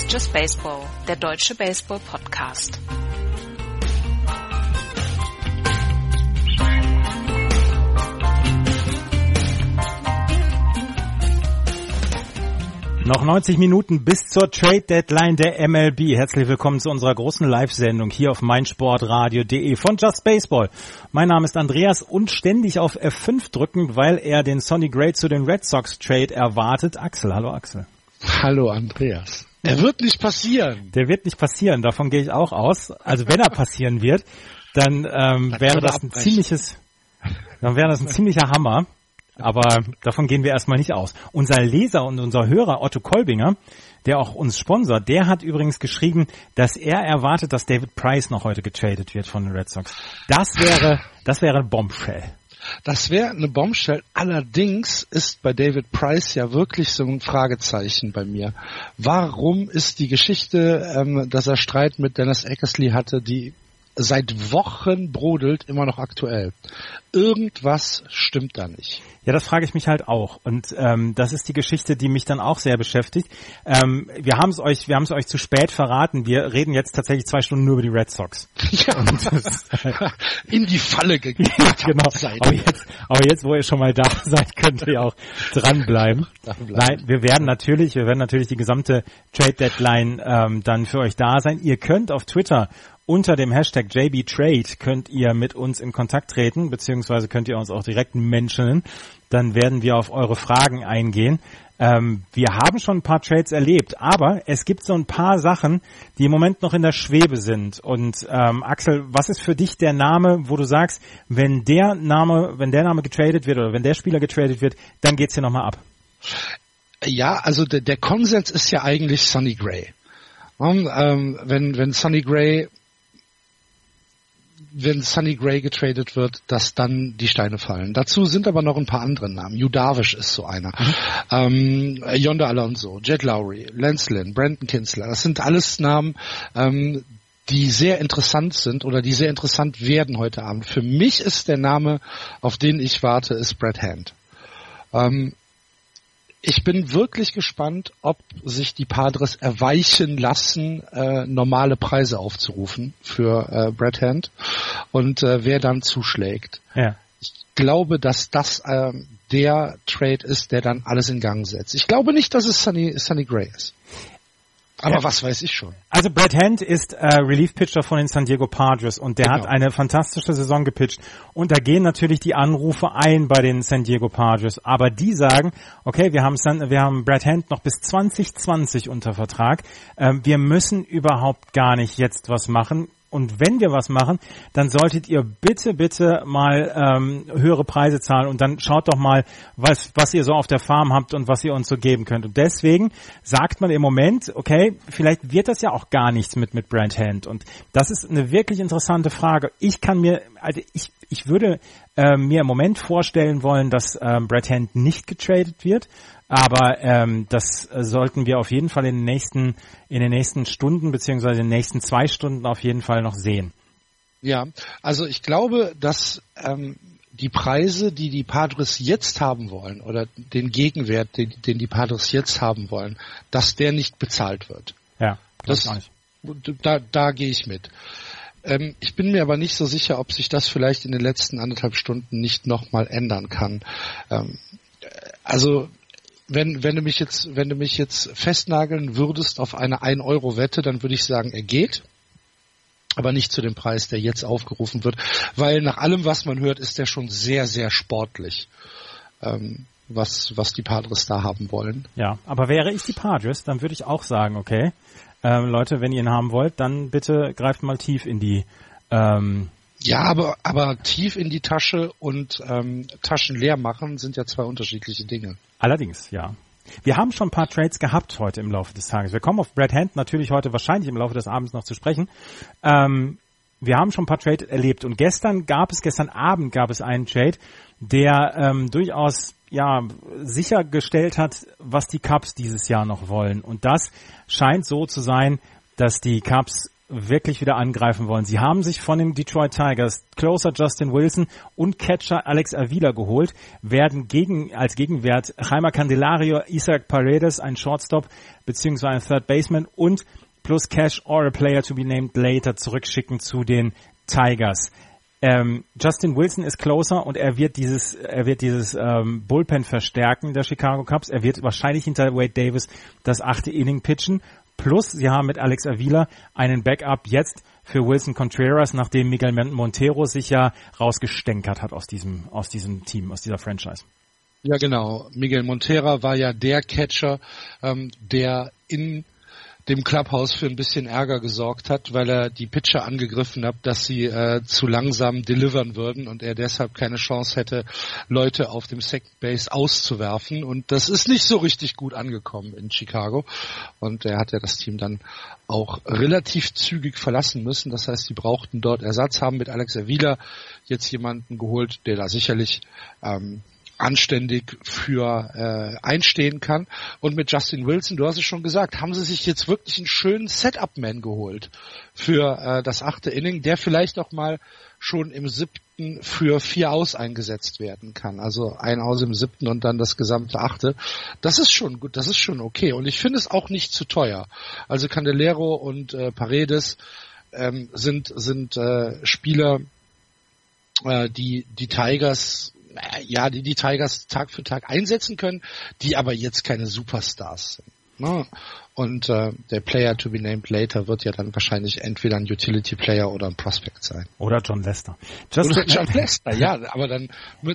Ist Just Baseball, der deutsche Baseball-Podcast. Noch 90 Minuten bis zur Trade Deadline der MLB. Herzlich willkommen zu unserer großen Live-Sendung hier auf meinsportradio.de von Just Baseball. Mein Name ist Andreas und ständig auf F5 drücken, weil er den Sonny Gray zu den Red Sox Trade erwartet. Axel, hallo Axel. Hallo Andreas. Der wird nicht passieren. Der wird nicht passieren, davon gehe ich auch aus. Also wenn er passieren wird, dann ähm, wäre das ein ziemliches, dann wäre das ein ziemlicher Hammer. Aber davon gehen wir erstmal nicht aus. Unser Leser und unser Hörer Otto Kolbinger, der auch uns sponsert, der hat übrigens geschrieben, dass er erwartet, dass David Price noch heute getradet wird von den Red Sox. Das wäre, das wäre ein Bombshell. Das wäre eine Bombshell. Allerdings ist bei David Price ja wirklich so ein Fragezeichen bei mir. Warum ist die Geschichte, ähm, dass er Streit mit Dennis Eckersley hatte, die seit Wochen brodelt, immer noch aktuell. Irgendwas stimmt da nicht. Ja, das frage ich mich halt auch. Und ähm, das ist die Geschichte, die mich dann auch sehr beschäftigt. Ähm, wir haben es euch, wir haben es euch zu spät verraten. Wir reden jetzt tatsächlich zwei Stunden nur über die Red Sox. Ja, das, in die Falle gegangen. genau. Aber jetzt, aber jetzt, wo ihr schon mal da seid, könnt ihr auch dranbleiben. Nein, wir werden natürlich, wir werden natürlich die gesamte Trade Deadline ähm, dann für euch da sein. Ihr könnt auf Twitter unter dem Hashtag JBTrade könnt ihr mit uns in Kontakt treten, beziehungsweise könnt ihr uns auch direkt mentionen. Dann werden wir auf eure Fragen eingehen. Ähm, wir haben schon ein paar Trades erlebt, aber es gibt so ein paar Sachen, die im Moment noch in der Schwebe sind. Und ähm, Axel, was ist für dich der Name, wo du sagst, wenn der Name, wenn der Name getradet wird oder wenn der Spieler getradet wird, dann geht's hier nochmal ab? Ja, also der, der Konsens ist ja eigentlich Sonny Gray. Um, ähm, wenn, wenn Sonny Gray wenn Sunny Gray getradet wird, dass dann die Steine fallen. Dazu sind aber noch ein paar andere Namen. Yu Darvish ist so einer. Mhm. Ähm, Yonder Alonso, Jet Lowry, Lance Lynn, Brandon Kinsler. Das sind alles Namen, ähm, die sehr interessant sind oder die sehr interessant werden heute Abend. Für mich ist der Name, auf den ich warte, ist Brad Hand. Ähm, ich bin wirklich gespannt, ob sich die Padres erweichen lassen, äh, normale Preise aufzurufen für äh, Brad Hand und äh, wer dann zuschlägt. Ja. Ich glaube, dass das äh, der Trade ist, der dann alles in Gang setzt. Ich glaube nicht, dass es Sunny, Sunny Gray ist. Aber ja. was weiß ich schon. Also Brad Hand ist äh, Relief-Pitcher von den San Diego Padres und der genau. hat eine fantastische Saison gepitcht. Und da gehen natürlich die Anrufe ein bei den San Diego Padres. Aber die sagen, okay, wir haben, San, wir haben Brad Hand noch bis 2020 unter Vertrag. Ähm, wir müssen überhaupt gar nicht jetzt was machen und wenn wir was machen, dann solltet ihr bitte, bitte mal ähm, höhere Preise zahlen und dann schaut doch mal, was, was ihr so auf der Farm habt und was ihr uns so geben könnt. Und deswegen sagt man im Moment, okay, vielleicht wird das ja auch gar nichts mit, mit Brand Hand. Und das ist eine wirklich interessante Frage. Ich kann mir, also ich, ich würde äh, mir im Moment vorstellen wollen, dass ähm, Brad Hand nicht getradet wird. Aber ähm, das sollten wir auf jeden Fall in den nächsten, in den nächsten Stunden beziehungsweise in den nächsten zwei Stunden auf jeden Fall noch sehen. Ja, also ich glaube, dass ähm, die Preise, die die Padres jetzt haben wollen oder den Gegenwert, den, den die Padres jetzt haben wollen, dass der nicht bezahlt wird. Ja, das, das da, da gehe ich mit. Ähm, ich bin mir aber nicht so sicher, ob sich das vielleicht in den letzten anderthalb Stunden nicht nochmal ändern kann. Ähm, also wenn, wenn du mich jetzt, wenn du mich jetzt festnageln würdest auf eine 1 Euro Wette, dann würde ich sagen, er geht. Aber nicht zu dem Preis, der jetzt aufgerufen wird, weil nach allem, was man hört, ist er schon sehr, sehr sportlich, ähm, was, was die Padres da haben wollen. Ja, aber wäre ich die Padres, dann würde ich auch sagen, okay, ähm, Leute, wenn ihr ihn haben wollt, dann bitte greift mal tief in die ähm, ja, aber, aber tief in die Tasche und ähm, Taschen leer machen sind ja zwei unterschiedliche Dinge. Allerdings, ja. Wir haben schon ein paar Trades gehabt heute im Laufe des Tages. Wir kommen auf Brad Hand natürlich heute wahrscheinlich im Laufe des Abends noch zu sprechen. Ähm, wir haben schon ein paar Trades erlebt und gestern gab es, gestern Abend gab es einen Trade, der ähm, durchaus ja sichergestellt hat, was die Cubs dieses Jahr noch wollen. Und das scheint so zu sein, dass die Cubs wirklich wieder angreifen wollen. Sie haben sich von den Detroit Tigers Closer Justin Wilson und Catcher Alex Avila geholt, werden gegen, als Gegenwert Jaime Candelario, Isaac Paredes, ein Shortstop beziehungsweise ein Third Baseman und plus Cash or a Player to be named later zurückschicken zu den Tigers. Ähm, Justin Wilson ist closer und er wird dieses, er wird dieses ähm, Bullpen verstärken der Chicago Cubs. Er wird wahrscheinlich hinter Wade Davis das achte Inning pitchen. Plus, sie haben mit Alex Avila einen Backup jetzt für Wilson Contreras, nachdem Miguel Montero sich ja rausgestänkert hat aus diesem, aus diesem Team, aus dieser Franchise. Ja, genau. Miguel Montero war ja der Catcher, ähm, der in dem Clubhouse für ein bisschen Ärger gesorgt hat, weil er die Pitcher angegriffen hat, dass sie äh, zu langsam delivern würden und er deshalb keine Chance hätte, Leute auf dem Second Base auszuwerfen. Und das ist nicht so richtig gut angekommen in Chicago. Und er hat ja das Team dann auch relativ zügig verlassen müssen. Das heißt, sie brauchten dort Ersatz, haben mit Alex Avila jetzt jemanden geholt, der da sicherlich ähm, anständig für äh, einstehen kann. Und mit Justin Wilson, du hast es schon gesagt, haben sie sich jetzt wirklich einen schönen Setup-Man geholt für äh, das achte Inning, der vielleicht auch mal schon im siebten für vier aus eingesetzt werden kann. Also ein aus im siebten und dann das gesamte achte. Das ist schon gut, das ist schon okay. Und ich finde es auch nicht zu teuer. Also Candelero und äh, Paredes ähm, sind, sind äh, Spieler, äh, die die Tigers ja, die die Tigers Tag für Tag einsetzen können, die aber jetzt keine Superstars sind. Ne? Und äh, der Player to be named later wird ja dann wahrscheinlich entweder ein Utility Player oder ein Prospect sein. Oder John Lester. Just oder John Lester, ja, aber dann,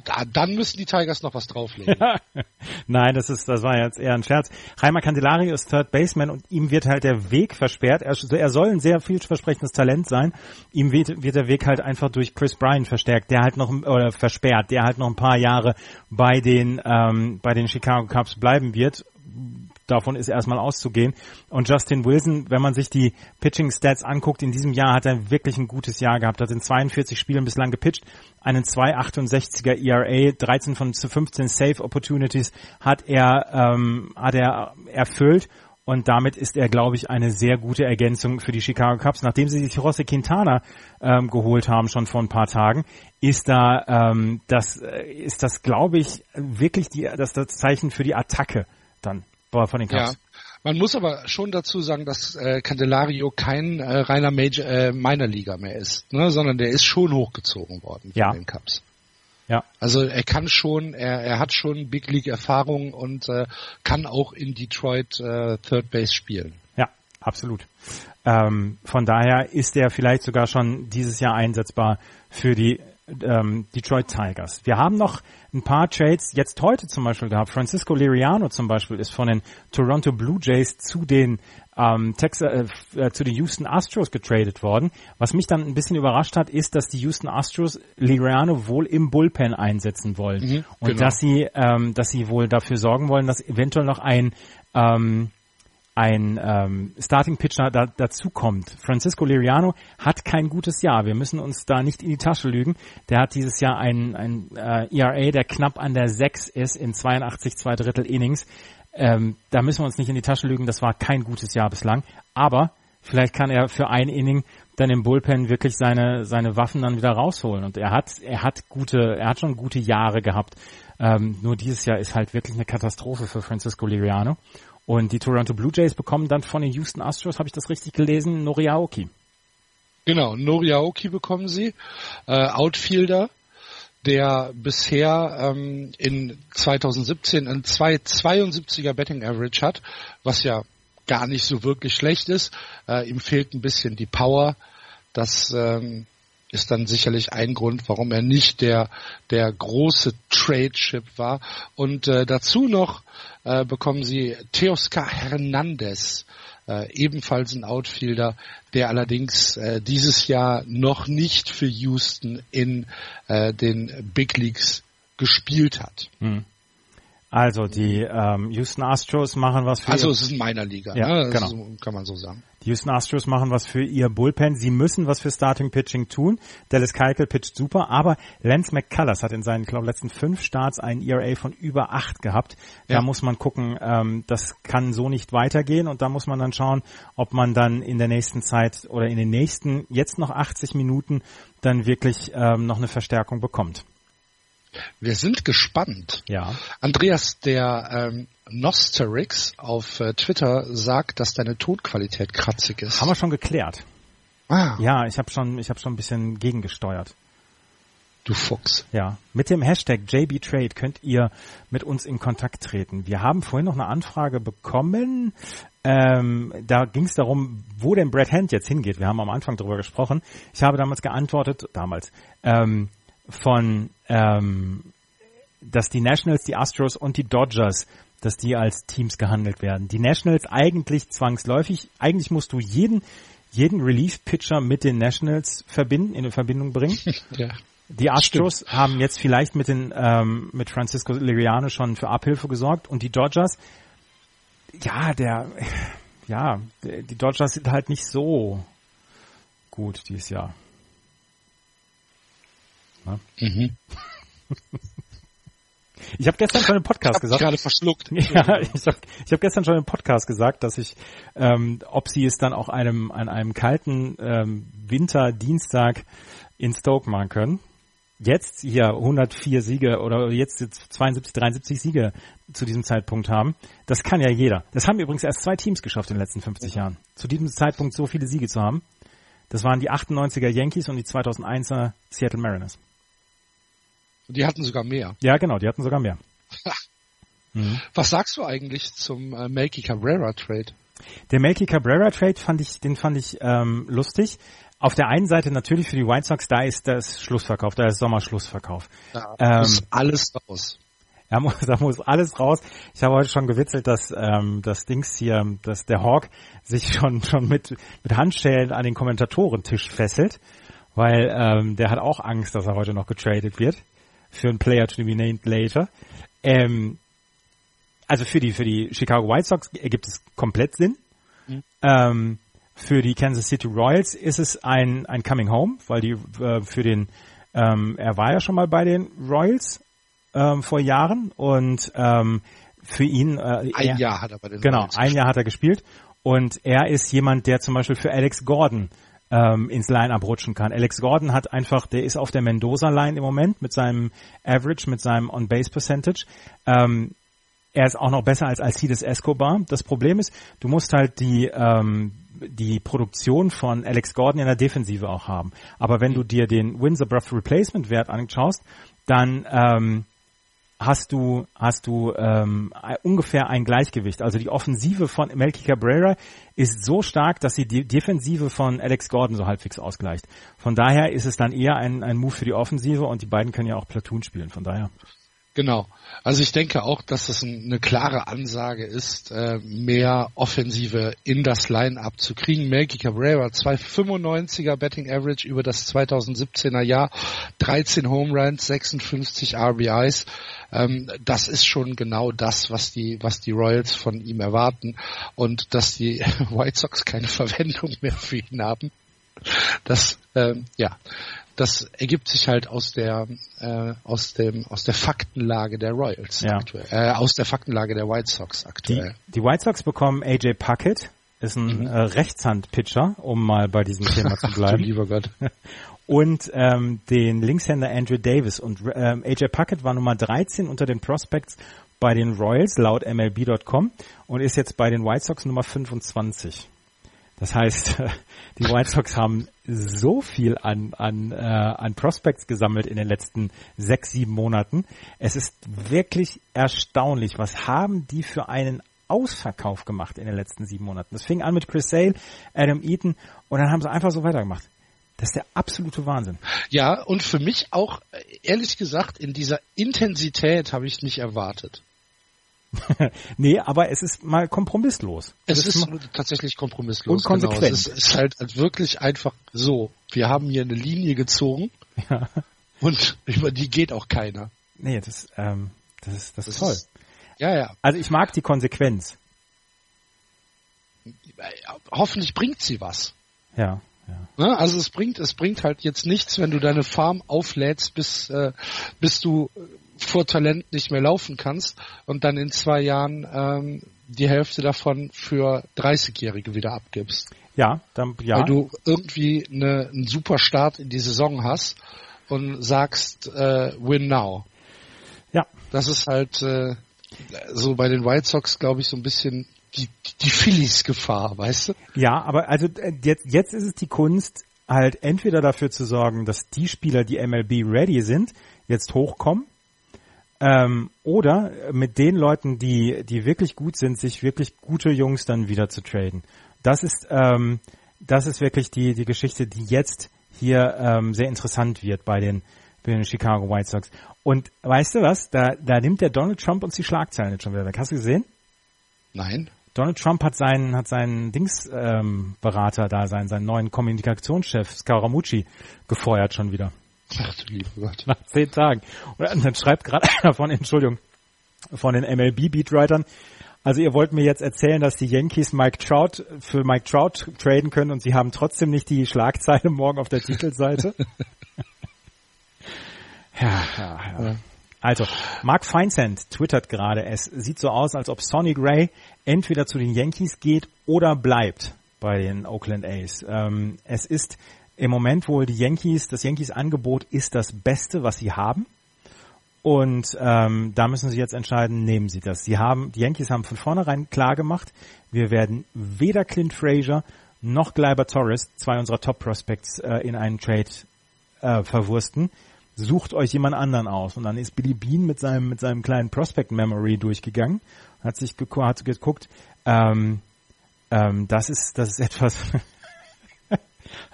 ah, dann müssen die Tigers noch was drauflegen. Nein, das ist, das war jetzt eher ein Scherz. Reimer Candelario ist Third Baseman und ihm wird halt der Weg versperrt. Er, er soll ein sehr vielversprechendes Talent sein. Ihm wird, wird der Weg halt einfach durch Chris Bryan verstärkt, der halt noch, oder versperrt, der halt noch ein paar Jahre bei den, ähm, bei den Chicago Cubs bleiben wird davon ist erstmal auszugehen. Und Justin Wilson, wenn man sich die Pitching Stats anguckt, in diesem Jahr hat er wirklich ein gutes Jahr gehabt, hat in 42 Spielen bislang gepitcht, einen 2,68er ERA, 13 von 15 Safe Opportunities hat er, ähm, hat er erfüllt. Und damit ist er, glaube ich, eine sehr gute Ergänzung für die Chicago Cubs. Nachdem sie sich Rossi Quintana ähm, geholt haben, schon vor ein paar Tagen, ist da ähm, das, äh, ist das, glaube ich, wirklich die, das, das Zeichen für die Attacke dann von den Cubs. Ja. Man muss aber schon dazu sagen, dass äh, Candelario kein äh, reiner Major, äh, Minor Liga mehr ist, ne, sondern der ist schon hochgezogen worden von ja. den Cubs. Ja. Also er kann schon, er, er hat schon Big League Erfahrung und äh, kann auch in Detroit äh, Third Base spielen. Ja, absolut. Ähm, von daher ist er vielleicht sogar schon dieses Jahr einsetzbar für die ähm, Detroit Tigers. Wir haben noch ein paar Trades jetzt heute zum Beispiel gehabt. Francisco Liriano zum Beispiel ist von den Toronto Blue Jays zu den ähm, Texas, äh, äh, zu den Houston Astros getradet worden. Was mich dann ein bisschen überrascht hat, ist, dass die Houston Astros Liriano wohl im Bullpen einsetzen wollen mhm, und genau. dass sie, ähm, dass sie wohl dafür sorgen wollen, dass eventuell noch ein ähm, ein ähm, Starting Pitcher da, dazu kommt. Francisco Liriano hat kein gutes Jahr. Wir müssen uns da nicht in die Tasche lügen. Der hat dieses Jahr ein, ein äh, ERA, der knapp an der 6 ist in 82 zwei Drittel Innings. Ähm, da müssen wir uns nicht in die Tasche lügen. Das war kein gutes Jahr bislang. Aber vielleicht kann er für ein Inning dann im Bullpen wirklich seine seine Waffen dann wieder rausholen. Und er hat er hat gute er hat schon gute Jahre gehabt. Ähm, nur dieses Jahr ist halt wirklich eine Katastrophe für Francisco Liriano. Und die Toronto Blue Jays bekommen dann von den Houston Astros, habe ich das richtig gelesen, Noriaoki. Genau, Noriaoki bekommen sie, äh, Outfielder, der bisher ähm, in 2017 ein 272er Betting Average hat, was ja gar nicht so wirklich schlecht ist. Äh, ihm fehlt ein bisschen die Power. Das ähm, ist dann sicherlich ein Grund, warum er nicht der der große Trade Chip war. Und äh, dazu noch äh, bekommen sie Teoscar Hernandez, äh, ebenfalls ein Outfielder, der allerdings äh, dieses Jahr noch nicht für Houston in äh, den Big Leagues gespielt hat. Hm. Also die ähm, Houston Astros machen was für Also es ist in meiner Liga, Ja, ne? Genau. ist, kann man so sagen. Die Houston Astros machen was für ihr Bullpen. Sie müssen was für Starting Pitching tun. Dallas Keuchel pitcht super, aber Lance McCullers hat in seinen, ich glaube, letzten fünf Starts einen ERA von über acht gehabt. Da Ja. muss man gucken, ähm, das kann so nicht weitergehen und da muss man dann schauen, ob man dann in der nächsten Zeit oder in den nächsten jetzt noch 80 Minuten dann wirklich ähm, noch eine Verstärkung bekommt. Wir sind gespannt. Ja. Andreas, der ähm, Nosterix auf äh, Twitter sagt, dass deine Tonqualität kratzig ist. Haben wir schon geklärt. ah, Ja, ich habe schon, ich habe schon ein bisschen gegengesteuert. du Fuchs. Ja, mit dem Hashtag JBTrade könnt ihr mit uns in Kontakt treten. Wir haben vorhin noch eine Anfrage bekommen. Ähm, da ging es darum, wo denn Brad Hand jetzt hingeht. Wir haben am Anfang darüber gesprochen. Ich habe damals geantwortet, damals, ähm, von, ähm, dass die Nationals, die Astros und die Dodgers, dass die als Teams gehandelt werden. Die Nationals eigentlich zwangsläufig. Eigentlich musst du jeden jeden Relief-Pitcher mit den Nationals verbinden, in Verbindung bringen. Ja. Die Astros haben jetzt vielleicht mit den ähm, mit Francisco Liriano schon für Abhilfe gesorgt und die Dodgers, ja, der, ja, die Dodgers sind halt nicht so gut dieses Jahr. Mhm. Ich habe gestern schon im Podcast Ich gesagt, gerade verschluckt. Ja, ich habe ich hab gestern schon im Podcast gesagt, dass ich, ähm, ob sie es dann auch einem, an einem kalten ähm, Winterdienstag in Stoke machen können. Jetzt hier 104 Siege oder jetzt, jetzt 72, 73 Siege zu diesem Zeitpunkt haben. Das kann ja jeder. Das haben übrigens erst zwei Teams geschafft in den letzten 50 Jahren. Zu diesem Zeitpunkt so viele Siege zu haben. Das waren die 98er Yankees und die 2001er Seattle Mariners. Die hatten sogar mehr. Ja, genau, die hatten sogar mehr. Mhm. Was sagst du eigentlich zum äh, Melky Cabrera Trade? Der Melky Cabrera Trade fand ich, den fand ich ähm, lustig. Auf der einen Seite natürlich für die White Sox, da ist das Schlussverkauf, da ist Sommerschlussverkauf. Da Ähm, muss alles raus. Da muss, da muss alles raus. Ich habe heute schon gewitzelt, dass ähm, das Dings hier, dass der Hawk sich schon schon mit mit Handschellen an den Kommentatorentisch fesselt, weil ähm, der hat auch Angst, dass er heute noch getradet wird für einen Player to be named later. Ähm, also für die für die Chicago White Sox ergibt es komplett Sinn. Mhm. Ähm, für die Kansas City Royals ist es ein ein Coming Home, weil die äh, für den ähm, er war ja schon mal bei den Royals ähm, vor Jahren und ähm, für ihn äh, Ein er, Jahr hat er bei den genau Royals ein Jahr hat er gespielt und er ist jemand, der zum Beispiel für Alex Gordon ähm, ins Line-Up rutschen kann. Alex Gordon hat einfach, der ist auf der Mendoza-Line im Moment mit seinem Average, mit seinem On-Base-Percentage. Ähm, er ist auch noch besser als Alcides Escobar. Das Problem ist, du musst halt die ähm, die Produktion von Alex Gordon in der Defensive auch haben. Aber wenn du dir den Wins above Replacement Wert anschaust, dann ähm, hast du hast du ähm, ungefähr ein Gleichgewicht. Also die Offensive von Melky Cabrera ist so stark, dass sie die Defensive von Alex Gordon so halbwegs ausgleicht. Von daher ist es dann eher ein, ein Move für die Offensive und die beiden können ja auch Platoon spielen. Von daher. Genau. Also ich denke auch, dass das ein, eine klare Ansage ist, äh, mehr Offensive in das Line-Up zu kriegen. Melky Cabrera, 295er Betting Average über das 2017er Jahr, 13 Home Runs, 56 RBIs. Ähm, das ist schon genau das, was die, was die Royals von ihm erwarten. Und dass die White Sox keine Verwendung mehr für ihn haben. Das, ähm, ja, das ergibt sich halt aus der äh, aus dem aus der Faktenlage der Royals Ja. aktuell, äh, aus der Faktenlage der White Sox Die, aktuell. die White Sox bekommen AJ Puckett, ist ein Mhm. äh, Rechtshand-Pitcher, um mal bei diesem Thema zu bleiben. lieber Gott. und ähm, den Linkshänder Andrew Davis. Und ähm, AJ Puckett war Nummer 13 unter den Prospects bei den Royals laut MLB.com und ist jetzt bei den White Sox Nummer 25. Das heißt, die White Sox haben so viel an, an, äh, an Prospects gesammelt in den letzten sechs, sieben Monaten. Es ist wirklich erstaunlich. Was haben die für einen Ausverkauf gemacht in den letzten sieben Monaten? Das fing an mit Chris Sale, Adam Eaton und dann haben sie einfach so weitergemacht. Das ist der absolute Wahnsinn. Ja, und für mich auch, ehrlich gesagt, in dieser Intensität habe ich nicht erwartet. nee, aber es ist mal kompromisslos. Es ist mal- tatsächlich kompromisslos. Und konsequent. Genau. Es ist, ist halt wirklich einfach so. Wir haben hier eine Linie gezogen ja. und über die geht auch keiner. Nee, das, ähm, das ist, das ist Das toll. ist- Ja, ja. Also ich mag die Konsequenz. Hoffentlich bringt sie was. Ja. Ja. Ne? Also es bringt, es bringt halt jetzt nichts, wenn du deine Farm auflädst, bis, äh, bis du vor Talent nicht mehr laufen kannst und dann in zwei Jahren ähm, die Hälfte davon für 30-Jährige wieder abgibst. Ja, dann ja. Weil du irgendwie eine, einen super Start in die Saison hast und sagst äh, Win now. Ja. Das ist halt äh, so bei den White Sox, glaube ich, so ein bisschen die, die Phillies Gefahr, weißt du? Ja, aber also äh, jetzt, jetzt ist es die Kunst, halt entweder dafür zu sorgen, dass die Spieler, die MLB ready sind, jetzt hochkommen, ähm, oder mit den Leuten, die, die wirklich gut sind, sich wirklich gute Jungs dann wieder zu traden. Das ist, ähm, das ist wirklich die, die Geschichte, die jetzt hier ähm, sehr interessant wird bei den, bei den Chicago White Sox. Und weißt du was? Da, da nimmt der Donald Trump uns die Schlagzeilen jetzt schon wieder weg. Hast du gesehen? Nein. Donald Trump hat seinen, hat seinen Dingsberater ähm, Berater da, seinen, seinen neuen Kommunikationschef Scaramucci gefeuert schon wieder. Ach du lieber Gott. Nach zehn Tagen. Und dann schreibt gerade einer von, Entschuldigung, von den MLB-Beatwritern, also ihr wollt mir jetzt erzählen, dass die Yankees Mike Trout für Mike Trout traden können und sie haben trotzdem nicht die Schlagzeile morgen auf der Titelseite? ja, ja, ja. Also, Mark Feinsand twittert gerade, es sieht so aus, als ob Sonny Gray entweder zu den Yankees geht oder bleibt bei den Oakland A's. Ähm, es ist im Moment wohl die Yankees, das Yankees Angebot ist das Beste, was sie haben. Und ähm, da müssen sie jetzt entscheiden, nehmen sie das. Sie haben, die Yankees haben von vornherein klar gemacht, wir werden weder Clint Frazier noch Gleiber Torres, zwei unserer Top Prospects, äh, in einen Trade äh, verwursten. Sucht euch jemand anderen aus. Und dann ist Billy Bean mit seinem, mit seinem kleinen Prospect Memory durchgegangen, hat sich hat geguckt, ähm, ähm, das ist, das ist etwas,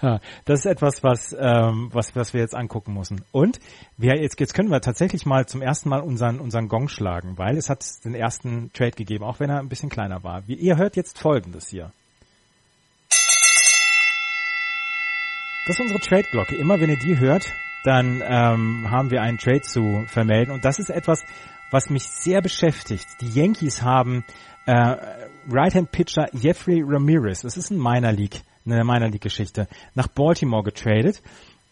das ist etwas, was, ähm, was, was wir jetzt angucken müssen. Und wir, jetzt, jetzt können wir tatsächlich mal zum ersten Mal unseren, unseren Gong schlagen, weil es hat den ersten Trade gegeben, auch wenn er ein bisschen kleiner war. Wie, ihr hört jetzt folgendes hier. Das ist unsere Trade-Glocke. Immer wenn ihr die hört, dann ähm, haben wir einen Trade zu vermelden. Und das ist etwas, was mich sehr beschäftigt. Die Yankees haben äh, Right-Hand-Pitcher Jeffrey Ramirez, das ist ein Minor League eine Minor League Geschichte, nach Baltimore getradet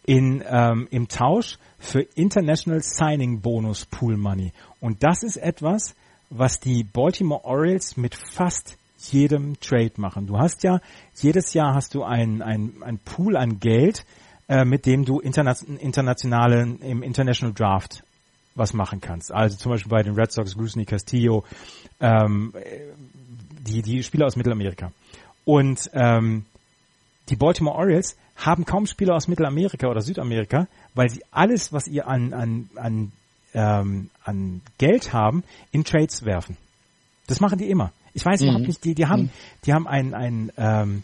in, ähm, im Tausch für International Signing Bonus Pool Money. Und das ist etwas, was die Baltimore Orioles mit fast jedem Trade machen. Du hast ja, jedes Jahr hast du ein, ein, ein Pool an Geld, äh, mit dem du internationale, im International Draft was machen kannst. Also zum Beispiel bei den Red Sox, Grusny Castillo, ähm, die, die Spieler aus Mittelamerika. Und ähm, die Baltimore Orioles haben kaum Spieler aus Mittelamerika oder Südamerika, weil sie alles, was ihr an, an, an, ähm, an Geld haben, in Trades werfen. Das machen die immer. Ich weiß mhm. überhaupt nicht, die, die haben, mhm. die haben einen, einen ähm,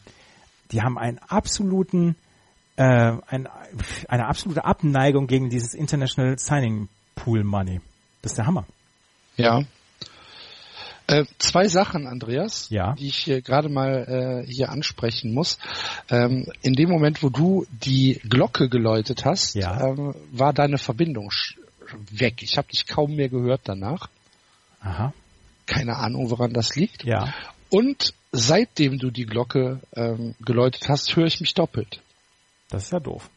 die haben einen absoluten, äh, ein, eine absolute Abneigung gegen dieses International Signing Pool Money. Das ist der Hammer. Ja, äh, zwei Sachen, Andreas, ja. die ich hier gerade mal äh, hier ansprechen muss. Ähm, in dem Moment, wo du die Glocke geläutet hast, ja. ähm, war deine Verbindung weg. Ich habe dich kaum mehr gehört danach. Aha. Keine Ahnung, woran das liegt. Ja. Und seitdem du die Glocke ähm, geläutet hast, höre ich mich doppelt. Das ist ja doof.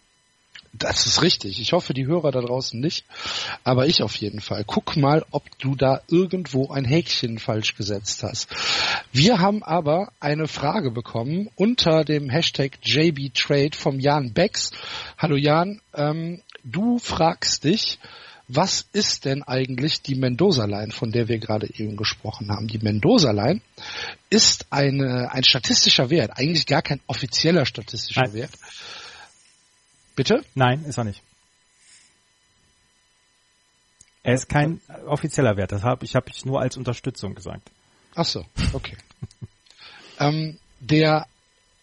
Das ist richtig. Ich hoffe, die Hörer da draußen nicht. Aber ich auf jeden Fall. Guck mal, ob du da irgendwo ein Häkchen falsch gesetzt hast. Wir haben aber eine Frage bekommen unter dem Hashtag JBTrade vom Jan Becks. Hallo Jan, ähm, du fragst dich, was ist denn eigentlich die Mendoza-Line, von der wir gerade eben gesprochen haben? Die Mendoza-Line ist eine, ein statistischer Wert, eigentlich gar kein offizieller statistischer Nein. Wert Bitte? Nein, ist er nicht. Er ist kein offizieller Wert. Das habe ich habe ich nur als Unterstützung gesagt. Ach so, okay. ähm, der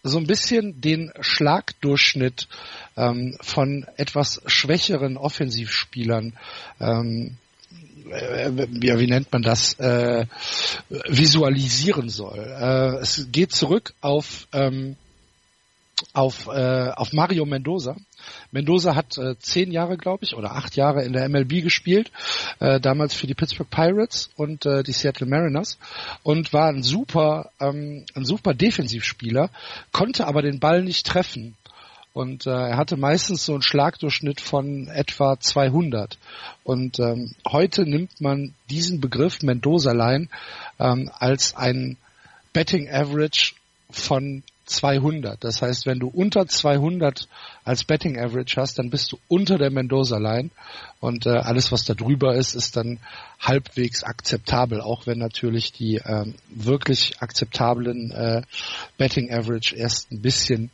so ein bisschen den Schlagdurchschnitt ähm, von etwas schwächeren Offensivspielern ähm, äh, ja, wie nennt man das, äh, visualisieren soll. Äh, es geht zurück auf ähm, auf, äh, auf Mario Mendoza. Mendoza hat äh, zehn Jahre, glaube ich, oder acht Jahre in der MLB gespielt, äh, damals für die Pittsburgh Pirates und äh, die Seattle Mariners und war ein super, ähm, ein super Defensivspieler, konnte aber den Ball nicht treffen. Und äh, er hatte meistens so einen Schlagdurchschnitt von etwa 200. Und ähm, heute nimmt man diesen Begriff Mendoza-Line ähm, als ein Betting Average von 200. Das heißt, wenn du unter 200 als Betting Average hast, dann bist du unter der Mendoza Line und äh, alles, was da drüber ist, ist dann halbwegs akzeptabel, auch wenn natürlich die ähm, wirklich akzeptablen äh, Betting Average erst ein bisschen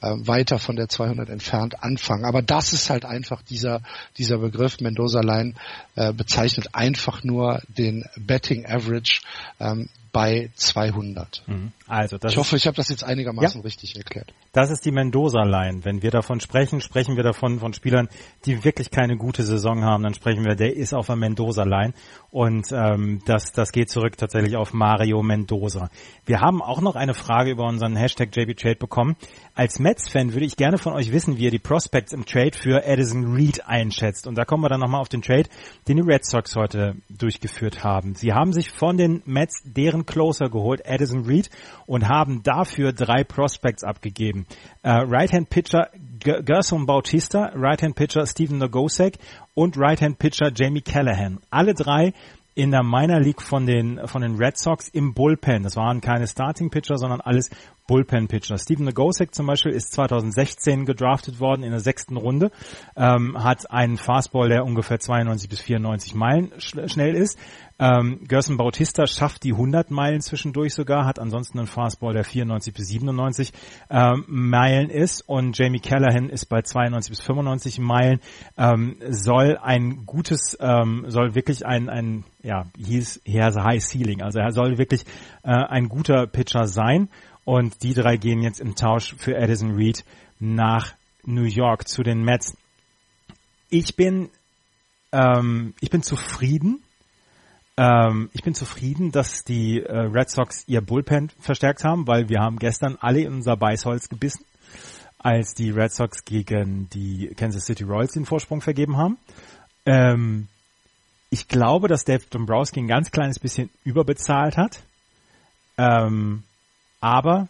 äh, weiter von der 200 entfernt anfangen. Aber das ist halt einfach dieser, dieser Begriff Mendoza Line äh, bezeichnet einfach nur den Betting Average ähm, bei 200. Mhm. Also ich hoffe, ich habe das jetzt einigermaßen ja, richtig erklärt. Das ist die Mendoza-Line. Wenn wir davon sprechen, sprechen wir davon von Spielern, die wirklich keine gute Saison haben. Dann sprechen wir, der ist auf der Mendoza-Line. Und ähm, das, das geht zurück tatsächlich auf Mario Mendoza. Wir haben auch noch eine Frage über unseren Hashtag JBTrade bekommen. Als Mets-Fan würde ich gerne von euch wissen, wie ihr die Prospects im Trade für Edison Reed einschätzt. Und da kommen wir dann nochmal auf den Trade, den die Red Sox heute durchgeführt haben. Sie haben sich von den Mets deren Closer geholt, Addison Reed, und haben dafür drei Prospects abgegeben. Uh, Right-Hand-Pitcher Gerson Bautista, Right-Hand-Pitcher Steven Nogosek und Right-Hand-Pitcher Jamie Callahan. Alle drei in der Minor League von den, von den Red Sox im Bullpen. Das waren keine Starting Pitcher, sondern alles Bullpen-Pitcher. Steven Nagosek zum Beispiel ist 2016 gedraftet worden in der sechsten Runde, ähm, hat einen Fastball, der ungefähr 92 bis 94 Meilen sch schnell ist. Ähm, Gerson Bautista schafft die 100 Meilen zwischendurch sogar, hat ansonsten einen Fastball, der 94 bis 97 ähm, Meilen ist und Jamie Callahan ist bei 92 bis 95 Meilen, ähm, soll ein gutes, ähm, soll wirklich ein, ein ja, hieß, he has a high ceiling, also er soll wirklich äh, ein guter Pitcher sein und die drei gehen jetzt im Tausch für Addison Reed nach New York zu den Mets. Ich bin, ähm, ich bin zufrieden. Ähm, ich bin zufrieden, dass die äh, Red Sox ihr Bullpen verstärkt haben, weil wir haben gestern alle in unser Beißholz gebissen, als die Red Sox gegen die Kansas City Royals den Vorsprung vergeben haben. Ähm, ich glaube, dass Dave Dombrowski ein ganz kleines bisschen überbezahlt hat. Ähm, aber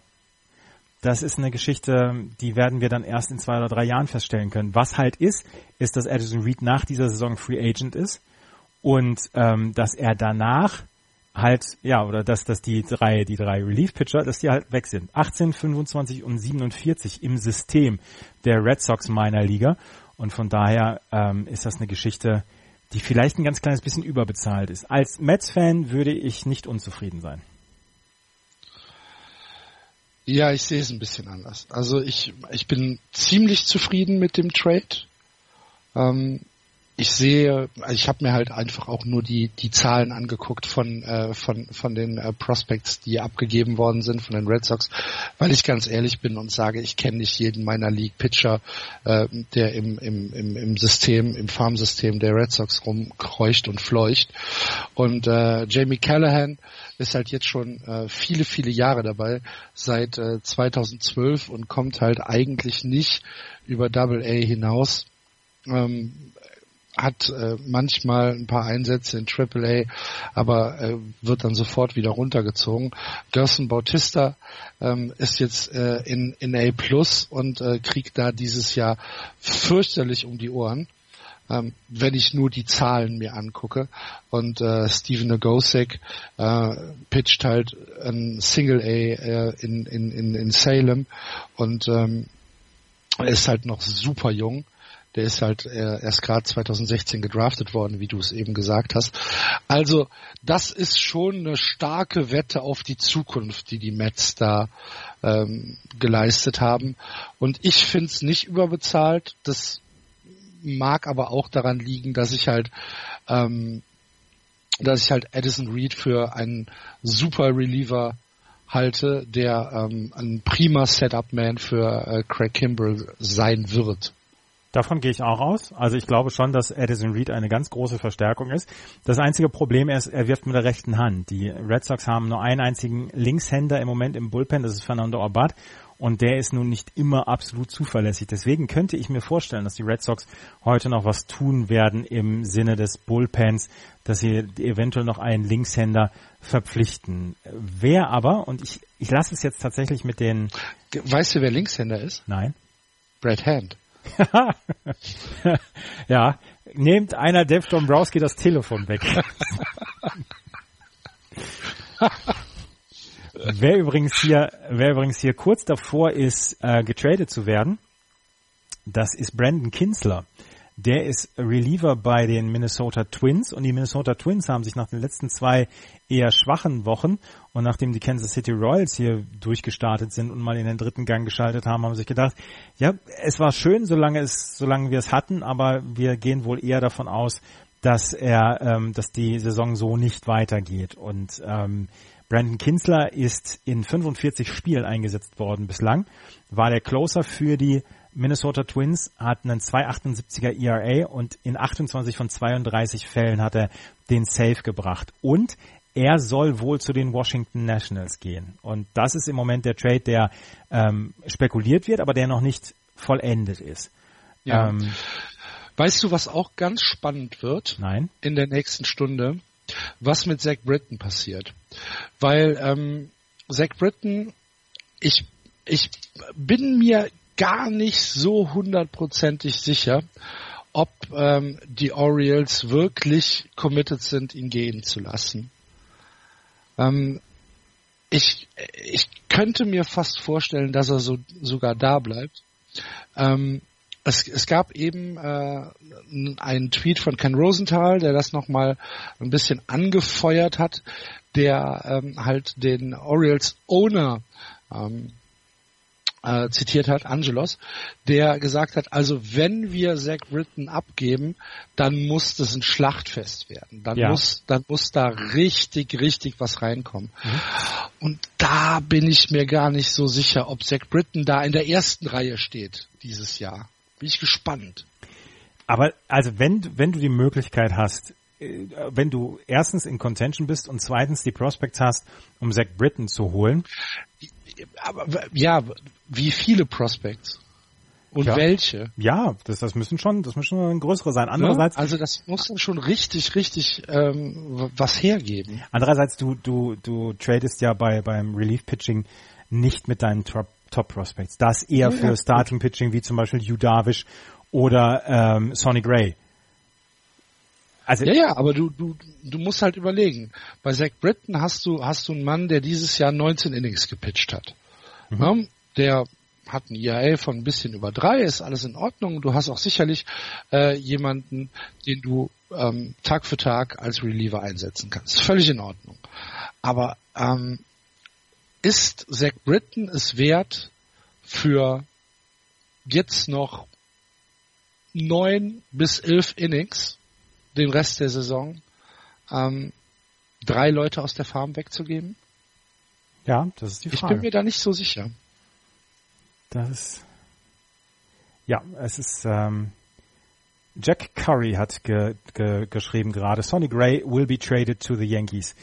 das ist eine Geschichte, die werden wir dann erst in zwei oder drei Jahren feststellen können. Was halt ist, ist, dass Addison Reed nach dieser Saison Free Agent ist und ähm, dass er danach halt, ja, oder dass, dass die drei, die drei Relief-Pitcher, dass die halt weg sind. 18, 25 und 47 im System der Red Sox Minor Liga. Und von daher ähm, ist das eine Geschichte, die vielleicht ein ganz kleines bisschen überbezahlt ist. Als Mets-Fan würde ich nicht unzufrieden sein. Ja, ich sehe es ein bisschen anders. Also ich, ich bin ziemlich zufrieden mit dem Trade. Ähm, ich sehe, also ich habe mir halt einfach auch nur die die Zahlen angeguckt von äh, von von den äh, Prospects, die abgegeben worden sind von den Red Sox, weil ich ganz ehrlich bin und sage, ich kenne nicht jeden meiner League Pitcher, äh, der im im im im System, im Farmsystem der Red Sox rumkreucht und fleucht. Und äh, Jamie Callahan ist halt jetzt schon äh, viele viele Jahre dabei, seit äh, 2012 und kommt halt eigentlich nicht über Double A hinaus. Ähm, hat äh, manchmal ein paar Einsätze in AAA, aber äh, wird dann sofort wieder runtergezogen. Gerson Bautista ähm, ist jetzt äh, in, in A Plus und äh, kriegt da dieses Jahr fürchterlich um die Ohren. Ähm, wenn ich nur die Zahlen mir angucke. Und äh, Steven Nagosek äh, pitcht halt ein Single A äh, in, in, in, in Salem und ähm, ist halt noch super jung der ist halt äh, erst gerade 2016 gedraftet worden, wie du es eben gesagt hast. Also das ist schon eine starke Wette auf die Zukunft, die die Mets da ähm, geleistet haben. Und ich finde es nicht überbezahlt. Das mag aber auch daran liegen, dass ich halt ähm, dass ich halt Addison Reed für einen super Reliever halte, der ähm, ein prima Setup-Man für äh, Craig Kimbrell sein wird. Davon gehe ich auch aus. Also ich glaube schon, dass Addison Reed eine ganz große Verstärkung ist. Das einzige Problem ist, er wirft mit der rechten Hand. Die Red Sox haben nur einen einzigen Linkshänder im Moment im Bullpen, das ist Fernando Abad. und der ist nun nicht immer absolut zuverlässig. Deswegen könnte ich mir vorstellen, dass die Red Sox heute noch was tun werden im Sinne des Bullpens, dass sie eventuell noch einen Linkshänder verpflichten. Wer aber, und ich, ich lasse es jetzt tatsächlich mit den... Weißt du, wer Linkshänder ist? Nein. Brad Hand. ja, nehmt einer Dave Dombrowski das Telefon weg. wer übrigens hier, wer übrigens hier kurz davor ist, äh, getradet zu werden, das ist Brandon Kinsler. Der ist Reliever bei den Minnesota Twins und die Minnesota Twins haben sich nach den letzten zwei eher schwachen Wochen und nachdem die Kansas City Royals hier durchgestartet sind und mal in den dritten Gang geschaltet haben, haben sich gedacht, ja, es war schön, solange es, solange wir es hatten, aber wir gehen wohl eher davon aus, dass er, ähm, dass die Saison so nicht weitergeht und ähm, Brandon Kinsler ist in 45 Spielen eingesetzt worden bislang, war der Closer für die Minnesota Twins, hat einen 2,78er ERA und in 28 von 32 Fällen hat er den Save gebracht. Und er soll wohl zu den Washington Nationals gehen. Und das ist im Moment der Trade, der ähm, spekuliert wird, aber der noch nicht vollendet ist. Ja. Ähm, weißt du, was auch ganz spannend wird? Nein. In der nächsten Stunde, was mit Zach Britton passiert. Weil ähm, Zach Britton, ich, ich bin mir gar nicht so hundertprozentig sicher, ob ähm, die Orioles wirklich committed sind, ihn gehen zu lassen. Ähm, ich, ich könnte mir fast vorstellen, dass er so sogar da bleibt. Ähm, es, es gab eben äh, einen Tweet von Ken Rosenthal, der das nochmal ein bisschen angefeuert hat, der ähm, halt den Orioles Owner ähm, äh, zitiert hat, Angelos, der gesagt hat, also wenn wir Zach Britton abgeben, dann muss das ein Schlachtfest werden. Dann ja. muss, dann muss da richtig, richtig was reinkommen. Mhm. Und da bin ich mir gar nicht so sicher, ob Zach Britton da in der ersten Reihe steht dieses Jahr. Bin ich gespannt. Aber also wenn, wenn du die Möglichkeit hast, äh, wenn du erstens in Contention bist und zweitens die Prospects hast, um Zach Britton zu holen. Aber ja, wie viele Prospects? Und ja. welche? Ja, das, das müssen schon, das müssen schon größere sein. Andererseits, ja, also das muss dann schon richtig, richtig ähm, was hergeben. Andererseits, du, du, du tradest ja bei beim Relief Pitching nicht mit deinen Top, Top Prospects. Das eher ja, für Starting Pitching wie zum Beispiel Hugh Darvish oder ähm, Sonny Gray. Also ja, ja, aber du, du, du musst halt überlegen. Bei Zach Britton hast du, hast du einen Mann, der dieses Jahr 19 Innings gepitcht hat. Mhm. Der hat ein IAA von ein bisschen über drei, ist alles in Ordnung. Du hast auch sicherlich äh, jemanden, den du ähm, Tag für Tag als Reliever einsetzen kannst. Völlig in Ordnung. Aber ähm, ist Zach Britton es wert, für jetzt noch neun bis elf Innings den Rest der Saison ähm, drei Leute aus der Farm wegzugeben? Ja, das ist die Frage. Ich bin mir da nicht so sicher. Das ist ja, es ist ähm, Jack Curry hat ge, ge, geschrieben gerade, Sonny Gray will be traded to the Yankees.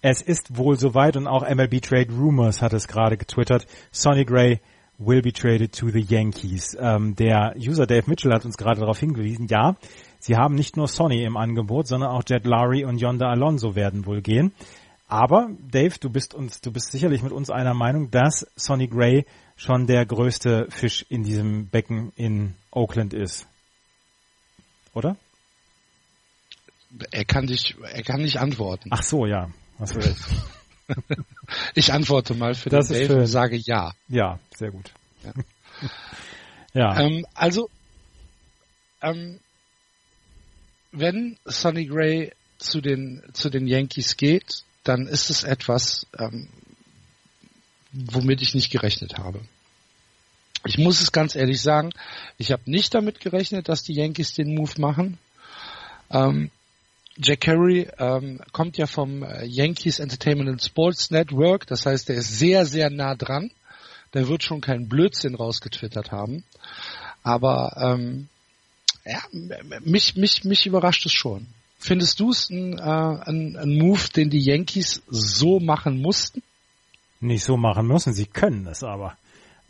Es ist wohl soweit und auch MLB Trade Rumors hat es gerade getwittert. Sonny Gray will be traded to the Yankees. Ähm, der User Dave Mitchell hat uns gerade darauf hingewiesen, ja, sie haben nicht nur Sonny im Angebot, sondern auch Jet Lowry und Yonda Alonso werden wohl gehen. Aber Dave, du bist uns, du bist sicherlich mit uns einer Meinung, dass Sonny Gray schon der größte Fisch in diesem Becken in Oakland ist. Oder? Er kann dich, er kann nicht antworten. Ach so, ja. Hast du recht. ich antworte mal für das den Dave und sage ja. Ja, sehr gut. Ja. ja. Ähm, also, ähm, wenn Sonny Gray zu den, zu den Yankees geht, dann ist es etwas, ähm, womit ich nicht gerechnet habe. Ich muss es ganz ehrlich sagen, ich habe nicht damit gerechnet, dass die Yankees den Move machen. Ähm, Jack Carey ähm, kommt ja vom äh, Yankees Entertainment and Sports Network, das heißt, er ist sehr, sehr nah dran. Der wird schon keinen Blödsinn rausgetwittert haben. Aber ähm, ja, mich, mich, mich überrascht es schon. Findest du es ein, äh, ein, ein Move, den die Yankees so machen mussten? Nicht so machen müssen, sie können es aber.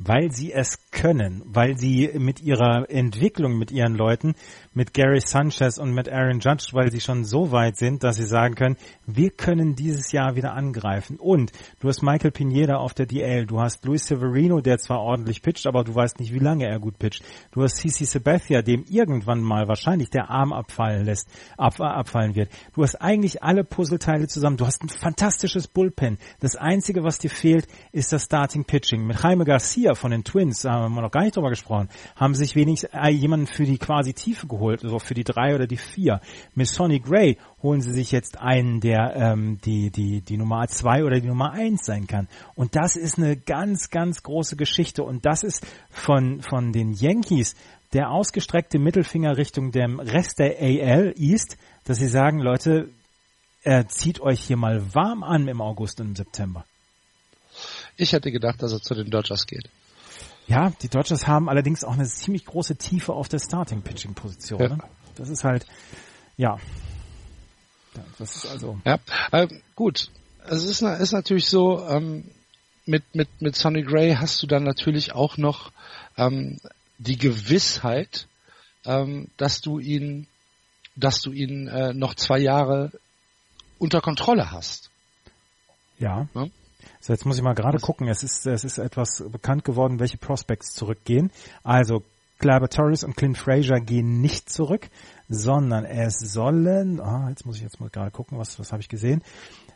weil sie es können, weil sie mit ihrer Entwicklung, mit ihren Leuten, mit Gary Sanchez und mit Aaron Judge, weil sie schon so weit sind, dass sie sagen können, wir können dieses Jahr wieder angreifen. Und du hast Michael Pineda auf der DL, du hast Luis Severino, der zwar ordentlich pitcht, aber du weißt nicht, wie lange er gut pitcht. Du hast CC Sabathia, dem irgendwann mal wahrscheinlich der Arm abfallen lässt, ab, abfallen wird. Du hast eigentlich alle Puzzleteile zusammen. Du hast ein fantastisches Bullpen. Das einzige, was dir fehlt, ist das Starting Pitching. Mit Jaime Garcia von den Twins, da haben wir noch gar nicht drüber gesprochen, haben sich wenigstens äh, jemanden für die quasi Tiefe geholt, also für die drei oder die vier. Mit Sonny Gray holen sie sich jetzt einen, der ähm, die, die, die Nummer zwei oder die Nummer eins sein kann. Und das ist eine ganz, ganz große Geschichte. Und das ist von, von den Yankees der ausgestreckte Mittelfinger Richtung dem Rest der AL East, dass sie sagen, Leute, äh, zieht euch hier mal warm an im August und im September. Ich hätte gedacht, dass er zu den Dodgers geht. Ja, die Dodgers haben allerdings auch eine ziemlich große Tiefe auf der Starting-Pitching-Position. Ja. Ne? Das ist halt, ja. Das ist also. Ja, äh, gut. Es ist, ist natürlich so, ähm, mit, mit, mit Sonny Gray hast du dann natürlich auch noch ähm, die Gewissheit, ähm, dass du ihn, dass du ihn äh, noch zwei Jahre unter Kontrolle hast. Ja. ja? So, jetzt muss ich mal gerade gucken. Es ist, es ist etwas bekannt geworden, welche Prospects zurückgehen. Also Glaber Torres und Clint Frazier gehen nicht zurück, sondern es sollen, ah, jetzt muss ich jetzt mal gerade gucken, was, was habe ich gesehen.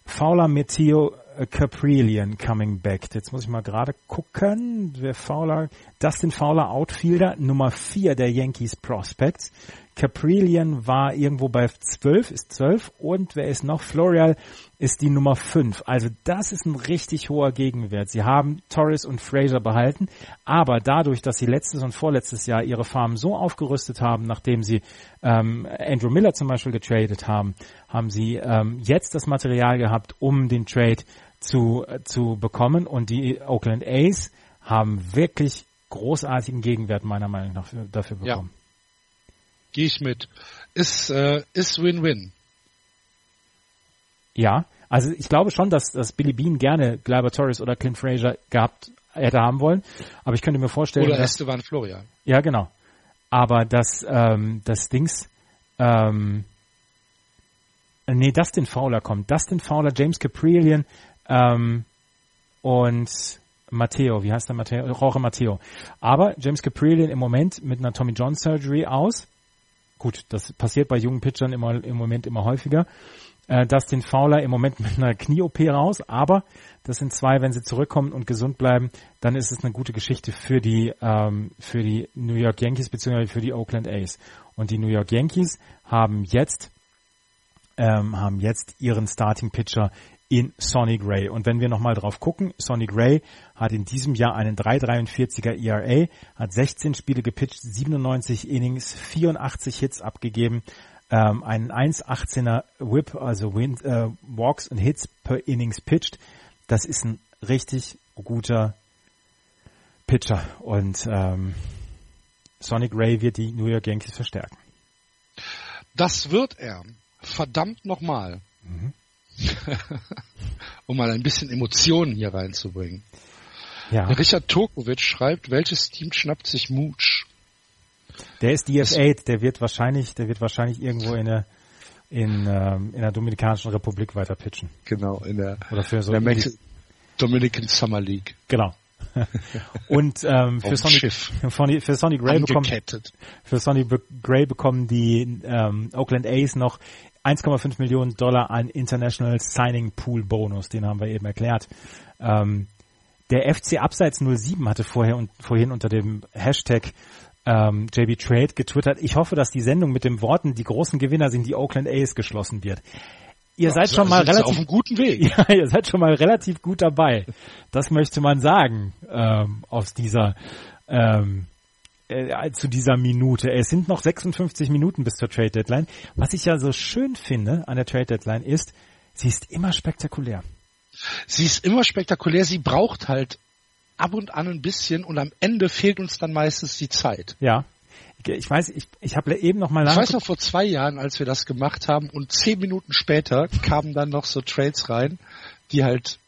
Fowler, Meteo, Caprilian coming back. Jetzt muss ich mal gerade gucken, wer Fowler, Dustin Fowler, Outfielder, Nummer 4 der Yankees Prospects. Caprilian war irgendwo bei 12, ist 12 und wer ist noch? Florial ist die Nummer 5. Also das ist ein richtig hoher Gegenwert. Sie haben Torres und Fraser behalten, aber dadurch, dass sie letztes und vorletztes Jahr ihre Farm so aufgerüstet haben, nachdem sie ähm, Andrew Miller zum Beispiel getradet haben, haben sie ähm, jetzt das Material gehabt, um den Trade zu, äh, zu bekommen und die Oakland A's haben wirklich großartigen Gegenwert meiner Meinung nach dafür bekommen. Ja. Gehe ich mit. Ist, äh, ist Win-Win. Ja, also ich glaube schon, dass, dass Billy Bean gerne Gleiber Torres oder Clint Fraser gehabt hätte haben wollen, aber ich könnte mir vorstellen, oder dass, Esteban Florian. Ja, genau. Aber das, ähm, das Dings, ähm, nee, Dustin Fowler kommt. Dustin Fowler, James Caprillion ähm, und Matteo, wie heißt der Matteo? Jorge Matteo. Aber James Caprillion im Moment mit einer Tommy John Surgery aus Gut, das passiert bei jungen Pitchern immer, im Moment immer häufiger. Äh, Dustin Fowler im Moment mit einer Knie-OP raus, aber das sind zwei, wenn sie zurückkommen und gesund bleiben, dann ist es eine gute Geschichte für die, ähm, für die New York Yankees bzw. für die Oakland A's. Und die New York Yankees haben jetzt, ähm, haben jetzt ihren Starting Pitcher in Sonny Gray. Und wenn wir nochmal drauf gucken, Sonny Gray hat in diesem Jahr einen 3,43er ERA, hat 16 Spiele gepitcht, 97 Innings, 84 Hits abgegeben, ähm, einen 1,18er Whip, also Win äh, Walks und Hits per Innings pitched. Das ist ein richtig guter Pitcher und ähm, Sonny Gray wird die New York Yankees verstärken. Das wird er. Verdammt nochmal. Mhm. um mal ein bisschen Emotionen hier reinzubringen. Ja. Richard Tokovic schreibt, welches Team schnappt sich Mooch? Der ist DF8, der wird wahrscheinlich, der wird wahrscheinlich irgendwo in der in, ähm, in der Dominikanischen Republik weiter pitchen. Genau, in der, Oder für so der Dominican Summer League. Genau. Und ähm, für, Sonny, für Sonny Gray bekommen für Sonny Gray bekommen die ähm, Oakland A's noch 1,5 Millionen Dollar an International Signing Pool Bonus, den haben wir eben erklärt. Ähm, der FC Abseits 07 hatte vorher und vorhin unter dem Hashtag ähm, JB Trade getwittert. Ich hoffe, dass die Sendung mit den Worten "Die großen Gewinner sind die Oakland A's" geschlossen wird. Ihr ja, seid schon mal relativ auf einem guten Weg. Ja, ihr seid schon mal relativ gut dabei. Das möchte man sagen ähm, aus dieser ähm, äh, zu dieser Minute. Es sind noch 56 Minuten bis zur Trade Deadline. Was ich ja so schön finde an der Trade Deadline ist, sie ist immer spektakulär. Sie ist immer spektakulär. Sie braucht halt ab und an ein bisschen und am Ende fehlt uns dann meistens die Zeit. Ja. Ich weiß, ich, ich habe eben noch mal Ich weiß noch vor zwei Jahren, als wir das gemacht haben und zehn Minuten später kamen dann noch so Trades rein, die halt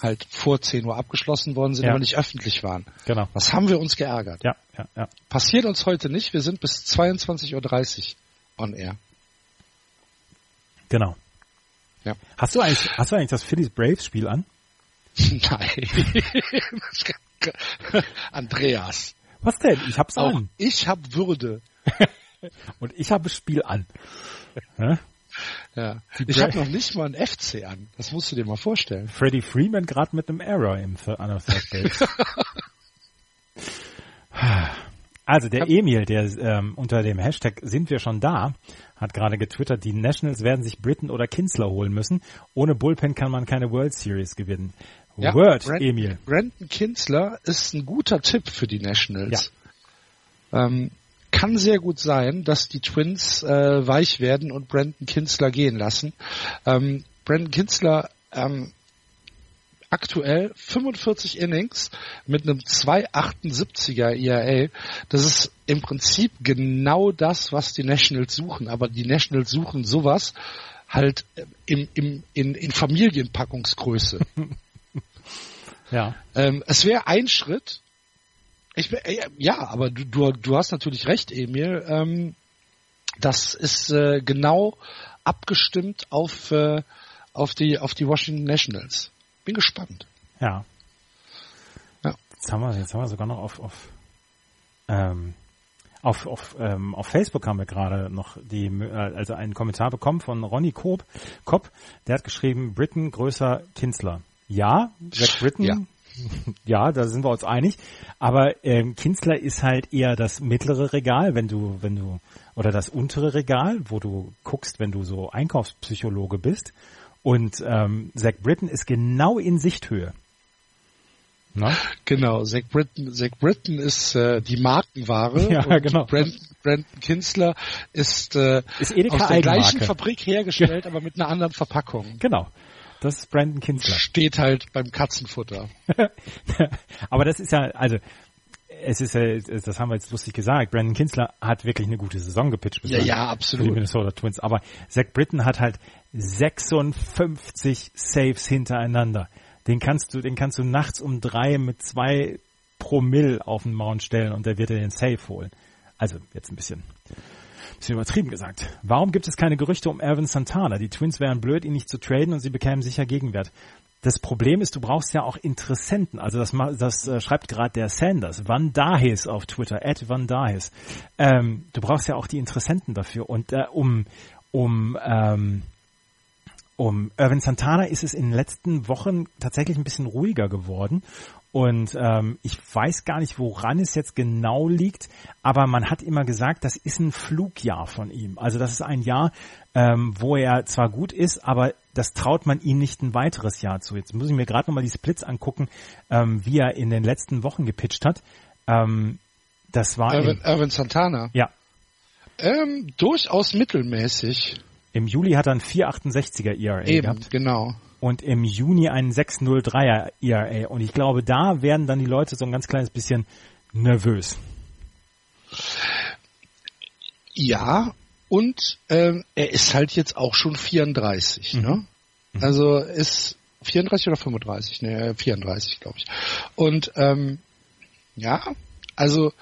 halt vor 10 Uhr abgeschlossen worden sind, Ja. aber nicht öffentlich waren. Genau. Was haben wir uns geärgert? Ja, ja, ja. Passiert uns heute nicht. Wir sind bis 22.30 Uhr on air. Genau. Ja. Hast du eigentlich, hast du eigentlich das Phillies Braves Spiel an? Nein. Andreas. Was denn? Ich hab's Auch an. ich habe Würde. Und ich habe Spiel an. Ja. Ich habe noch nicht mal ein FC an. Das musst du dir mal vorstellen. Freddie Freeman gerade mit einem Error im Th- an der Third Base. Also der Emil, der ähm, unter dem Hashtag sind wir schon da, hat gerade getwittert, die Nationals werden sich Britten oder Kinsler holen müssen. Ohne Bullpen kann man keine World Series gewinnen. Word, Brand- Emil. Brandon Kinsler ist ein guter Tipp für die Nationals. Ähm, kann sehr gut sein, dass die Twins äh, weich werden und Brandon Kinsler gehen lassen. Ähm, Brandon Kinsler ähm, aktuell 45 Innings mit einem 2,78er ERA. Das ist im Prinzip genau das, was die Nationals suchen. Aber die Nationals suchen sowas halt im, im, in, in Familienpackungsgröße. Ja. Ähm, es wäre ein Schritt. Ich, äh, ja, aber du, du, du hast natürlich recht, Emil. Ähm, das ist äh, genau abgestimmt auf, äh, auf, die, auf die Washington Nationals. Bin gespannt. Ja. Ja. Jetzt haben wir, jetzt haben wir sogar noch auf, auf, ähm, auf, auf, ähm, auf Facebook haben wir gerade noch die, äh, also einen Kommentar bekommen von Ronny Kopp, Kopp, der hat geschrieben, Britain größer Kinsler. Ja, Jack Britton, Ja. Ja. da sind wir uns einig. Aber ähm, Kinsler ist halt eher das mittlere Regal, wenn du, wenn du, oder das untere Regal, wo du guckst, wenn du so Einkaufspsychologe bist. Und ähm, Zach Britton ist genau in Sichthöhe. Na? Genau, Zach Britton, Zach Britton ist äh, die Markenware Ja, und genau. Brandon, Brandon Kinsler ist, äh, Ist aus der gleichen. Fabrik hergestellt, aber mit einer anderen Verpackung. Genau. Das ist Brandon Kinsler. Steht halt beim Katzenfutter. Aber das ist ja, also es ist ja, das haben wir jetzt lustig gesagt, Brandon Kinsler hat wirklich eine gute Saison gepitcht Ja, bislang ja, für die absolut. Minnesota Twins. Aber Zach Britton hat halt 56 Saves hintereinander. Den kannst du, den kannst du nachts um drei mit zwei Promille auf den Mount stellen und der wird dir den Save holen. Also jetzt ein bisschen, bisschen übertrieben gesagt. Warum gibt es keine Gerüchte um Erwin Santana? Die Twins wären blöd, ihn nicht zu traden und sie bekämen sicher Gegenwert. Das Problem ist, du brauchst ja auch Interessenten. Also das, das äh, schreibt gerade der Sanders, Van Dahis auf Twitter, at Van Dahis. Ähm, du brauchst ja auch die Interessenten dafür. Und äh, um, um, ähm, um Irvin Santana ist es in den letzten Wochen tatsächlich ein bisschen ruhiger geworden. Und ähm, ich weiß gar nicht, woran es jetzt genau liegt, aber man hat immer gesagt, das ist ein Flugjahr von ihm. Also das ist ein Jahr, ähm, wo er zwar gut ist, aber das traut man ihm nicht ein weiteres Jahr zu. Jetzt muss ich mir gerade nochmal die Splits angucken, ähm, wie er in den letzten Wochen gepitcht hat. Ähm, das war Irvin, Irvin Santana. ja Ähm, durchaus mittelmäßig. Im Juli hat er ein 4,68er ERA Eben, gehabt. genau. und im Juni einen 603er ERA. Und ich glaube, da werden dann die Leute so ein ganz kleines bisschen nervös. Ja, und ähm, er ist halt jetzt auch schon 34, ne? Also ist 34 oder 35? Ne, 34, glaube ich. Und ähm, ja, also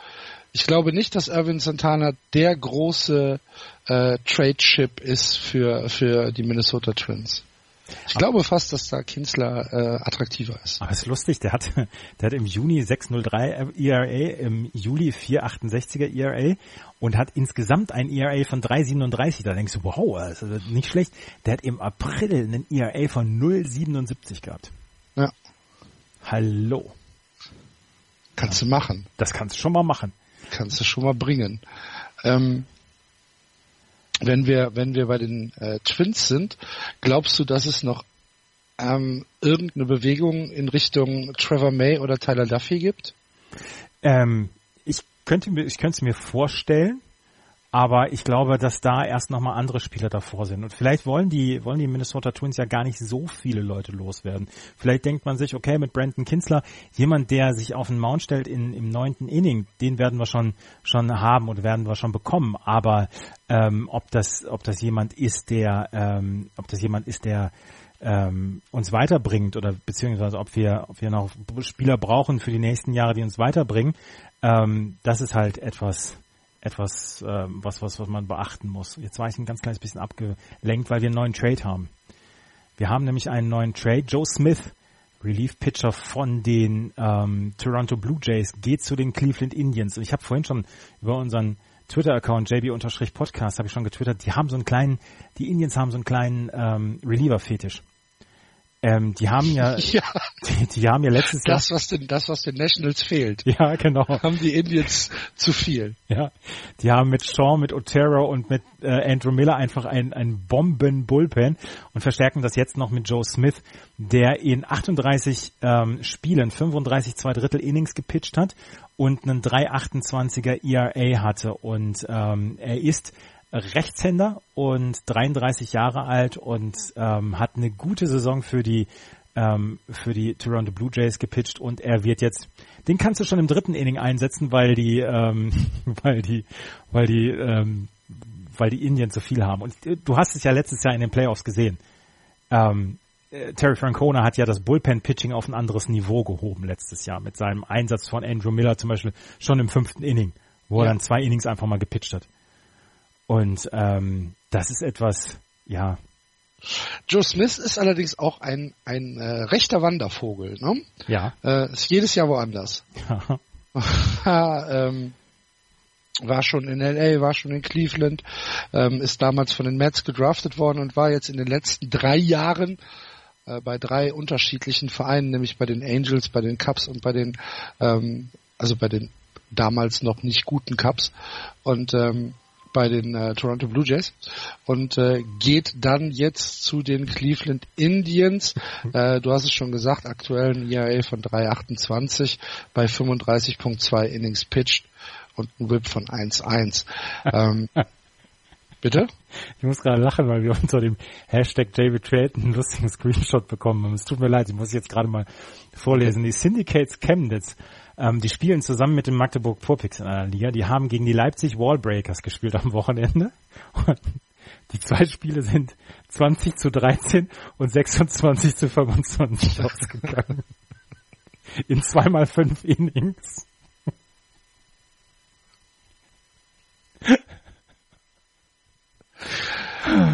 ich glaube nicht, dass Irvin Santana der große äh, Trade-Chip ist für, für die Minnesota Twins. Ich glaube fast, dass da Kinsler äh, attraktiver ist. Aber es ist lustig, der hat, der hat im Juni 603 ERA, im Juli 468er ERA und hat insgesamt ein ERA von 3,37. Da denkst du, wow, das ist nicht schlecht. Der hat im April einen ERA von 0,77 gehabt. Ja, Hallo. kannst du machen. Das kannst du schon mal machen. Kannst du schon mal bringen. Ähm, wenn wir, wenn wir bei den äh, Twins sind, glaubst du, dass es noch ähm, irgendeine Bewegung in Richtung Trevor May oder Tyler Duffy gibt? Ähm, ich könnte mir, ich könnte es mir vorstellen, aber ich glaube, dass da erst nochmal andere Spieler davor sind. Und vielleicht wollen die, wollen die Minnesota Twins ja gar nicht so viele Leute loswerden. Vielleicht denkt man sich, okay, mit Brandon Kinsler, jemand, der sich auf den Mount stellt in, im neunten Inning, den werden wir schon, schon haben und werden wir schon bekommen. Aber ähm, ob das, ob das jemand ist, der, ähm, ob das jemand ist, der ähm, uns weiterbringt oder beziehungsweise ob wir, ob wir noch Spieler brauchen für die nächsten Jahre, die uns weiterbringen, ähm, das ist halt etwas, etwas, äh, was, was, was man beachten muss. Jetzt war ich ein ganz kleines bisschen abgelenkt, weil wir einen neuen Trade haben. Wir haben nämlich einen neuen Trade. Joe Smith, Relief Pitcher von den ähm, Toronto Blue Jays, geht zu den Cleveland Indians. Und ich habe vorhin schon über unseren Twitter-Account JB-Podcast habe ich schon getwittert, die haben so einen kleinen, die Indians haben so einen kleinen ähm, Reliever-Fetisch. Ähm, die haben ja, ja. Die, die, haben ja letztes Jahr. Das, was den, das, was den Nationals fehlt. Ja, genau. Haben die Indians zu viel. Ja. Die haben mit Shaw, mit Otero und mit äh, Andrew Miller einfach ein, ein Bomben-Bullpen und verstärken das jetzt noch mit Joe Smith, der in 38 ähm, Spielen 35 zwei Drittel Innings gepitcht hat und einen 3,28er ERA hatte und ähm, er ist Rechtshänder und 33 Jahre alt und ähm, hat eine gute Saison für die ähm, für die Toronto Blue Jays gepitcht und er wird jetzt, den kannst du schon im dritten Inning einsetzen, weil die, ähm, weil die, weil die, ähm, weil die Indians so viel haben. Und äh, du hast es ja letztes Jahr in den Playoffs gesehen. Ähm, äh, Terry Francona hat ja das Bullpen-Pitching auf ein anderes Niveau gehoben letztes Jahr mit seinem Einsatz von Andrew Miller zum Beispiel schon im fünften Inning, wo ja. er dann zwei Innings einfach mal gepitcht hat. Und ähm, das ist etwas, ja. Joe Smith ist allerdings auch ein, ein äh, rechter Wandervogel, ne? Ja. Äh, ist jedes Jahr woanders. Ja. ähm, war schon in LA, war schon in Cleveland, ähm, ist damals von den Mets gedraftet worden und war jetzt in den letzten drei Jahren äh, bei drei unterschiedlichen Vereinen, nämlich bei den Angels, bei den Cubs und bei den, ähm, also bei den damals noch nicht guten Cubs und ähm, bei den äh, Toronto Blue Jays und äh, geht dann jetzt zu den Cleveland Indians. Äh, du hast es schon gesagt, aktuell ein ERA von 3,28 bei 35,2 Innings pitched und ein Whip von 1,1. ähm, Bitte? Ich muss gerade lachen, weil wir unter dem Hashtag JBTrade einen lustigen Screenshot bekommen haben. Es tut mir leid, ich muss jetzt gerade mal vorlesen. Die Syndicates Chemnitz ähm, die spielen zusammen mit dem Magdeburg Purpix in einer Liga. Die haben gegen die Leipzig Wallbreakers gespielt am Wochenende. Und die zwei Spiele sind 20 zu 13 und 26 zu 25 ausgegangen. In zweimal fünf Innings.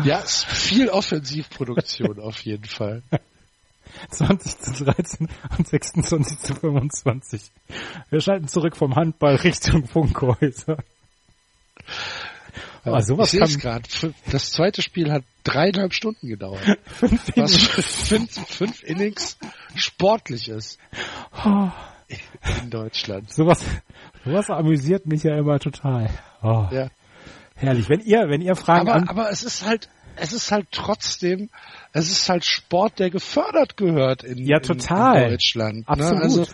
Ja, viel Offensivproduktion auf jeden Fall. 20 zu 13 und 26 zu 25. Wir schalten zurück vom Handball Richtung Funkhäuser. Aber sowas ich kann... grad. Das zweite Spiel hat dreieinhalb Stunden gedauert. fünf für fünf, fünf Innings sportliches oh. in Deutschland. Sowas, sowas amüsiert mich ja immer total. Oh. Ja. Herrlich. Wenn ihr, wenn ihr Fragen aber, aber es ist halt, es ist halt trotzdem, es ist halt Sport, der gefördert gehört in, ja, total. in Deutschland. Ne? Absolut. Ne? Also,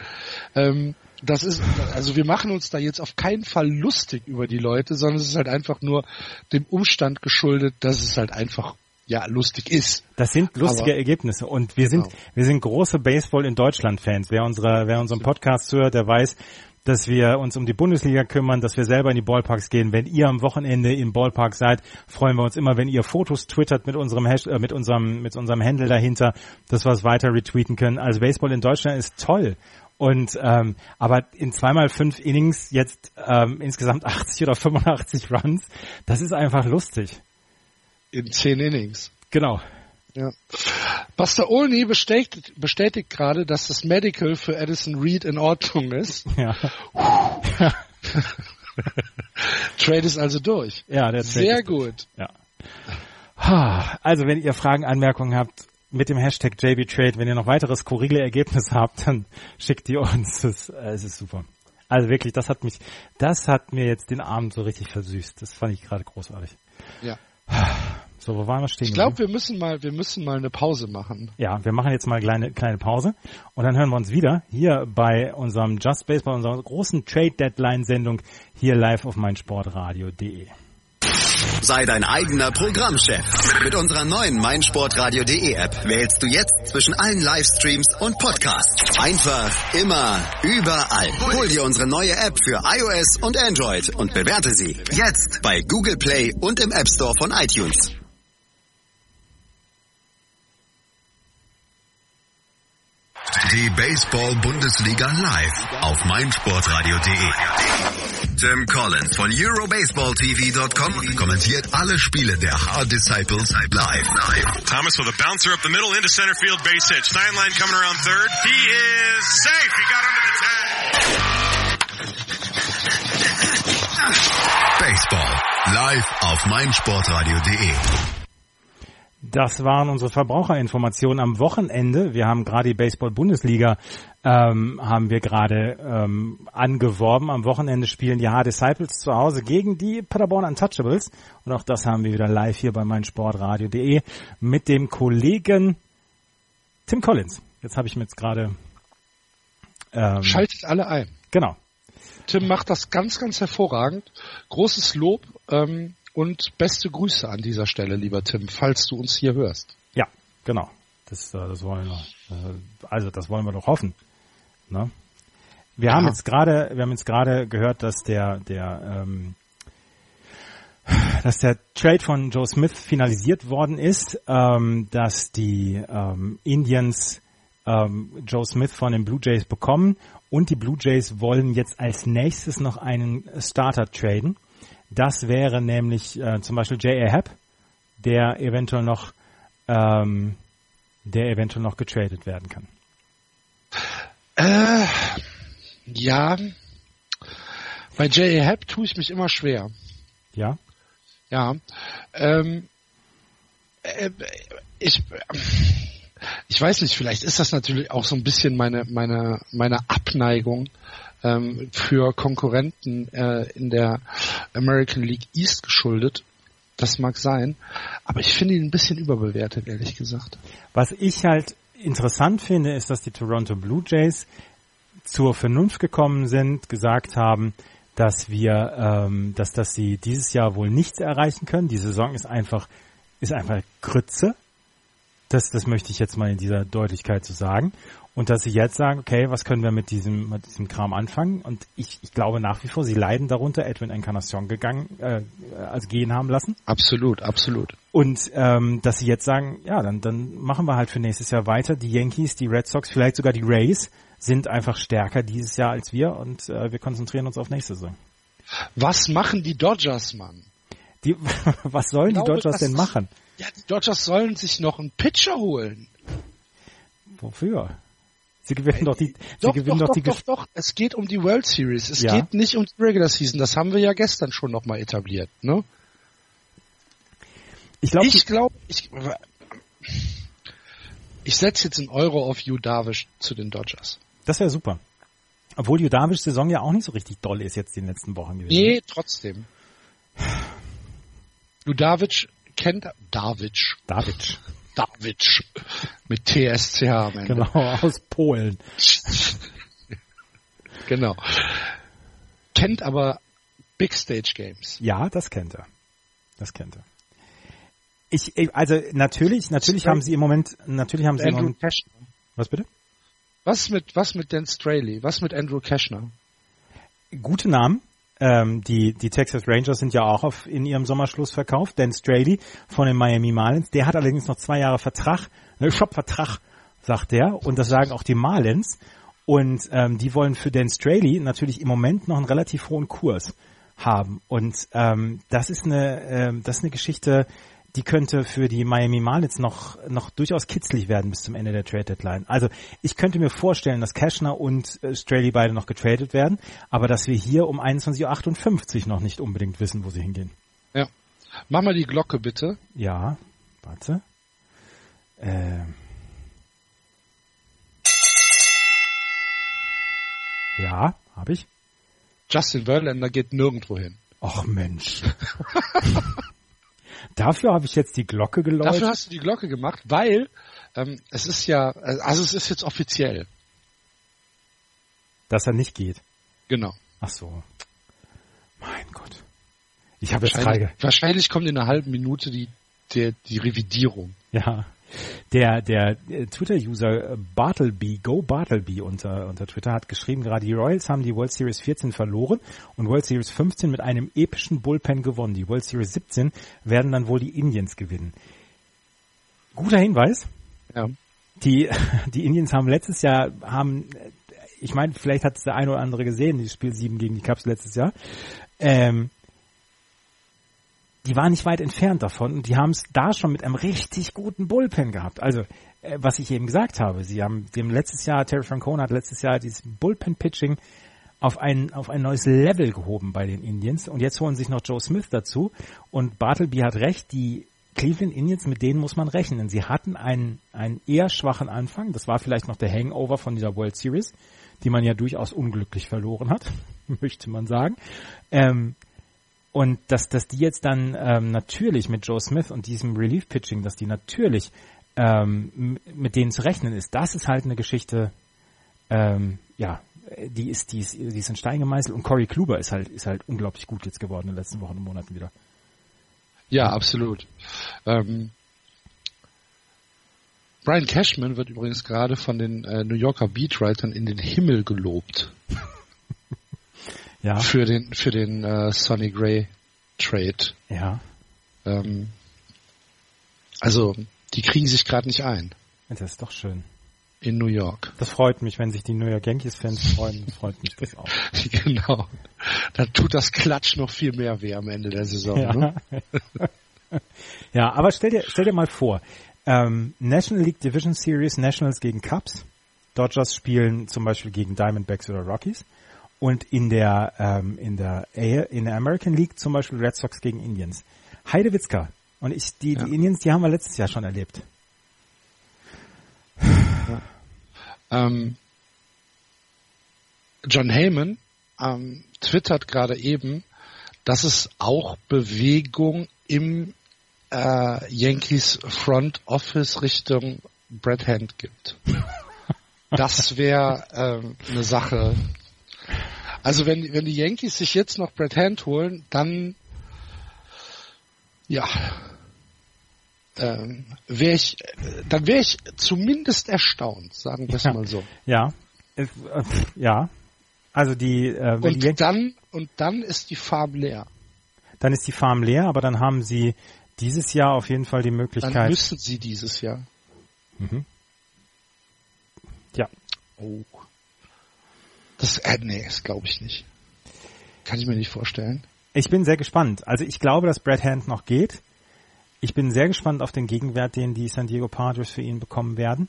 ähm, das ist, also wir machen uns da jetzt auf keinen Fall lustig über die Leute, sondern es ist halt einfach nur dem Umstand geschuldet, dass es halt einfach ja lustig ist. Das sind lustige Aber, Ergebnisse und wir sind genau. wir sind große Baseball in Deutschland Fans. Wer unsere wer unseren Podcast hört, der weiß, dass wir uns um die Bundesliga kümmern, dass wir selber in die Ballparks gehen. Wenn ihr am Wochenende im Ballpark seid, freuen wir uns immer, wenn ihr Fotos twittert mit unserem Hash äh, mit unserem mit unserem Handle dahinter, dass wir es weiter retweeten können. Also Baseball in Deutschland ist toll. Und ähm, aber in zweimal fünf Innings jetzt ähm, insgesamt 80 oder 85 Runs, das ist einfach lustig. In zehn Innings. Genau. Ja. Buster Olney bestätigt, bestätigt gerade, dass das Medical für Edison Reed in Ordnung ist. Ja. Trade ist also durch. Ja, der Trade Sehr gut. Ja. Also, wenn ihr Fragen, Anmerkungen habt, mit dem Hashtag JBTrade, wenn ihr noch weitere skurrile Ergebnisse habt, dann schickt die uns. Das, äh, es ist super. Also wirklich, das hat mich, das hat mir jetzt den Abend so richtig versüßt. Das fand ich gerade großartig. Ja. So, wo waren wir stehen? Ich glaube, wir müssen mal, wir müssen mal eine Pause machen. Ja, wir machen jetzt mal eine kleine, kleine Pause und dann hören wir uns wieder hier bei unserem Just Space, bei unserer großen Trade Deadline Sendung hier live auf meinsportradio.de. Sei dein eigener Programmchef. Mit unserer neuen meinsportradio.de App wählst du jetzt zwischen allen Livestreams und Podcasts. Einfach, immer, überall. Hol dir unsere neue App für iOS und Android und bewerte sie jetzt bei Google Play und im App Store von iTunes. Die Baseball-Bundesliga live auf meinsportradio.de. Tim Collins von EuroBaseballTV.com kommentiert alle Spiele der Hard Disciples live. Thomas with a bouncer up the middle into center field base hit. Steinlein coming around third. He is safe. He got under the tag. Baseball live auf meinsportradio.de. Das waren unsere Verbraucherinformationen am Wochenende. Wir haben gerade die Baseball-Bundesliga ähm, haben wir gerade ähm, angeworben. Am Wochenende spielen die Hard Disciples zu Hause gegen die Paderborn Untouchables. Und auch das haben wir wieder live hier bei meinsportradio.de mit dem Kollegen Tim Collins. Jetzt habe ich mir jetzt gerade ähm, Schaltet alle ein. Genau. Tim macht das ganz, ganz hervorragend. Großes Lob. Ähm, und beste Grüße an dieser Stelle, lieber Tim, falls du uns hier hörst. Ja, genau. Das, äh, das wollen wir. Äh, also das wollen wir doch hoffen. Ne? Wir ja. haben jetzt gerade, wir haben jetzt gerade gehört, dass der der ähm, dass der Trade von Joe Smith finalisiert worden ist, ähm, dass die ähm, Indians ähm, Joe Smith von den Blue Jays bekommen und die Blue Jays wollen jetzt als nächstes noch einen Starter traden. Das wäre nämlich äh, zum Beispiel J.A. Happ, der eventuell noch, ähm, der eventuell noch getradet werden kann. Äh, ja, bei J.A. Happ tue ich mich immer schwer. Ja? Ja. Ähm, äh, ich, ich weiß nicht, vielleicht ist das natürlich auch so ein bisschen meine, meine, meine Abneigung ähm, für Konkurrenten äh, in der American League East geschuldet. Das mag sein, aber ich finde ihn ein bisschen überbewertet, ehrlich gesagt. Was ich halt interessant finde, ist, dass die Toronto Blue Jays zur Vernunft gekommen sind, gesagt haben, dass wir, ähm, dass, dass sie dieses Jahr wohl nichts erreichen können. Die Saison ist einfach, ist einfach Grütze. Das, das möchte ich jetzt mal in dieser Deutlichkeit so sagen. Und dass sie jetzt sagen, okay, was können wir mit diesem, mit diesem Kram anfangen? Und ich, ich glaube nach wie vor, sie leiden darunter, Edwin Encarnacion gegangen, äh, als gehen haben lassen. Absolut, absolut. Und ähm, dass sie jetzt sagen, ja, dann, dann machen wir halt für nächstes Jahr weiter. Die Yankees, die Red Sox, vielleicht sogar die Rays sind einfach stärker dieses Jahr als wir und äh, wir konzentrieren uns auf nächste Saison. Was machen die Dodgers, Mann? Die, was sollen glaube, die Dodgers denn machen? Ja, die Dodgers sollen sich noch einen Pitcher holen. Wofür? Sie gewinnen doch die, sie doch, gewinnen doch, doch, die doch, doch, Es geht um die World Series. Es ja. geht nicht um die Regular Season. Das haben wir ja gestern schon nochmal etabliert, ne? Ich glaube, ich, glaub, ich, ich setze jetzt einen Euro auf Yu Darvish zu den Dodgers. Das wäre super. Obwohl Yu Darvish Saison ja auch nicht so richtig doll ist jetzt in den letzten Wochen gewesen. Nee, trotzdem. Yu Darvish kennt Darvish. Darvish. Davic mit TSCH am Ende. Genau, aus Polen. genau. Kennt aber Big Stage Games. Ja, das kennt er. Das kennt er. Ich, also natürlich, natürlich haben sie im Moment, natürlich haben sie Andrew im Moment, Cashner. Was bitte? Was mit, was mit Dan Straley? Was mit Andrew Cashner? Gute Namen. Ähm, die, die Texas Rangers sind ja auch auf, in ihrem Sommerschluss verkauft. Dan Straley von den Miami Marlins, der hat allerdings noch zwei Jahre Vertrag, ne, Shop-Vertrag, sagt der. Und das sagen auch die Marlins. Und ähm, die wollen für Dan Straley natürlich im Moment noch einen relativ hohen Kurs haben. Und ähm, das ist eine, ähm, das ist eine Geschichte, die könnte für die Miami Marlins noch, noch durchaus kitzlig werden bis zum Ende der Trade Deadline. Also ich könnte mir vorstellen, dass Cashner und äh, Straley beide noch getradet werden, aber dass wir hier um 21.58 Uhr noch nicht unbedingt wissen, wo sie hingehen. Ja. Mach mal die Glocke bitte. Ja, warte. Äh. Ja, habe ich. Justin Verlander geht nirgendwo hin. Ach Mensch. Dafür habe ich jetzt die Glocke geläutet. Dafür hast du die Glocke gemacht, weil ähm, es ist ja, also es ist jetzt offiziell. Dass er nicht geht. Genau. Ach so. Mein Gott. Ich habe jetzt gerade. Wahrscheinlich kommt in einer halben Minute die, der, die Revidierung. Ja. Der, der Twitter-User Bartleby, Go Bartleby unter, unter Twitter hat geschrieben, gerade die Royals haben die World Series 14 verloren und World Series 15 mit einem epischen Bullpen gewonnen. Die World Series 17 werden dann wohl die Indians gewinnen. Guter Hinweis. Ja. die, die Indians haben letztes Jahr, haben, ich meine, vielleicht hat es der eine oder andere gesehen, die Spiel 7 gegen die Cubs letztes Jahr. Ähm, die waren nicht weit entfernt davon und die haben es da schon mit einem richtig guten Bullpen gehabt. Also, äh, was ich eben gesagt habe, sie haben, sie haben letztes Jahr, Terry Francona hat letztes Jahr dieses Bullpen-Pitching auf ein, auf ein neues Level gehoben bei den Indians und jetzt holen sich noch Joe Smith dazu und Bartleby hat recht, die Cleveland Indians, mit denen muss man rechnen. Sie hatten einen, einen eher schwachen Anfang. Das war vielleicht noch der Hangover von dieser World Series, die man ja durchaus unglücklich verloren hat, möchte man sagen. Ähm, und dass, dass die jetzt dann ähm, natürlich mit Joe Smith und diesem Relief-Pitching, dass die natürlich ähm, mit denen zu rechnen ist, das ist halt eine Geschichte, ähm, ja, die ist, die ist, die ist in Stein gemeißelt und Corey Kluber ist halt, ist halt unglaublich gut jetzt geworden in den letzten Wochen und Monaten wieder. Ja, absolut. Ähm, Brian Cashman wird übrigens gerade von den äh, New Yorker Beatwritern in den Himmel gelobt. ja. Für den, für den äh, Sonny Gray Trade. Ja. Ähm, also, die kriegen sich gerade nicht ein. Das ist doch schön. In New York. Das freut mich, wenn sich die New York Yankees-Fans freuen. Das freut mich das auch. genau. Dann tut das Klatsch noch viel mehr weh am Ende der Saison. Ja, ne? ja aber stell dir, stell dir mal vor, ähm, National League Division Series, Nationals gegen Cubs. Dodgers spielen zum Beispiel gegen Diamondbacks oder Rockies. Und in der, ähm, in der, in der American League zum Beispiel Red Sox gegen Indians. Heidewitzka. Und ich, die, Ja. die Indians, die haben wir letztes Jahr schon erlebt. Ähm, John Heyman ähm, twittert gerade eben, dass es auch Bewegung im äh, Yankees Front Office Richtung Brad Hand gibt. Das wäre ähm, eine Sache. Also wenn, wenn die Yankees sich jetzt noch Brad Hand holen, dann ja, ähm, wäre ich, dann wäre ich zumindest erstaunt, sagen wir es Ja. mal so. Ja. Es, äh, ja. Also die, äh, wenn Und die dann, und dann ist die Farm leer. dann ist die Farm leer, aber dann haben sie dieses Jahr auf jeden Fall die Dann Möglichkeit. müssen sie dieses Jahr. Mhm. Ja. Oh. Das, äh, nee, das glaube ich nicht. Kann ich mir nicht vorstellen. Ich bin sehr gespannt. Also ich glaube, dass Brad Hand noch geht. Ich bin sehr gespannt auf den Gegenwert, den die San Diego Padres für ihn bekommen werden.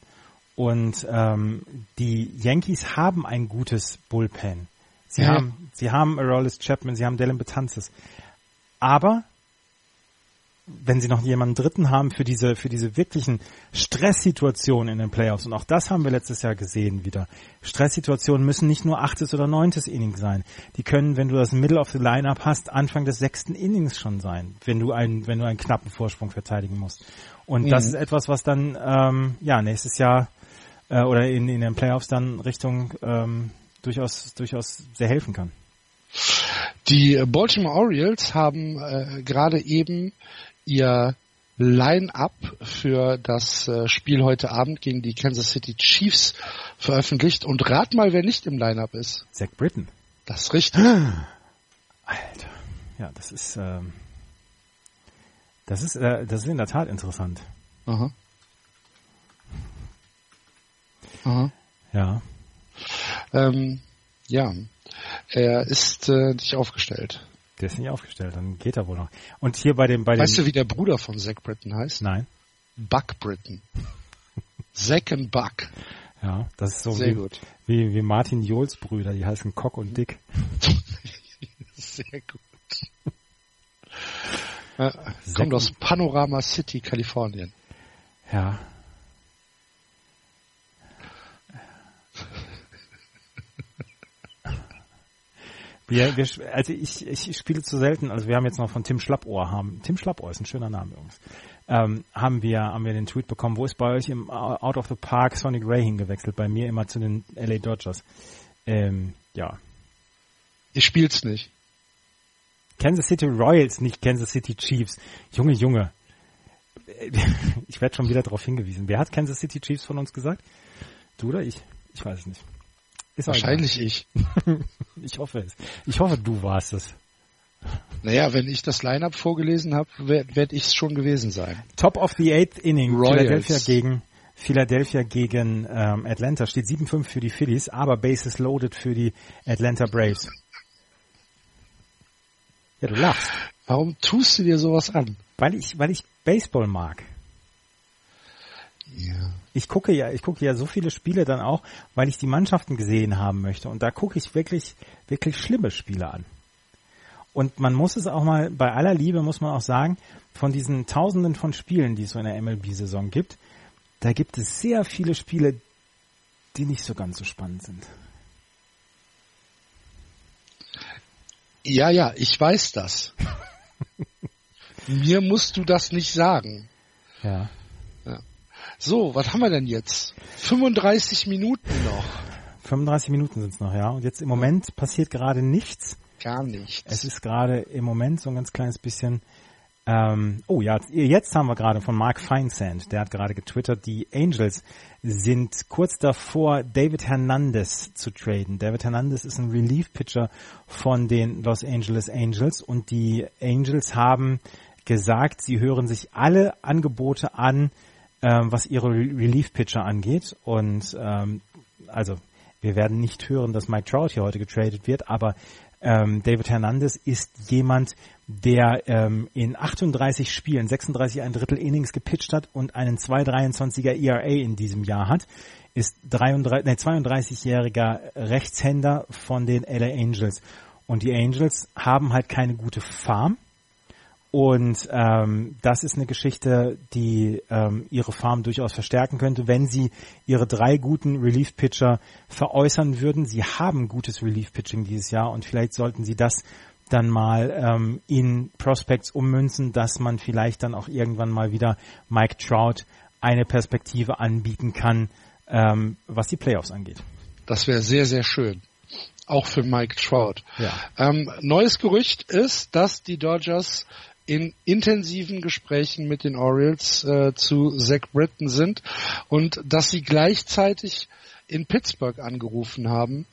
Und ähm, die Yankees haben ein gutes Bullpen. Sie Ja. haben, sie haben Aroldis Chapman, sie haben Dylan Betances. Aber wenn sie noch jemanden Dritten haben für diese für diese wirklichen Stresssituationen in den Playoffs und auch das haben wir letztes Jahr gesehen wieder. Stresssituationen müssen nicht nur achtes oder neuntes Inning sein. Die können, wenn du das Middle of the Lineup hast, Anfang des sechsten Innings schon sein, wenn du einen wenn du einen knappen Vorsprung verteidigen musst. Und das Mhm. ist etwas, was dann ähm, ja nächstes Jahr äh, oder in, in den Playoffs dann Richtung ähm, durchaus durchaus sehr helfen kann. Die Baltimore Orioles haben äh, gerade eben ihr Line-up für das äh, Spiel heute Abend gegen die Kansas City Chiefs veröffentlicht. Und rat mal, wer nicht im Line-up ist. Zach Britton. Das ist richtig. Alter. Ja, das ist ähm, das ist äh, das ist in der Tat interessant. Aha. Aha. Ja. Ähm, ja, er ist äh, nicht aufgestellt. Der ist nicht aufgestellt, dann geht er wohl noch. Und hier bei dem bei dem Weißt du, wie der Bruder von Zach Britton heißt? Nein. Buck Britton. Zack and Buck. Ja, das ist so Sehr wie, gut. wie wie Martin Johls Brüder, die heißen Cock und Dick. Sehr gut. Äh, kommt aus Panorama City, Kalifornien. Ja. Wir, wir, also ich, ich spiele zu selten, also wir haben jetzt noch von Tim Schlappohr haben, Tim Schlappohr ist ein schöner Name übrigens, ähm, haben wir, haben wir den Tweet bekommen, wo ist bei euch im Out of the Park Sonic Ray hingewechselt, bei mir immer zu den LA Dodgers. Ähm, ja. Ihr spielt's nicht. Kansas City Royals, nicht Kansas City Chiefs. Junge, Junge. Ich werde schon wieder darauf hingewiesen. Wer hat Kansas City Chiefs von uns gesagt? Du oder ich? Ich weiß es nicht. Ist Wahrscheinlich ich. Ich hoffe es. Ich hoffe, du warst es. Naja, wenn ich das Line-Up vorgelesen habe, werde werd ich es schon gewesen sein. Top of the eighth inning. Royals. Philadelphia gegen Philadelphia gegen ähm, Atlanta steht 7-5 für die Phillies, aber Bases loaded für die Atlanta Braves. Ja, du lachst. Warum tust du dir sowas an? Weil ich, weil ich Baseball mag. Ja. Ich gucke ja, ich gucke ja so viele Spiele dann auch, weil ich die Mannschaften gesehen haben möchte. Und da gucke ich wirklich, wirklich schlimme Spiele an. Und man muss es auch mal, bei aller Liebe muss man auch sagen, von diesen Tausenden von Spielen, die es so in der MLB-Saison gibt, da gibt es sehr viele Spiele, die nicht so ganz so spannend sind. Ja, ja, ich weiß das. Mir musst du das nicht sagen. Ja. So, was haben wir denn jetzt? 35 Minuten noch. 35 Minuten sind es noch, ja. Und jetzt im Moment passiert gerade nichts. Gar nichts. Es ist gerade im Moment so ein ganz kleines bisschen ähm, oh ja, jetzt haben wir gerade von Mark Feinsand, der hat gerade getwittert, die Angels sind kurz davor, David Hernandez zu traden. David Hernandez ist ein Relief-Pitcher von den Los Angeles Angels und die Angels haben gesagt, sie hören sich alle Angebote an, ähm, was ihre Relief-Pitcher angeht und ähm, also wir werden nicht hören, dass Mike Trout hier heute getradet wird, aber ähm, David Hernandez ist jemand, der ähm, in 38 Spielen 36 ein Drittel Innings gepitcht hat und einen 2,23er ERA in diesem Jahr hat, ist 33, nee, 32-jähriger Rechtshänder von den LA Angels. Und die Angels haben halt keine gute Farm und ähm, das ist eine Geschichte, die ähm, ihre Farm durchaus verstärken könnte, wenn sie ihre drei guten Relief-Pitcher veräußern würden. Sie haben gutes Relief-Pitching dieses Jahr und vielleicht sollten sie das dann mal ähm, in Prospects ummünzen, dass man vielleicht dann auch irgendwann mal wieder Mike Trout eine Perspektive anbieten kann, ähm, was die Playoffs angeht. Das wäre sehr, sehr schön. Auch für Mike Trout. Ja. Ähm, neues Gerücht ist, dass die Dodgers in intensiven Gesprächen mit den Orioles äh, zu Zach Britton sind und dass sie gleichzeitig in Pittsburgh angerufen haben,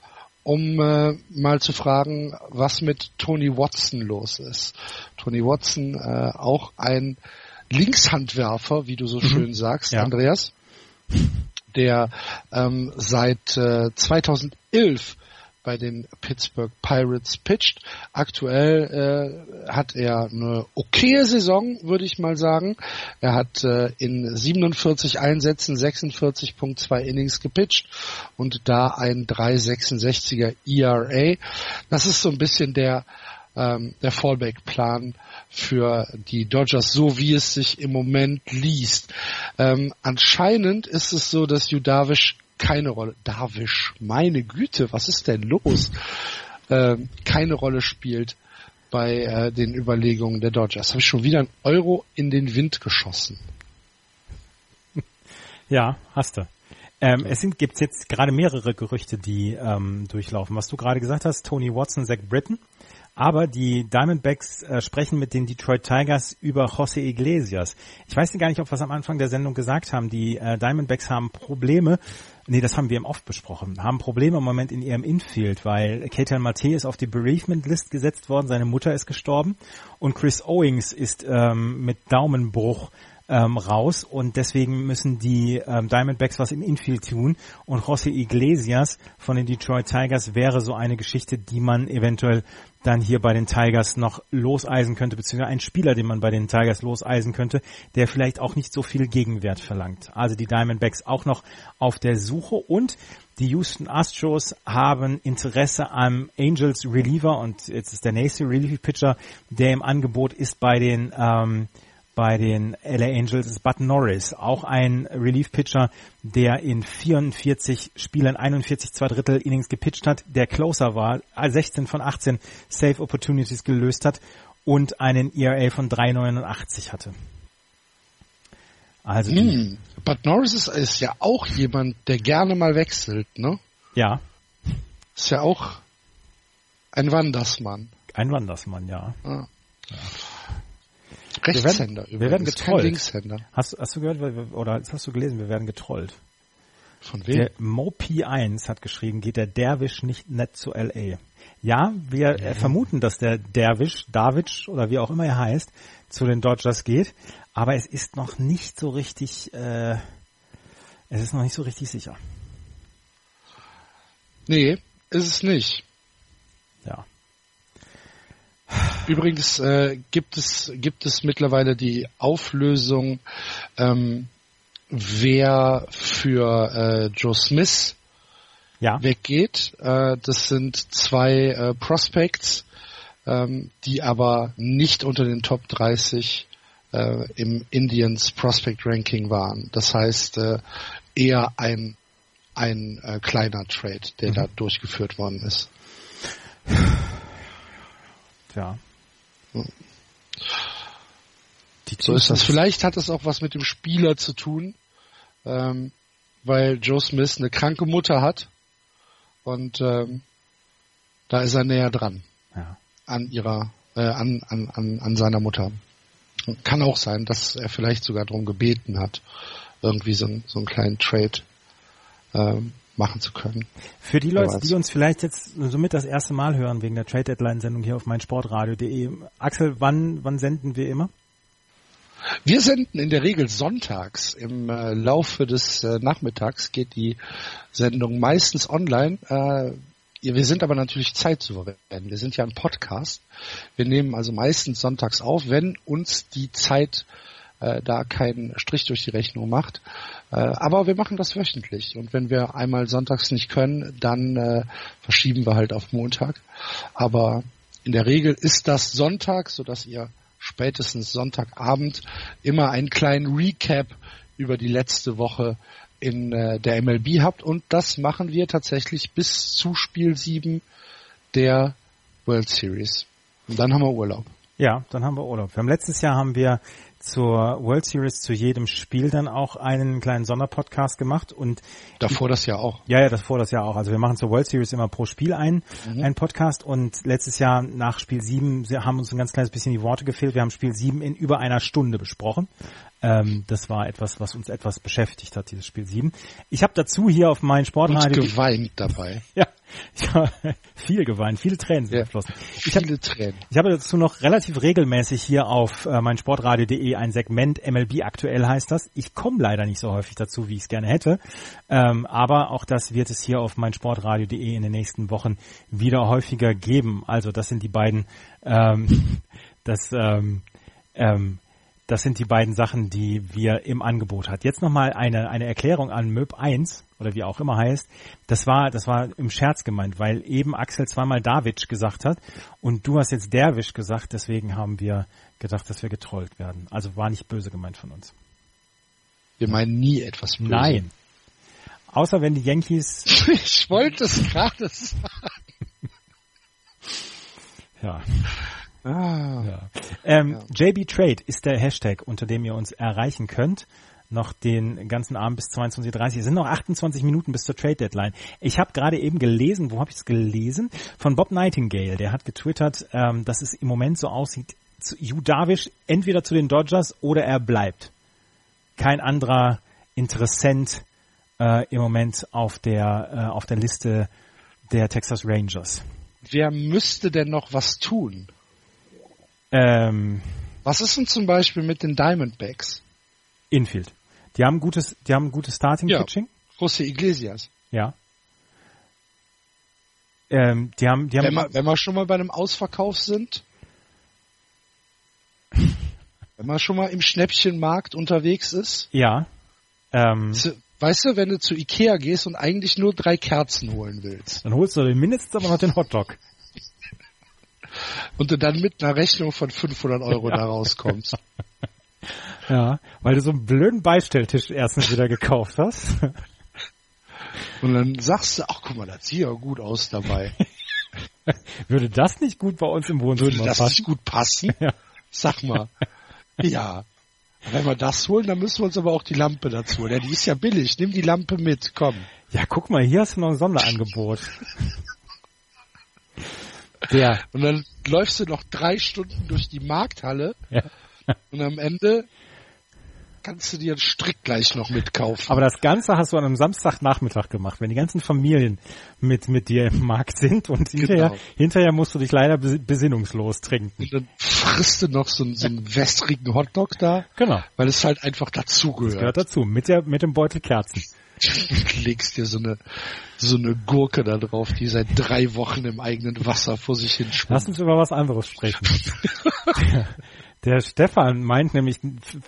um äh, mal zu fragen, was mit Tony Watson los ist. Tony Watson, äh, auch ein Linkshandwerfer, wie du so mhm. schön sagst, ja. Andreas, der ähm, seit äh, 2011 bei den Pittsburgh Pirates pitcht. Aktuell äh, hat er eine okaye Saison, würde ich mal sagen. Er hat äh, in 47 Einsätzen 46.2 Innings gepitcht und da ein 3,66er ERA. Das ist so ein bisschen der ähm, der Fallback-Plan für die Dodgers, so wie es sich im Moment liest. Ähm, anscheinend ist es so, dass Judavish keine Rolle. Darwish, meine Güte, was ist denn los? Ähm, keine Rolle spielt bei äh, den Überlegungen der Dodgers. Habe ich schon wieder einen Euro in den Wind geschossen. Ja, hast du. Ähm, es sind, gibt's jetzt gerade mehrere Gerüchte, die ähm, durchlaufen. Was du gerade gesagt hast, Tony Watson, Zach Britton. Aber die Diamondbacks äh, sprechen mit den Detroit Tigers über José Iglesias. Ich weiß gar nicht, ob wir es am Anfang der Sendung gesagt haben. Die äh, Diamondbacks haben Probleme, nee, das haben wir im Oft besprochen, haben Probleme im Moment in ihrem Infield, weil Ketel Mate ist auf die Bereavement List gesetzt worden, seine Mutter ist gestorben und Chris Owings ist ähm, mit Daumenbruch ähm, raus. Und deswegen müssen die ähm, Diamondbacks was im Infield tun. Und José Iglesias von den Detroit Tigers wäre so eine Geschichte, die man eventuell dann hier bei den Tigers noch loseisen könnte, beziehungsweise ein Spieler, den man bei den Tigers loseisen könnte, der vielleicht auch nicht so viel Gegenwert verlangt. Also die Diamondbacks auch noch auf der Suche. Und die Houston Astros haben Interesse am Angels Reliever. Und jetzt ist der nächste Relief Pitcher, der im Angebot ist bei den ähm, bei den LA Angels ist Bud Norris, auch ein Relief-Pitcher, der in 44 Spielen 41 zwei Drittel Innings gepitcht hat, der Closer war, 16 von 18 Safe Opportunities gelöst hat und einen ERA von 3,89 hatte. Also hm, Bud Norris ist, ist ja auch jemand, der gerne mal wechselt, ne? Ja. Ist ja auch ein Wandersmann. Ein Wandersmann, ja. Ah. ja. Rechtshänder wir werden, wir werden getrollt. Linkshänder. Hast, hast du gehört, oder hast du gelesen, wir werden getrollt. Von wem? Der Mopi1 hat geschrieben, geht der Derwisch nicht nett zu LA. Ja, wir ja. vermuten, dass der Derwisch, David oder wie auch immer er heißt, zu den Dodgers geht, aber es ist noch nicht so richtig, äh, Es ist noch nicht so richtig sicher. Nee, ist es nicht. Übrigens äh, gibt es gibt es mittlerweile die Auflösung, ähm, wer für äh, Joe Smith Ja. weggeht. Äh, das sind zwei äh, Prospects, ähm, die aber nicht unter den Top 30 äh, im Indians Prospect Ranking waren. Das heißt äh, eher ein ein äh, kleiner Trade, der da durchgeführt worden ist. Ja. Die So ist das. Vielleicht hat es auch was mit dem Spieler zu tun, ähm, weil Joe Smith eine kranke Mutter hat und ähm, da ist er näher dran Ja. an ihrer, äh, an, an, an, an seiner Mutter. Kann auch sein, dass er vielleicht sogar darum gebeten hat, irgendwie so, einen- so einen kleinen Trade ähm, machen zu können. Für die Leute, die uns vielleicht jetzt somit das erste Mal hören wegen der Trade Deadline Sendung hier auf meinsportradio.de. Axel, wann, wann senden wir immer? Wir senden in der Regel sonntags. Im äh, Laufe des äh, Nachmittags geht die Sendung meistens online. Äh, wir sind aber natürlich zeitsouverän. Wir sind ja ein Podcast. Wir nehmen also meistens sonntags auf, wenn uns die Zeit äh, da keinen Strich durch die Rechnung macht. Äh, aber wir machen das wöchentlich. Und wenn wir einmal sonntags nicht können, dann äh, verschieben wir halt auf Montag. Aber in der Regel ist das Sonntag, sodass ihr spätestens Sonntagabend immer einen kleinen Recap über die letzte Woche in äh, der MLB habt. Und das machen wir tatsächlich bis zu Spiel 7 der World Series. Und dann haben wir Urlaub. Ja, dann haben wir Urlaub. Wir haben letztes Jahr haben wir zur World Series zu jedem Spiel dann auch einen kleinen Sonderpodcast gemacht und Davor das ja auch. ja, ja, das vor das Jahr auch. Also wir machen zur World Series immer pro Spiel ein, einen Podcast und letztes Jahr nach Spiel 7 sie haben uns ein ganz kleines bisschen die Worte gefehlt. Wir haben Spiel 7 in über einer Stunde besprochen. Ähm, das war etwas, was uns etwas beschäftigt hat, dieses Spiel 7. Ich habe dazu hier auf meinen Und Sportradio geweint dabei. ja, ich habe viel geweint, viele Tränen sind Ja. geflossen. Ich habe Viele Tränen. ich habe dazu noch relativ regelmäßig hier auf äh, mein Sportradio.de ein Segment MLB aktuell heißt das. Ich komme leider nicht so häufig dazu, wie ich es gerne hätte, ähm, aber auch das wird es hier auf mein Sportradio.de in den nächsten Wochen wieder häufiger geben. Also das sind die beiden, ähm, das ähm, ähm, das sind die beiden Sachen, die wir im Angebot hat. Jetzt nochmal eine, eine Erklärung an MÖB 1 oder wie auch immer heißt. Das war, das war im Scherz gemeint, weil eben Axel zweimal Davic gesagt hat und du hast jetzt Derwisch gesagt, deswegen haben wir gedacht, dass wir getrollt werden. Also war nicht böse gemeint von uns. Wir meinen nie etwas Böses. Nein. Außer wenn die Yankees, Ich wollte es gerade sagen. ja, Ah. Ja. Ähm, JB Trade ist der Hashtag, unter dem ihr uns erreichen könnt. Noch den ganzen Abend bis 22.30 Uhr. Es sind noch 28 Minuten bis zur Trade Deadline. Ich habe gerade eben gelesen, wo habe ich es gelesen? Von Bob Nightingale. Der hat getwittert, ähm, dass es im Moment so aussieht, Yu Darvish entweder zu den Dodgers oder er bleibt. Kein anderer Interessent äh, im Moment auf der, äh, auf der Liste der Texas Rangers. Wer müsste denn noch was tun? Ähm, Was ist denn zum Beispiel mit den Diamondbacks? Infield. Die haben gutes, die haben gutes Starting Ja. Pitching. José Iglesias. Ja. Ähm, die haben, die haben, Wenn wir, wenn wir schon mal bei einem Ausverkauf sind. Wenn man schon mal im Schnäppchenmarkt unterwegs ist. ja. Ähm, Weißt du, wenn du zu Ikea gehst und eigentlich nur drei Kerzen holen willst dann holst du den mindestens aber noch den Hotdog. und du dann mit einer Rechnung von 500 Euro da rauskommst. Ja. Weil du so einen blöden Beistelltisch erstens wieder gekauft hast. Und dann sagst du, ach guck mal, das sieht ja gut aus dabei. Würde das nicht gut bei uns im Wohnzimmer Würde das passen? nicht gut passen? Ja. Sag mal. Ja. Wenn wir das holen, dann müssen wir uns aber auch die Lampe dazu holen. Ja, die ist ja billig. Nimm die Lampe mit, komm. Ja, guck mal, hier hast du noch ein Sonderangebot. Der, Und dann läufst du noch drei Stunden durch die Markthalle ja. und am Ende kannst du dir einen Strick gleich noch mitkaufen. Aber das Ganze hast du an einem Samstagnachmittag gemacht, wenn die ganzen Familien mit, mit dir im Markt sind und hinterher, Genau. hinterher musst du dich leider bes- besinnungslos trinken. Und dann frisst du noch so, einen- so einen wässrigen Hotdog da, Genau. weil es halt einfach dazugehört. Gehört dazu. Mit der, mit dem Beutel Kerzen. Du legst dir so eine, so eine Gurke da drauf, die seit drei Wochen im eigenen Wasser vor sich hin Lass schwimmt. uns über was anderes sprechen. der, Stefan meint nämlich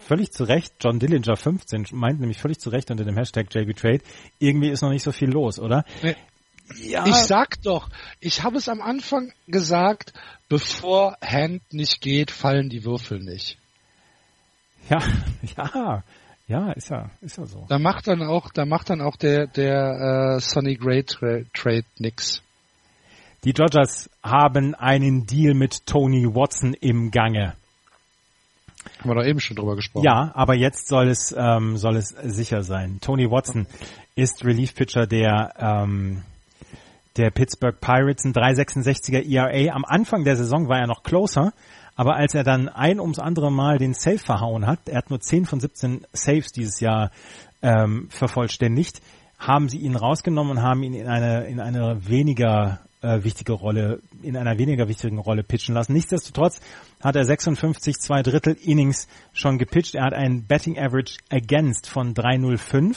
völlig zu Recht, John Dillinger 15 meint nämlich völlig zu Recht unter dem Hashtag JBTrade, irgendwie ist noch nicht so viel los, oder? Nee. Ja, Ich sag doch, ich habe es am Anfang gesagt, bevor Hand nicht geht, fallen die Würfel nicht. ja, ja, ja, ist ja, ist ja so. Da macht dann auch, da macht dann auch der, der äh, Sonny Gray Tra Trade nix. Die Dodgers haben einen Deal mit Tony Watson im Gange. Haben wir doch eben schon drüber gesprochen. Ja, aber jetzt soll es ähm, soll es sicher sein. Tony Watson ist Relief Pitcher der ähm, der Pittsburgh Pirates, ein 3,66er ERA. Am Anfang der Saison war er noch closer, aber als er dann ein ums andere Mal den Save verhauen hat, er hat nur 10 von 17 Saves dieses Jahr ähm, vervollständigt, haben sie ihn rausgenommen und haben ihn in eine in eine weniger äh, wichtige Rolle, in einer weniger wichtigen Rolle pitchen lassen. Nichtsdestotrotz hat er 56 zwei Drittel Innings schon gepitcht. Er hat einen Betting Average Against von 3,05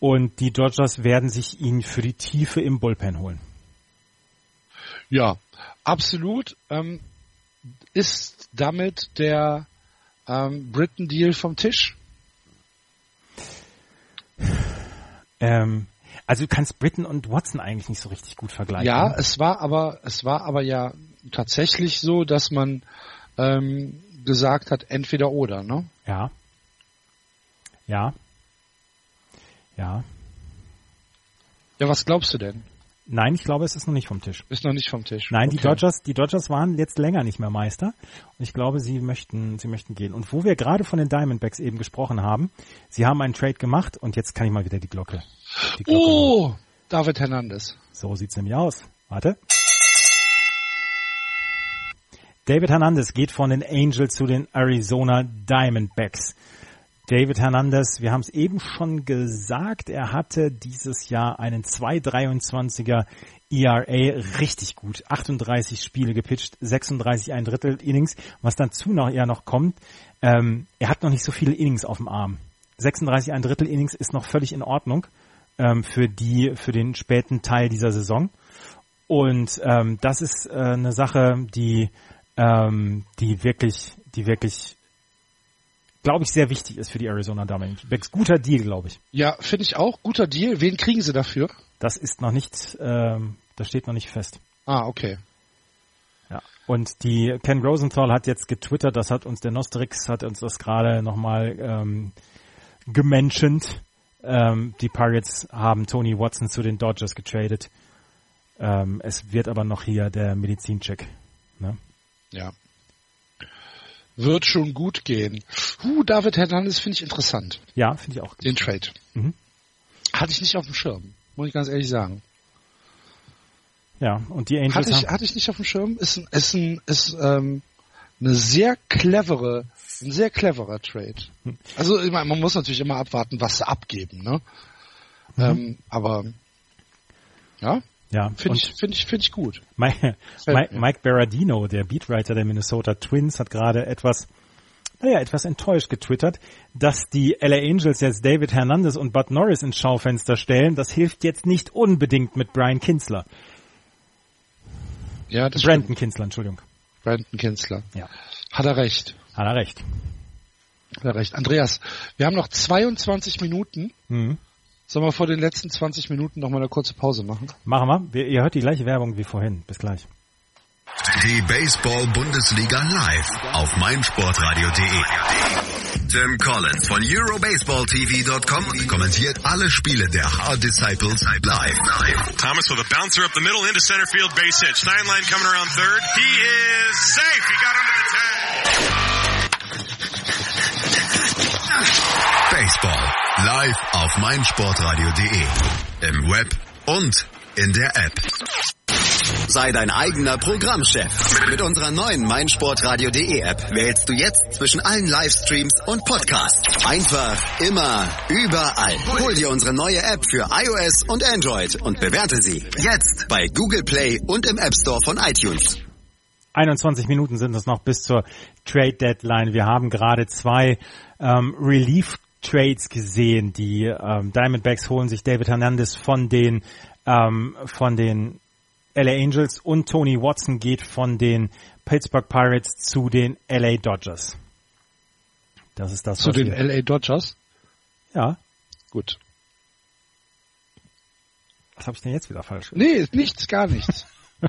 und die Dodgers werden sich ihn für die Tiefe im Bullpen holen. Ja, absolut. Ähm, ist damit der ähm, Britain Deal vom Tisch? Ähm, also du kannst Britton und Watson eigentlich nicht so richtig gut vergleichen. Ja, es war aber, es war aber ja tatsächlich so, dass man ähm, gesagt hat, entweder oder, ne? Ja. Ja. Ja. Ja, was glaubst du denn? Nein, ich glaube, es ist noch nicht vom Tisch. Ist noch nicht vom Tisch. Nein, die Okay. Dodgers, die Dodgers waren jetzt länger nicht mehr Meister. Und ich glaube, sie möchten, sie möchten gehen. Und wo wir gerade von den Diamondbacks eben gesprochen haben, sie haben einen Trade gemacht und jetzt kann ich mal wieder die Glocke. Oh, David Hernandez. So sieht's nämlich aus. Warte. David Hernandez geht von den Angels zu den Arizona Diamondbacks. David Hernandez, wir haben es eben schon gesagt, er hatte dieses Jahr einen 2,23er ERA richtig gut. 38 Spiele gepitcht, 36 ein Drittel Innings. Was dazu noch eher noch kommt, ähm, er hat noch nicht so viele Innings auf dem Arm. 36 ein Drittel Innings ist noch völlig in Ordnung ähm, für die für den späten Teil dieser Saison. Und ähm, das ist äh, eine Sache, die ähm, die wirklich die wirklich glaube ich sehr wichtig ist für die Arizona Diamondbacks. Guter Deal, glaube ich. Ja, finde ich auch. Guter Deal. Wen kriegen sie dafür? Das ist noch nicht ähm, das steht noch nicht fest. Ah, okay. Ja. Und die Ken Rosenthal hat jetzt getwittert, das hat uns der Nostrix hat uns das gerade nochmal ähm, gemenschent. Ähm, die Pirates haben Tony Watson zu den Dodgers getradet. Ähm, es wird aber noch hier der Medizincheck. Ne? Ja. Wird schon gut gehen. Huh, David Hernandez finde ich interessant. Ja, finde ich auch. Den Trade. Mhm. Hatte ich nicht auf dem Schirm. Muss ich ganz ehrlich sagen. Ja, und die Angels Hatte ich, haben, hatte ich nicht auf dem Schirm. Ist ein, ist ein, ist, ähm, eine sehr clevere, ein sehr cleverer Trade. Hm. Also, meine, man muss natürlich immer abwarten, was sie abgeben, ne? Mhm. Ähm, aber, ja, ja, finde ich, finde ich, finde ich gut. Mike, Mike. Mike Berardino, der Beatwriter der Minnesota Twins, hat gerade etwas, naja, etwas enttäuscht getwittert, dass die LA Angels jetzt David Hernandez und Bud Norris ins Schaufenster stellen. Das hilft jetzt nicht unbedingt mit Brian Kinsler. Ja, das Brandon stimmt. Kinsler, Entschuldigung. Brandon Kinsler. Ja, Hat er recht. hat er recht. Hat er recht. Andreas, wir haben noch 22 Minuten. Mhm. Sollen wir vor den letzten 20 Minuten noch mal eine kurze Pause machen? Machen wir. wir. Ihr hört die gleiche Werbung wie vorhin. Bis gleich. Die Baseball-Bundesliga live auf meinsportradio.de. Tim Collins von EuroBaseballTV.com kommentiert alle Spiele der Hard Disciples live. Thomas with a bouncer up the middle into center field base hit. Steinlein coming around third. He is safe. He got under the tag. Baseball live auf meinsportradio.de. Im Web und in der App. Sei dein eigener Programmchef. Mit unserer neuen meinsportradio.de App wählst du jetzt zwischen allen Livestreams und Podcasts. Einfach, immer, überall. Hol dir unsere neue App für iOS und Android und bewerte sie jetzt bei Google Play und im App Store von iTunes. 21 Minuten sind es noch bis zur Trade Deadline. Wir haben gerade zwei ähm, Relief Trades gesehen. Die ähm, Diamondbacks holen sich David Hernandez von den ähm, von den LA Angels und Tony Watson geht von den Pittsburgh Pirates zu den LA Dodgers. Das ist das. Zu den. LA Dodgers? Ja. Gut. Was habe ich denn jetzt wieder falsch? Nee, nichts, gar nichts.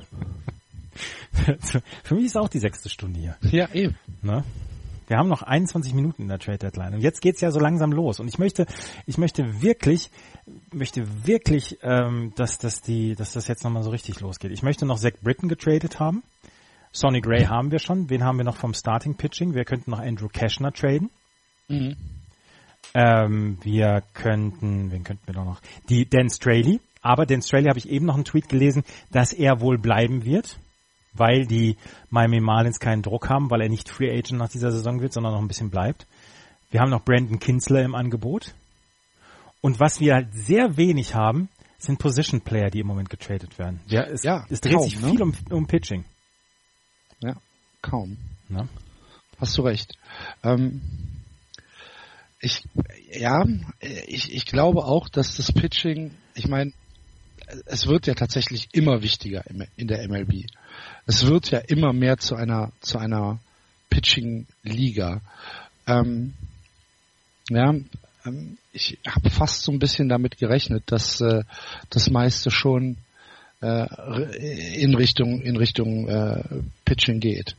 Für mich ist auch die sechste Stunde hier. Ja, eben. Ne? Wir haben noch 21 Minuten in der Trade Deadline und jetzt geht's ja so langsam los und ich möchte, ich möchte wirklich, möchte wirklich, ähm, dass, dass die, dass das jetzt nochmal so richtig losgeht. Ich möchte noch Zach Britton getradet haben. Sonny Gray haben wir schon. Wen haben wir noch vom Starting Pitching? Wir könnten noch Andrew Cashner traden. Mhm. Ähm, wir könnten, wen könnten wir noch? Die Dan Straley. Aber Dan Straley habe ich eben noch einen Tweet gelesen, dass er wohl bleiben wird weil die Miami Marlins keinen Druck haben, weil er nicht Free Agent nach dieser Saison wird, sondern noch ein bisschen bleibt. Wir haben noch Brandon Kinsler im Angebot. Und was wir halt sehr wenig haben, sind Position Player, die im Moment getradet werden. Ja, es, ja, es dreht kaum, sich ne? viel um, um Pitching. Ja, kaum. Na? Hast du recht. Ähm, ich, ja, ich, ich glaube auch, dass das Pitching, ich meine, es wird ja tatsächlich immer wichtiger in der MLB es wird ja immer mehr zu einer zu einer Pitching-Liga. Ähm, ja, ähm, ich habe fast so ein bisschen damit gerechnet, dass äh, das meiste schon äh, in Richtung in Richtung äh, Pitching geht.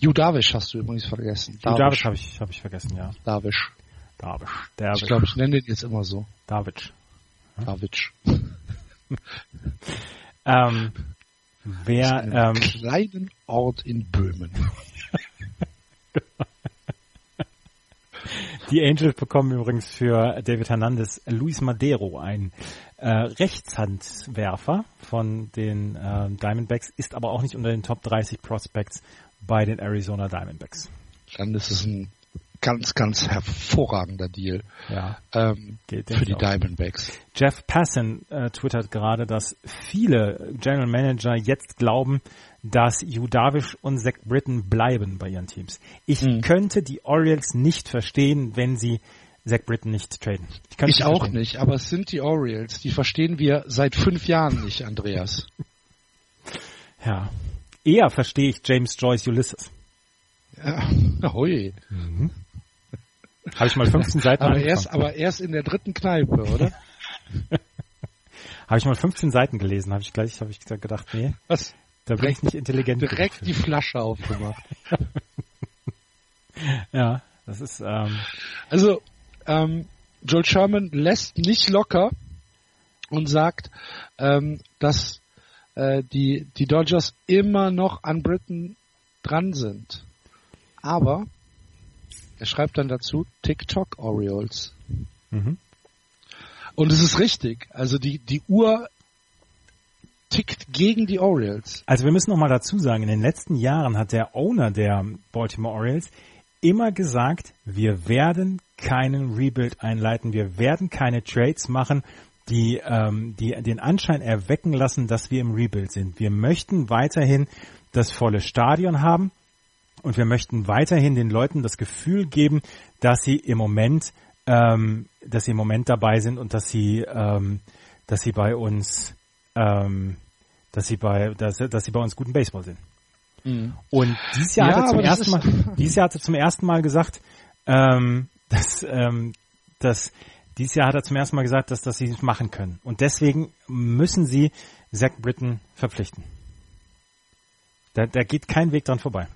Judavish hast du übrigens vergessen. Judavish habe ich habe ich vergessen, ja. Davish. Davish. Davish. Ich glaube, ich nenne den jetzt immer so. Davish. Hm? Davish. ähm, Wer, ähm, kleinen Ort in Böhmen. Die Angels bekommen übrigens für David Hernandez Luis Madero, ein äh, Rechtshandwerfer von den äh, Diamondbacks, ist aber auch nicht unter den Top 30 Prospects bei den Arizona Diamondbacks. Dann ist ein ganz, ganz hervorragender Deal ja, ähm, für die. Diamondbacks. Jeff Passan äh, twittert gerade, dass viele General Manager jetzt glauben, dass Hugh Darvish und Zach Britton bleiben bei ihren Teams. Ich mhm. könnte die Orioles nicht verstehen, wenn sie Zach Britton nicht traden. Ich, ich auch verstehen. nicht, aber es sind die Orioles. Die verstehen wir seit fünf Jahren nicht, Andreas. ja. Eher verstehe ich James Joyce Ulysses. Ja, hui. Mhm. Habe ich mal 15 Seiten aber erst, aber erst in der dritten Kneipe, oder? habe ich mal 15 Seiten gelesen, habe ich gleich habe ich gedacht, nee. Was? Da bin ich nicht intelligent. Direkt die Flasche aufgemacht. ja, das ist ähm Also ähm, Joel Sherman lässt nicht locker und sagt, ähm, dass äh, die die Dodgers immer noch an Britain dran sind. Aber er schreibt dann dazu TikTok Orioles. Mhm. Und es ist richtig. Also die, die Uhr tickt gegen die Orioles. Also wir müssen noch mal dazu sagen, in den letzten Jahren hat der Owner der Baltimore Orioles immer gesagt, wir werden keinen Rebuild einleiten, wir werden keine Trades machen, die, ähm, die den Anschein erwecken lassen, dass wir im Rebuild sind. Wir möchten weiterhin das volle Stadion haben. Und wir möchten weiterhin den Leuten das Gefühl geben, dass sie im Moment, ähm, dass sie im Moment dabei sind und dass sie, ähm, dass sie bei uns, ähm, dass sie bei, dass, dass sie bei uns guten Baseball sind. Mhm. Und dieses Jahr ja, hat er zum ersten Mal, dieses Jahr hat er zum ersten Mal gesagt, ähm, dass, ähm, dass dieses Jahr hat er zum ersten Mal gesagt, dass, dass sie es machen können. Und deswegen müssen sie Zach Britton verpflichten. Da, da geht kein Weg dran vorbei.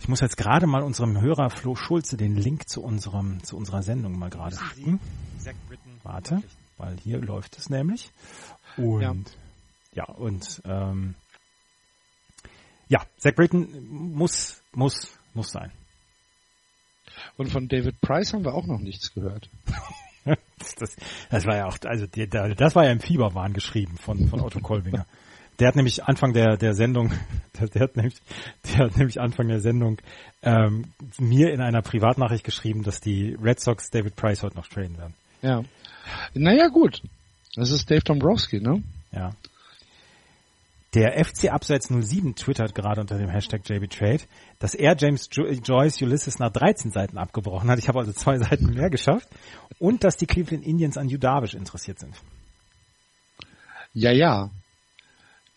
Ich muss jetzt gerade mal unserem Hörer Flo Schulze den Link zu unserem zu unserer Sendung mal gerade schicken. Warte, weil hier läuft es nämlich. Und ja, ja und ähm, ja, Zach Britton muss muss muss sein. Und von David Price haben wir auch noch nichts gehört. das, das war ja auch, also die, das war ja im Fieberwahn geschrieben von, von Otto Kolbinger. Der hat nämlich Anfang der, der Sendung, der, der, hat nämlich, der hat nämlich Anfang der Sendung ähm, mir in einer Privatnachricht geschrieben, dass die Red Sox David Price heute noch traden werden. Ja. Naja, gut. Das ist Dave Dombrowski, ne? Ja. Der FC Abseits 07 twittert gerade unter dem Hashtag JBTrade, dass er James jo Joyce Ulysses nach 13 Seiten abgebrochen hat. Ich habe also zwei Seiten mehr geschafft. Und dass die Cleveland Indians an Hugh Darvish interessiert sind. Ja, ja.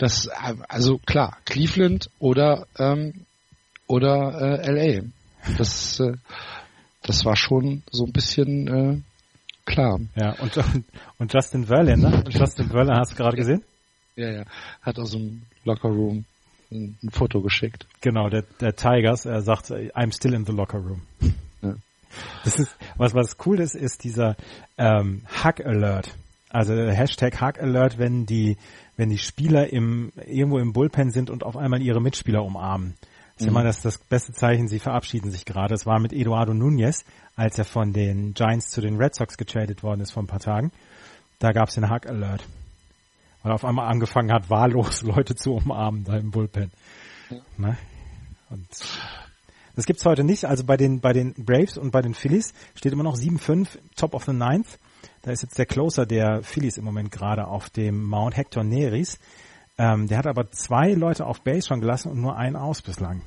Das, also klar, Cleveland oder, ähm, oder äh, LA. Das, äh, das war schon so ein bisschen äh, klar. Ja, und, und Justin Verlander, Justin Verlander hast du gerade gesehen? Ja, ja. Hat aus dem Locker Room ein, ein Foto geschickt. Genau, der, der Tigers, er sagt, I'm still in the locker room. Ja. Das ist, was, was cool ist, ist dieser ähm, Hack Alert. Also Hashtag Hack Alert, wenn die, wenn die Spieler im, irgendwo im Bullpen sind und auf einmal ihre Mitspieler umarmen. Das ist mhm. immer das, das beste Zeichen, sie verabschieden sich gerade. Es war mit Eduardo Nunez, als er von den Giants zu den Red Sox getradet worden ist vor ein paar Tagen. Da gab es den Hack Alert weil er auf einmal angefangen hat, wahllos Leute zu umarmen da im Bullpen. Ja. Ne? Und das gibt's heute nicht. Also bei den bei den Braves und bei den Phillies steht immer noch 7-5, Top of the Ninth. Da ist jetzt der Closer der Phillies im Moment gerade auf dem Mount Hector Neris. Ähm, der hat aber zwei Leute auf Base schon gelassen und nur einen aus bislang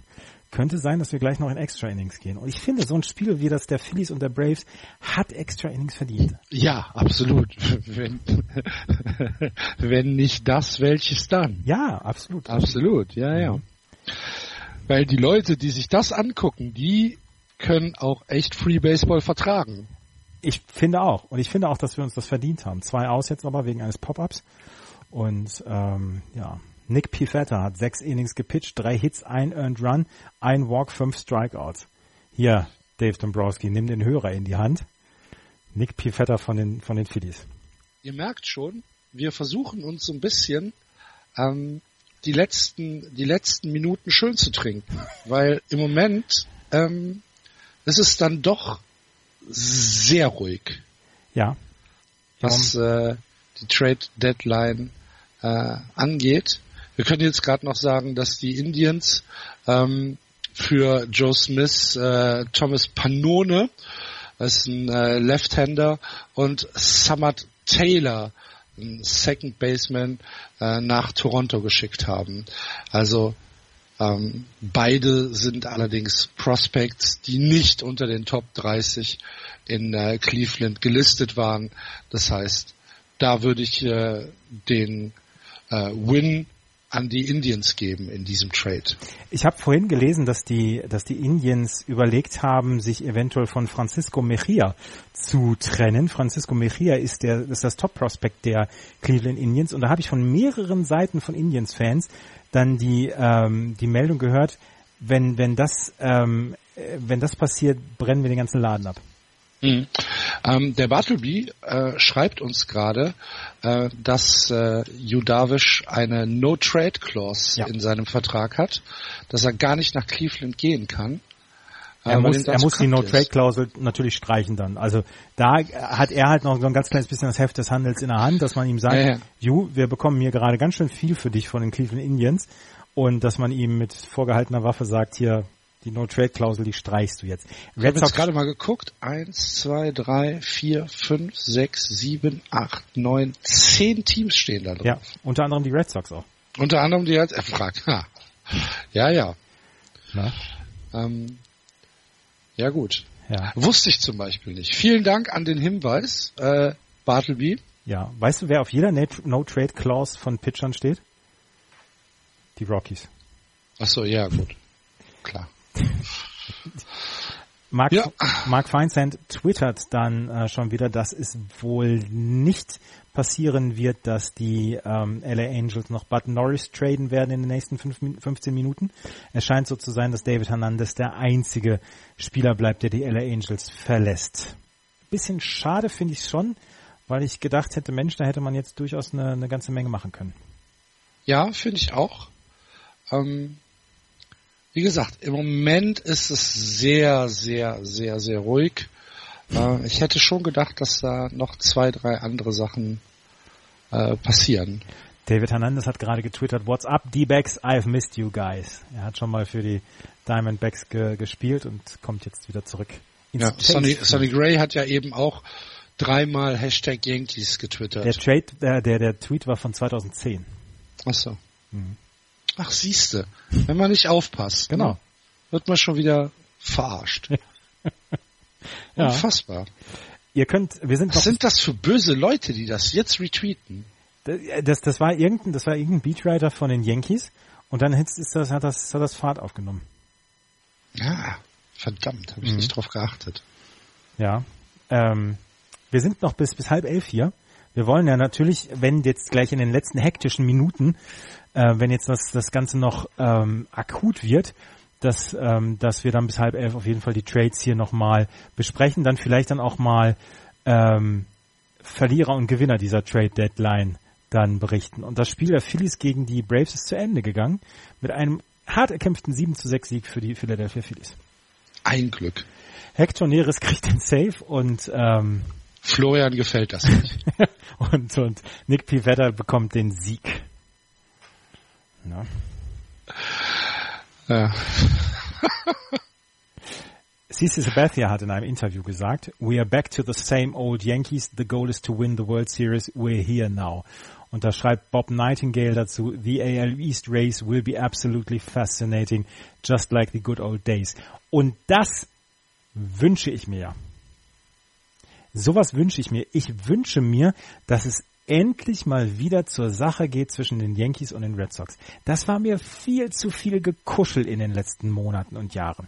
könnte sein, dass wir gleich noch in Extra Innings gehen. Und ich finde, so ein Spiel wie das der Phillies und der Braves hat Extra Innings verdient. Ja, absolut. Wenn, wenn nicht das, welches dann? Ja, absolut. Absolut, ja, ja. Weil die Leute, die sich das angucken, die können auch echt Free Baseball vertragen. Ich finde auch. Und ich finde auch, dass wir uns das verdient haben. Zwei aus jetzt aber wegen eines Pop-Ups. Und ähm, ja, Nick Pifetta hat sechs Innings gepitcht, drei Hits, ein Earned Run, ein Walk, fünf Strikeouts. Hier, Dave Dombrowski, nimm den Hörer in die Hand. Nick Pifetta von den, von den Phillies. Ihr merkt schon, wir versuchen uns so ein bisschen ähm, die letzten, die letzten Minuten schön zu trinken, weil im Moment ähm, ist es dann doch sehr ruhig. Ja. Was äh, die Trade Deadline äh, angeht. Wir können jetzt gerade noch sagen, dass die Indians ähm, für Joe Smith äh, Thomas Panone, das ist ein äh, Left-Hander, und Samad Taylor, ein Second Baseman, äh, nach Toronto geschickt haben. Also ähm, beide sind allerdings Prospects, die nicht unter den Top 30 in äh, Cleveland gelistet waren. Das heißt, da würde ich äh, den äh, Win an die Indians geben in diesem Trade. Ich habe vorhin gelesen, dass die, dass die Indians überlegt haben, sich eventuell von Francisco Mejia zu trennen. Francisco Mejia ist der, ist das Top-Prospect der Cleveland Indians und da habe ich von mehreren Seiten von Indians-Fans dann die, ähm, die Meldung gehört, wenn, wenn das, ähm, wenn das passiert, brennen wir den ganzen Laden ab. Mhm. Ähm, der Bartleby äh, schreibt uns gerade, äh, dass äh, Judavish eine No-Trade-Clause ja. in seinem Vertrag hat, dass er gar nicht nach Cleveland gehen kann. Äh, er muss, er muss die No-Trade-Klausel natürlich streichen dann. Also da hat er halt noch so ein ganz kleines bisschen das Heft des Handels in der Hand, dass man ihm sagt, ja, ja. Ju, wir bekommen hier gerade ganz schön viel für dich von den Cleveland Indians und dass man ihm mit vorgehaltener Waffe sagt, hier, die No-Trade-Klausel, die streichst du jetzt. Red ich habe jetzt gerade mal geguckt. Eins, zwei, drei, vier, fünf, sechs, sieben, acht, neun, zehn Teams stehen da drauf. Ja, unter anderem die Red Sox auch. Unter anderem die Red Sox. Ha. Ja, ja. Na? Ähm, ja gut. Ja. Wusste ich zum Beispiel nicht. Vielen Dank an den Hinweis, äh, Bartleby. Ja, weißt du, wer auf jeder No-Trade-Clause von Pitchern steht? Die Rockies. Ach so, ja, gut. Klar. Mark, ja. Mark Feinsand twittert dann äh, schon wieder, dass es wohl nicht passieren wird, dass die ähm, LA Angels noch Bud Norris traden werden in den nächsten fünf, 15 Minuten. Es scheint so zu sein, dass David Hernandez der einzige Spieler bleibt, der die LA Angels verlässt. Bisschen schade finde ich schon, weil ich gedacht hätte, Mensch, da hätte man jetzt durchaus eine, eine ganze Menge machen können. Ja, finde ich auch. Ähm, wie gesagt, im Moment ist es sehr, sehr, sehr, sehr ruhig. Äh, ich hätte schon gedacht, dass da noch zwei, drei andere Sachen äh, passieren. David Hernandez hat gerade getwittert, What's up, D-Backs? I've missed you guys. Er hat schon mal für die Diamondbacks ge gespielt und kommt jetzt wieder zurück. Ja, Sonny, Sonny Gray hat ja eben auch dreimal Hashtag Yankees getwittert. Der Trade, der, der, der Tweet war von 2010. Ach so. Mhm. Ach, siehste. Wenn man nicht aufpasst, genau. Ne, wird man schon wieder verarscht. ja. Unfassbar. Ihr könnt, wir sind Was sind das für böse Leute, die das jetzt retweeten? Das, das war irgendein, das war irgendein Beatwriter von den Yankees und dann ist das, hat das, hat das Fahrt aufgenommen. Ja, verdammt, habe ich mhm. nicht drauf geachtet. Ja, ähm, wir sind noch bis, bis halb elf hier. Wir wollen ja natürlich, wenn jetzt gleich in den letzten hektischen Minuten, äh, wenn jetzt das, das Ganze noch ähm, akut wird, dass, ähm, dass wir dann bis halb elf auf jeden Fall die Trades hier nochmal besprechen, dann vielleicht dann auch mal ähm, Verlierer und Gewinner dieser Trade Deadline dann berichten. Und das Spiel der Phillies gegen die Braves ist zu Ende gegangen mit einem hart erkämpften 7 zu 6 Sieg für die Philadelphia Phillies. Ein Glück. Hector Neres kriegt den Save und ähm, Florian gefällt das nicht. und, und Nick Pivetta bekommt den Sieg. Na? Ja. CC Sabathia hat in einem Interview gesagt, We are back to the same old Yankees. The goal is to win the World Series. We're here now. Und da schreibt Bob Nightingale dazu, The AL East race will be absolutely fascinating, just like the good old days. Und das wünsche ich mir. Sowas wünsche ich mir. Ich wünsche mir, dass es endlich mal wieder zur Sache geht zwischen den Yankees und den Red Sox. Das war mir viel zu viel gekuschelt in den letzten Monaten und Jahren.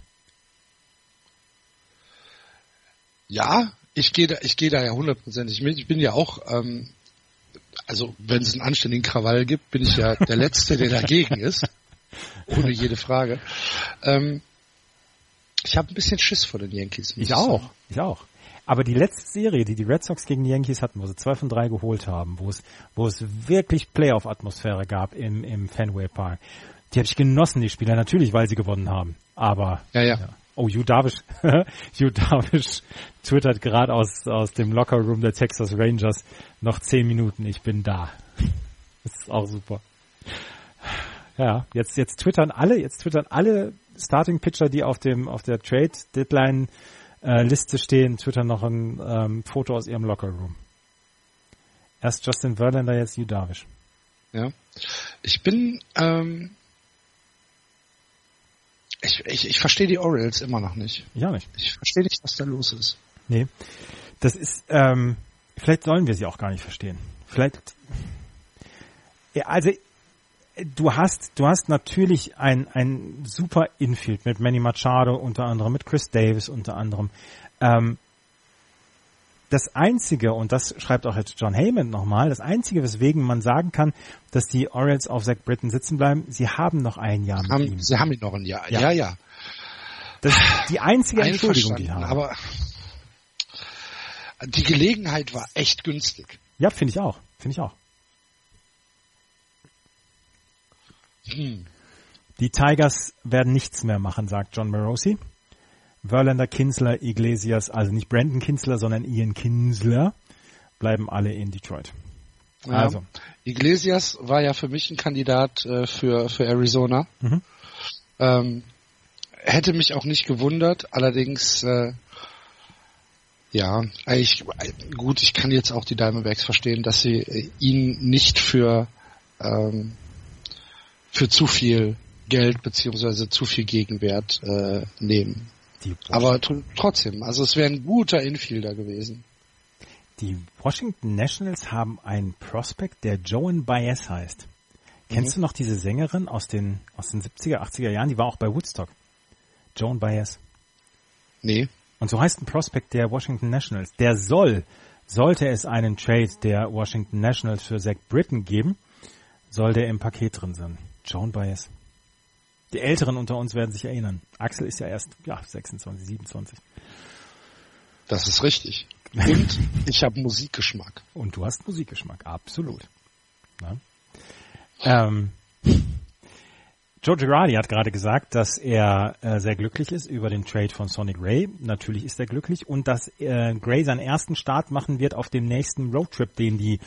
Ja, ich gehe da, ich gehe da ja hundertprozentig mit. Ich bin ja auch ähm, also wenn es einen anständigen Krawall gibt, bin ich ja der Letzte, der dagegen ist. Ohne jede Frage. Ähm, ich habe ein bisschen Schiss vor den Yankees. Ich auch, ich auch. Aber die letzte Serie, die die Red Sox gegen die Yankees hatten, wo sie zwei von drei geholt haben, wo es, wo es wirklich Playoff-Atmosphäre gab im, im Fenway Park, die habe ich genossen, die Spieler, natürlich, weil sie gewonnen haben. Aber ja, ja. ja. Oh, Hugh Darvish, Hugh Darvish twittert gerade aus, aus dem Lockerroom der Texas Rangers noch zehn Minuten, ich bin da. Das ist auch super. Ja, jetzt, jetzt twittern alle, jetzt twittern alle Starting Pitcher, die auf dem, auf der Trade Deadline äh, Liste stehen, twittern noch ein ähm, Foto aus ihrem Lockerroom. Erst Justin Verlander, jetzt Hugh Darvish. Ja. Ich bin, ähm, ich, ich, ich verstehe die Orioles immer noch nicht. Ja, nicht. Ich verstehe nicht, was da los ist. Nee. Das ist, ähm, vielleicht sollen wir sie auch gar nicht verstehen. Vielleicht, ja, also, du hast, du hast natürlich ein, ein super Infield mit Manny Machado unter anderem, mit Chris Davis unter anderem. Ähm, das Einzige, und das schreibt auch jetzt John Heyman nochmal, das Einzige, weswegen man sagen kann, dass die Orioles auf Zach Britton sitzen bleiben, sie haben noch ein Jahr mit haben, ihm. Sie haben ihn noch ein Jahr, ja, ja. ja. Das ist die einzige Entschuldigung, die ich habe. Aber die Gelegenheit war echt günstig. Ja, finde ich auch. Finde ich auch. Hm. Die Tigers werden nichts mehr machen, sagt John Morosi. Verlander, Kinsler, Iglesias, also nicht Brandon Kinsler, sondern Ian Kinsler, bleiben alle in Detroit. Ja. Also. Iglesias war ja für mich ein Kandidat äh, für, für Arizona. Mhm. Ähm, hätte mich auch nicht gewundert, allerdings äh, ja, ich, gut, ich kann jetzt auch die Diamondbacks verstehen, dass sie äh, ihn nicht für ähm, für zu viel Geld beziehungsweise zu viel Gegenwert äh, nehmen. Aber trotzdem, also es wäre ein guter Infielder gewesen. Die Washington Nationals haben einen Prospect, der Joan Baez heißt. Kennst mhm. du noch diese Sängerin aus den, aus den 70er, 80er Jahren? Die war auch bei Woodstock. Joan Baez. Nee. Und so heißt ein Prospect der Washington Nationals. Der soll, sollte es einen Trade der Washington Nationals für Zach Britton geben, soll der im Paket drin sein. Joan Baez. Die Älteren unter uns werden sich erinnern. Axel ist ja erst ja, 26, 27. Das ist richtig. Und ich habe Musikgeschmack. Und du hast Musikgeschmack, absolut. Ähm, Joe Girardi hat gerade gesagt, dass er äh, sehr glücklich ist über den Trade von Sonic Ray. Natürlich ist er glücklich und dass äh, Gray seinen ersten Start machen wird auf dem nächsten Roadtrip, den die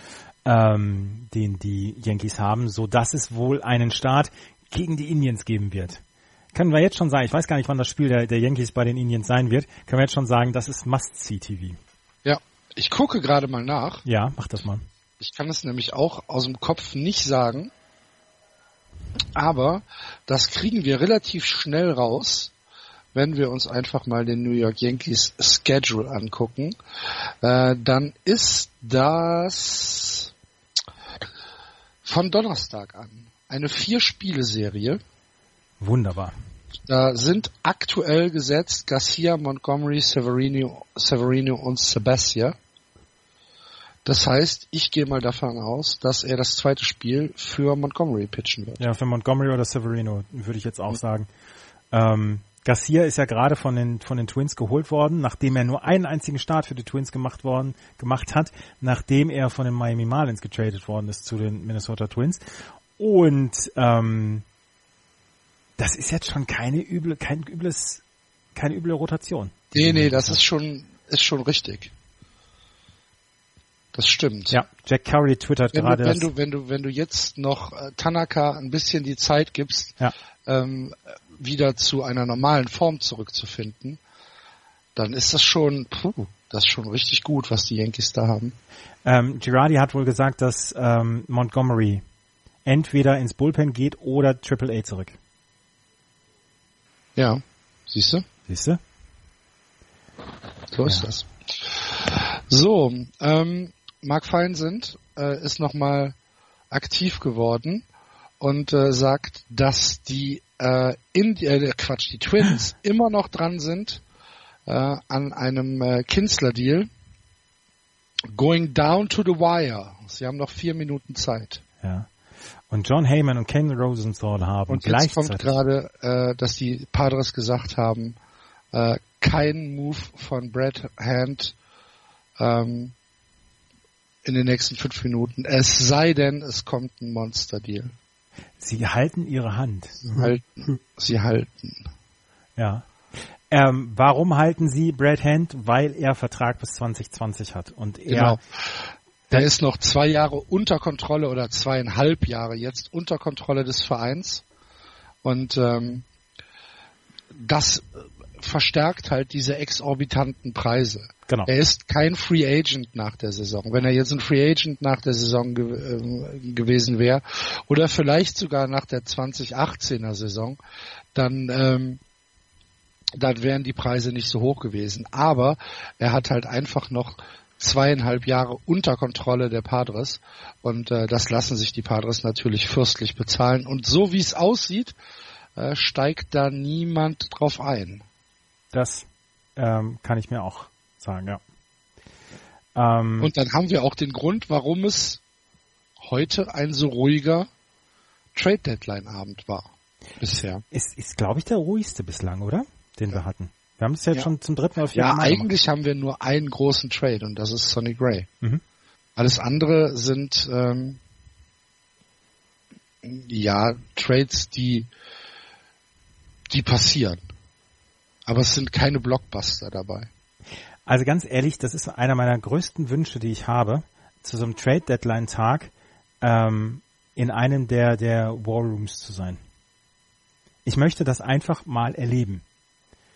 ähm, den die Yankees haben, so dass es wohl einen Start gegen die Indians geben wird. Können wir jetzt schon sagen, ich weiß gar nicht, wann das Spiel der, der Yankees bei den Indians sein wird, können wir jetzt schon sagen, das ist Must-See-TV. Ja, ich gucke gerade mal nach. Ja, mach das mal. Ich kann es nämlich auch aus dem Kopf nicht sagen, aber das kriegen wir relativ schnell raus, wenn wir uns einfach mal den New York Yankees Schedule angucken. Äh, dann ist das von Donnerstag an eine Vier-Spiele-Serie. Wunderbar. Da sind aktuell gesetzt Garcia, Montgomery, Severino, Severino und Sebastia. Das heißt, ich gehe mal davon aus, dass er das zweite Spiel für Montgomery pitchen wird. Ja, für Montgomery oder Severino, würde ich jetzt auch sagen. Ähm, Garcia ist ja gerade von den, von den Twins geholt worden, nachdem er nur einen einzigen Start für die Twins gemacht worden, gemacht hat, nachdem er von den Miami Marlins getradet worden ist zu den Minnesota Twins. Und ähm, das ist jetzt schon keine üble, kein übles, keine üble Rotation. Nee, nee, das ist schon, ist schon richtig. Das stimmt. Ja, Jack Curry twittert wenn gerade. Du, wenn du, wenn du, wenn du jetzt noch äh, Tanaka ein bisschen die Zeit gibst, ja. ähm, wieder zu einer normalen Form zurückzufinden, dann ist das schon, puh, das ist schon richtig gut, was die Yankees da haben. Ähm, Girardi hat wohl gesagt, dass ähm, Montgomery entweder ins Bullpen geht oder Triple A zurück. Ja, siehst du? Siehst du? So ist ja. das. So, ähm, Mark Feinsend äh, ist nochmal aktiv geworden und äh, sagt, dass die äh, Indi äh, Quatsch, die Twins immer noch dran sind äh, an einem äh, Kinsler-Deal. Going down to the wire. Sie haben noch vier Minuten Zeit. Ja. Und John Heyman und Ken Rosenthal haben und gleichzeitig. Und jetzt kommt gerade, äh, dass die Padres gesagt haben, äh, kein Move von Brad Hand ähm, in den nächsten fünf Minuten. Es sei denn, es kommt ein Monster-Deal. Sie halten ihre Hand. Sie halten. Sie halten. Ja. Ähm, warum halten Sie Brad Hand? Weil er Vertrag bis 2020 hat und er genau. Der ist noch zwei Jahre unter Kontrolle oder zweieinhalb Jahre jetzt unter Kontrolle des Vereins und ähm, das verstärkt halt diese exorbitanten Preise. Genau. Er ist kein Free Agent nach der Saison. Wenn er jetzt ein Free Agent nach der Saison ge äh, gewesen wäre oder vielleicht sogar nach der 2018er Saison, dann ähm, dann wären die Preise nicht so hoch gewesen. Aber er hat halt einfach noch zweieinhalb Jahre unter Kontrolle der Padres und äh, das lassen sich die Padres natürlich fürstlich bezahlen. Und so wie es aussieht, äh, steigt da niemand drauf ein. Das ähm, kann ich mir auch sagen, ja. Ähm, und dann haben wir auch den Grund, warum es heute ein so ruhiger Trade Deadline Abend war. Bisher. Ist, ist glaube ich, der ruhigste bislang, oder? Den ja. wir hatten. Wir haben es jetzt ja. schon zum dritten oder vierten Ja, Mal eigentlich gemacht. haben wir nur einen großen Trade und das ist Sonny Gray. Mhm. Alles andere sind ähm, ja Trades, die die passieren. Aber es sind keine Blockbuster dabei. Also ganz ehrlich, das ist einer meiner größten Wünsche, die ich habe, zu so einem Trade Deadline Tag ähm, in einem der der War Rooms zu sein. Ich möchte das einfach mal erleben.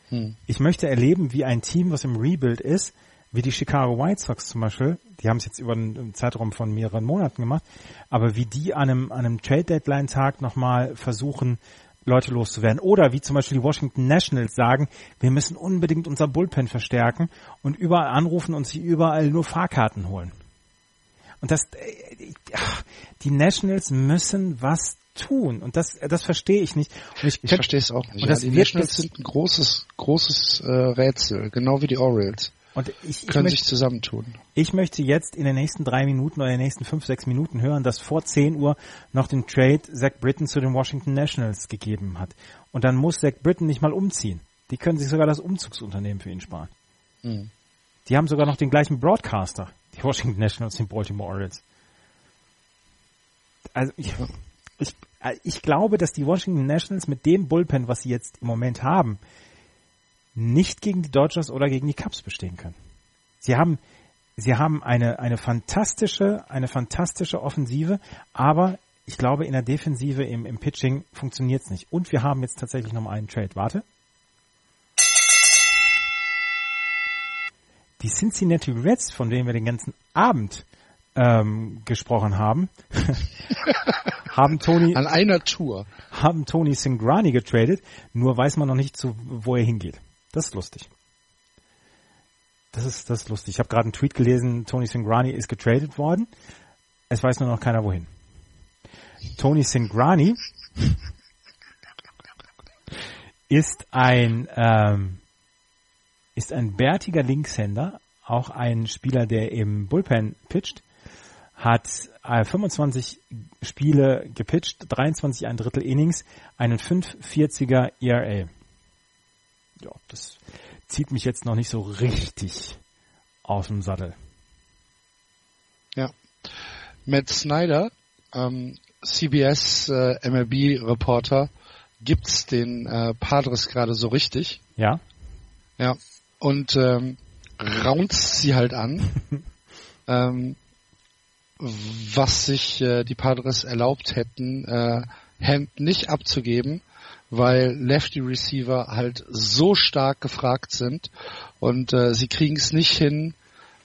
Hm. Ich möchte erleben, wie ein Team, was im Rebuild ist, wie die Chicago White Sox zum Beispiel, die haben es jetzt über einen Zeitraum von mehreren Monaten gemacht, aber wie die an einem, an einem Trade Deadline Tag nochmal versuchen, Leute loszuwerden. Oder wie zum Beispiel die Washington Nationals sagen, wir müssen unbedingt unser Bullpen verstärken und überall anrufen und sie überall nur Fahrkarten holen. Und das, die Nationals müssen was tun. Und das, das verstehe ich nicht. Und ich, ich verstehe es auch nicht. Und das ja, die Nationals sind ein großes, großes äh, Rätsel, genau wie die Orioles. Und ich, ich können möchte, sich zusammentun. Ich möchte jetzt in den nächsten drei Minuten oder in den nächsten fünf, sechs Minuten hören, dass vor 10 Uhr noch den Trade Zach Britton zu den Washington Nationals gegeben hat. Und dann muss Zach Britton nicht mal umziehen. Die können sich sogar das Umzugsunternehmen für ihn sparen. Mhm. Die haben sogar noch den gleichen Broadcaster, die Washington Nationals, den Baltimore Orioles. Also ich, ich, ich glaube, dass die Washington Nationals mit dem Bullpen, was sie jetzt im Moment haben, nicht gegen die Dodgers oder gegen die Cubs bestehen können. Sie haben, sie haben eine, eine fantastische, eine fantastische Offensive, aber ich glaube, in der Defensive im, im Pitching funktioniert es nicht. Und wir haben jetzt tatsächlich noch mal einen Trade. Warte. Die Cincinnati Reds, von denen wir den ganzen Abend ähm, gesprochen haben, haben Tony an einer Tour haben Tony Singrani getradet. Nur weiß man noch nicht, zu, wo er hingeht. Das ist lustig. Das ist das ist lustig. Ich habe gerade einen Tweet gelesen. Tony Singrani ist getradet worden. Es weiß nur noch keiner wohin. Tony Singrani ist ein ähm, ist ein bärtiger Linkshänder, auch ein Spieler, der im Bullpen pitcht, hat äh, 25 Spiele gepitcht, 23 ein Drittel Innings, einen 540er ERA. Ja, das zieht mich jetzt noch nicht so richtig aus dem Sattel. Ja. Matt Snyder, ähm, CBS äh, MLB Reporter, gibt's den äh, Padres gerade so richtig. Ja. Ja. Und ähm, raunt sie halt an, ähm, was sich äh, die Padres erlaubt hätten, äh, Hand nicht abzugeben, weil Lefty Receiver halt so stark gefragt sind und äh, sie kriegen es nicht hin,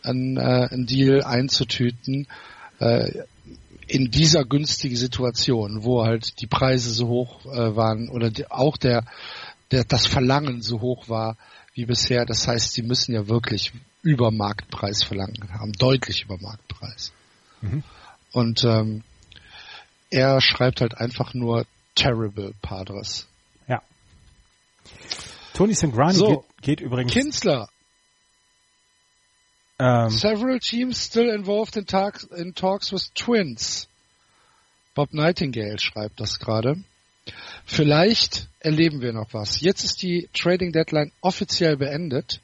einen, äh, einen Deal einzutüten äh, in dieser günstigen Situation, wo halt die Preise so hoch äh, waren oder die, auch der, der das Verlangen so hoch war wie bisher. Das heißt, sie müssen ja wirklich über Marktpreis verlangen haben, deutlich über Marktpreis. Mhm. Und ähm, er schreibt halt einfach nur terrible Padres. Tony Sangrani So, geht, geht übrigens. Kinsler, ähm, several teams still involved in, talks, in talks with Twins. Bob Nightingale schreibt das gerade. Vielleicht erleben wir noch was. Jetzt ist die Trading Deadline offiziell beendet,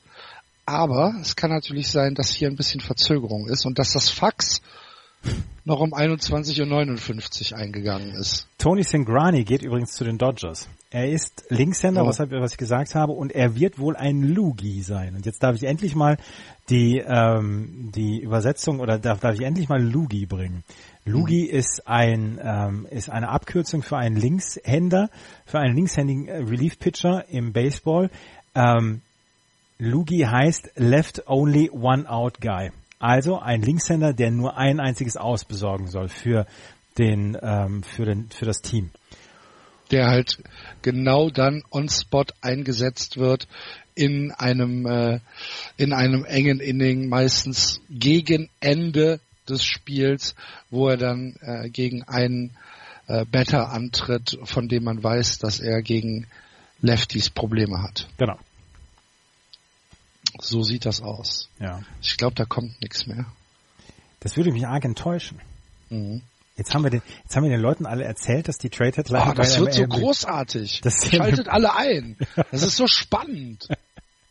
aber es kann natürlich sein, dass hier ein bisschen Verzögerung ist und dass das Fax noch um 21.59 Uhr eingegangen ist. Tony Sangrani geht übrigens zu den Dodgers. Er ist Linkshänder, Oh. was, was ich gesagt habe, und er wird wohl ein Lugi sein. Und jetzt darf ich endlich mal die, ähm, die Übersetzung oder darf, darf ich endlich mal Lugi bringen. Lugi ist ein ähm, ist eine Abkürzung für einen Linkshänder, für einen linkshändigen äh, Relief Pitcher im Baseball. Ähm, Lugi heißt Left Only One Out Guy. Also ein Linkshänder, der nur ein einziges Aus besorgen soll für den ähm, für den für das Team. der halt genau dann on spot eingesetzt wird in einem äh, in einem engen Inning meistens gegen Ende des Spiels, wo er dann äh, gegen einen äh, Batter antritt, von dem man weiß, dass er gegen Lefties Probleme hat. Genau. So sieht das aus. Ja. Ich glaube, da kommt nichts mehr. Das würde mich arg enttäuschen. Mhm. Jetzt haben wir den, jetzt haben wir den Leuten alle erzählt, dass die Trade Deadline Oh, das wird so großartig. Das Schaltet alle ein. Das ist so spannend.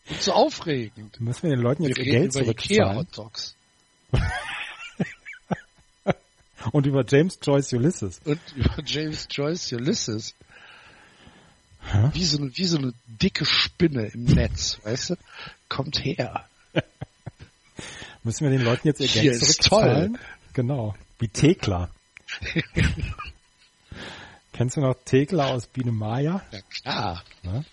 Und so aufregend. Müssen wir den Leuten jetzt Wir ihr Geld über Ikea Hot Dogs. und über James Joyce Ulysses. Und über James Joyce Ulysses. Hä? Wie so, eine, wie so eine dicke Spinne im Netz, weißt du? Kommt her. Müssen wir den Leuten jetzt ihr Hier Geld ist zurückzahlen? Genau. Wie Thekla. Kennst du noch Thekla aus Biene Maya? Ja klar. Ne?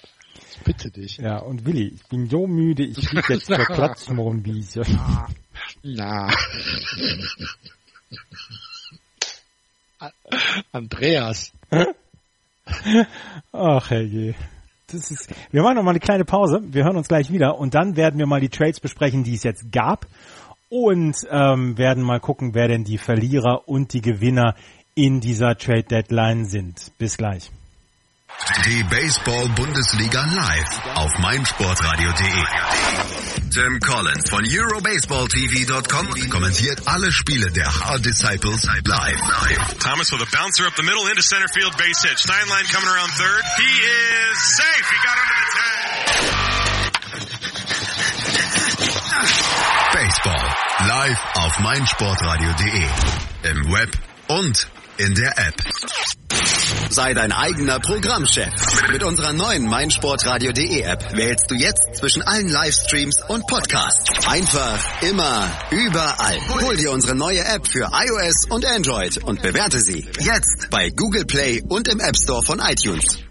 Ich bitte dich. Ja, und Willi, ich bin so müde, ich fliege jetzt zur Klatschmohnwiese. Na. Andreas. Ach herrje. Das ist, wir machen noch mal eine kleine Pause. Wir hören uns gleich wieder und dann werden wir mal die Trades besprechen, die es jetzt gab und ähm, werden mal gucken, wer denn die Verlierer und die Gewinner in dieser Trade Deadline sind. Bis gleich. Die Baseball-Bundesliga live auf meinsportradio.de. Tim Collins von EuroBaseballTV.com kommentiert alle Spiele der Hard Disciples live. Thomas with a bouncer up the middle into center field base hit. Steinlein coming around third. He is safe. He got under the tag. Baseball live auf meinsportradio.de. Im Web und in der App. Sei dein eigener Programmchef. Mit unserer neuen meinsportradio.de App wählst du jetzt zwischen allen Livestreams und Podcasts. Einfach, immer, überall. Hol dir unsere neue App für iOS und Android und bewerte sie jetzt bei Google Play und im App Store von iTunes.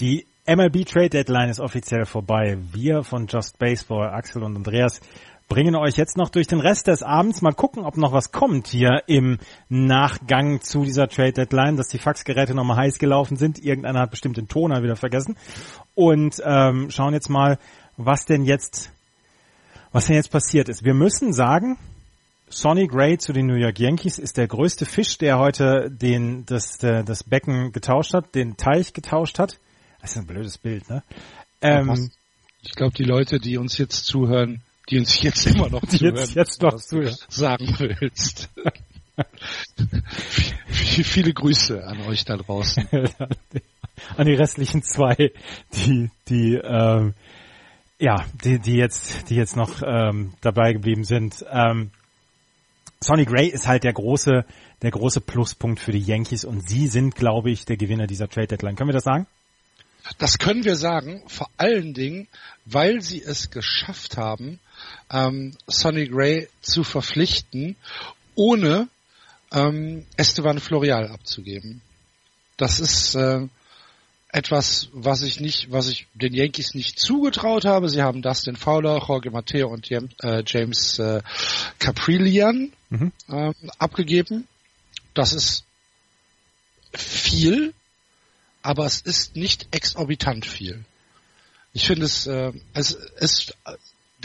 Die MLB Trade Deadline ist offiziell vorbei. Wir von Just Baseball, Axel und Andreas, bringen euch jetzt noch durch den Rest des Abends. Mal gucken, ob noch was kommt hier im Nachgang zu dieser Trade Deadline, dass die Faxgeräte nochmal heiß gelaufen sind. Irgendeiner hat bestimmt den Toner wieder vergessen. Und ähm, schauen jetzt mal, was denn jetzt, was denn jetzt passiert ist. Wir müssen sagen, Sonny Gray zu den New York Yankees ist der größte Fisch, der heute den, das, das Becken getauscht hat, den Teich getauscht hat. Das ist ein blödes Bild, ne? Ähm, ich glaube, die Leute, die uns jetzt zuhören, die uns jetzt immer noch zuhören, jetzt, jetzt noch zuhören. sagen willst. Viele Grüße an euch da draußen. an die restlichen zwei, die, die, ähm, ja, die, die jetzt, die jetzt noch ähm, dabei geblieben sind. Ähm, Sonny Gray ist halt der große, der große Pluspunkt für die Yankees und sie sind, glaube ich, der Gewinner dieser Trade Deadline. Können wir das sagen? Das können wir sagen, vor allen Dingen, weil sie es geschafft haben, ähm, Sonny Gray zu verpflichten, ohne ähm, Esteban Florial abzugeben. Das ist äh, etwas, was ich nicht, was ich den Yankees nicht zugetraut habe. Sie haben Dustin Fowler, Jorge Mateo und äh, James äh, Caprillian mhm. äh, abgegeben. Das ist viel, aber es ist nicht exorbitant viel. Ich finde es, äh, es, es,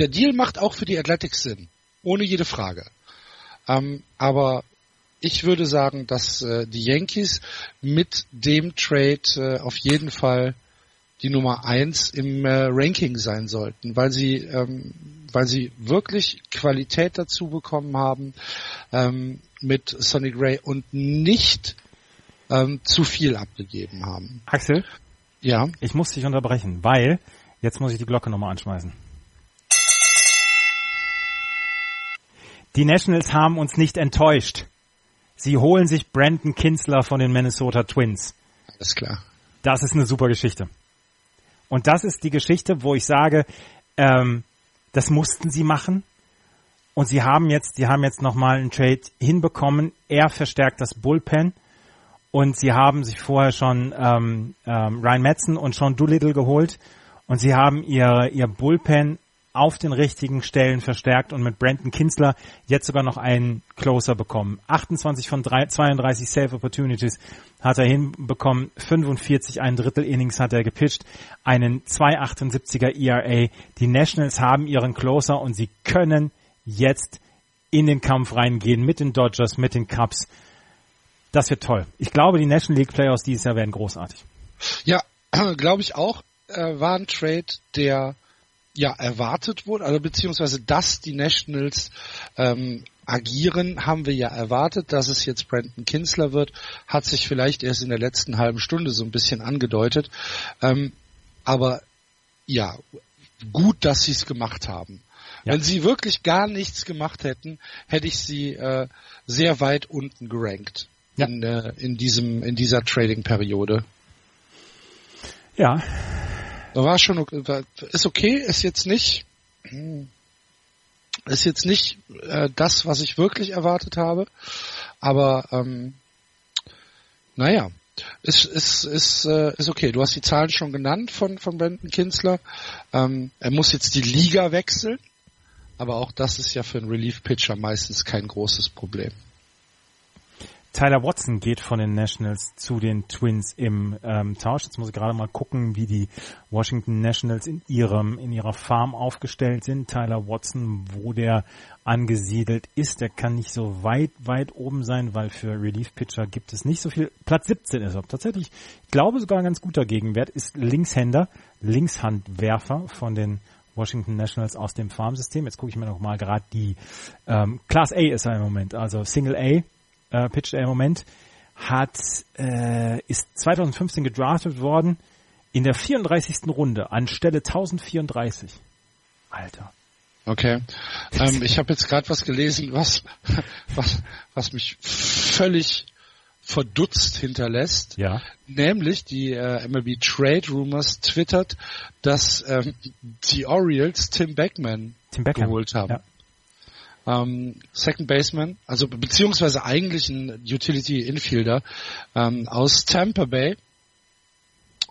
der Deal macht auch für die Athletics Sinn, ohne jede Frage. Ähm, aber ich würde sagen, dass äh, die Yankees mit dem Trade äh, auf jeden Fall die Nummer eins im äh, Ranking sein sollten, weil sie, ähm, weil sie wirklich Qualität dazu bekommen haben ähm, mit Sonny Gray und nicht ähm, zu viel abgegeben haben. Axel? Ja? Ich muss dich unterbrechen, weil jetzt muss ich die Glocke nochmal anschmeißen. Die Nationals haben uns nicht enttäuscht. Sie holen sich Brandon Kinsler von den Minnesota Twins. Alles klar. Das ist eine super Geschichte. Und das ist die Geschichte, wo ich sage, ähm, das mussten sie machen. Und sie haben jetzt, sie haben jetzt nochmal einen Trade hinbekommen. Er verstärkt das Bullpen. Und sie haben sich vorher schon ähm, ähm, Ryan Metzen und Sean Doolittle geholt. Und sie haben ihr, ihr Bullpen auf den richtigen Stellen verstärkt und mit Brandon Kinsler jetzt sogar noch einen Closer bekommen. 28 von 3, 32 Safe Opportunities hat er hinbekommen, 45 ein Drittel Innings hat er gepitcht, einen 2,78er ERA. Die Nationals haben ihren Closer und sie können jetzt in den Kampf reingehen mit den Dodgers, mit den Cubs. Das wird toll. Ich glaube, die National League Playoffs dieses Jahr werden großartig. Ja, glaube ich auch. Äh, war ein Trade, der ja erwartet wurde, also beziehungsweise dass die Nationals ähm, agieren, haben wir ja erwartet, dass es jetzt Brandon Kinsler wird, hat sich vielleicht erst in der letzten halben Stunde so ein bisschen angedeutet. Ähm, aber ja, gut, dass sie es gemacht haben. Ja. Wenn sie wirklich gar nichts gemacht hätten, hätte ich sie äh, sehr weit unten gerankt ja. in, äh, in diesem in dieser Trading-Periode. Ja, war schon ist okay, ist jetzt nicht ist jetzt nicht äh, das, was ich wirklich erwartet habe, aber ähm, naja, ist ist ist äh, ist okay. Du hast die Zahlen schon genannt von von Brandon Kinsler. Ähm, er muss jetzt die Liga wechseln, aber auch das ist ja für einen Relief Pitcher meistens kein großes Problem. Tyler Watson geht von den Nationals zu den Twins im ähm, Tausch. Jetzt muss ich gerade mal gucken, wie die Washington Nationals in ihrem in ihrer Farm aufgestellt sind. Tyler Watson, wo der angesiedelt ist, der kann nicht so weit weit oben sein, weil für Relief Pitcher gibt es nicht so viel. Platz 17 ist er tatsächlich. Ich glaube sogar ein ganz guter Gegenwert ist Linkshänder, Linkshandwerfer von den Washington Nationals aus dem Farmsystem. Jetzt gucke ich mir noch mal gerade die ähm, Class A ist er im Moment, also Single A äh, pitcht er im Moment, hat, äh, ist 2015 gedraftet worden in der 34. Runde an Stelle 1034. Alter. Okay. Ähm, ich habe jetzt gerade was gelesen, was, was, was mich völlig verdutzt hinterlässt. Ja. Nämlich die äh, MLB Trade Rumors twittert, dass ähm, die Orioles Tim Beckman Tim Beckham. geholt haben. Ja. Ähm, Second Baseman, also beziehungsweise eigentlich ein Utility Infielder ähm, aus Tampa Bay.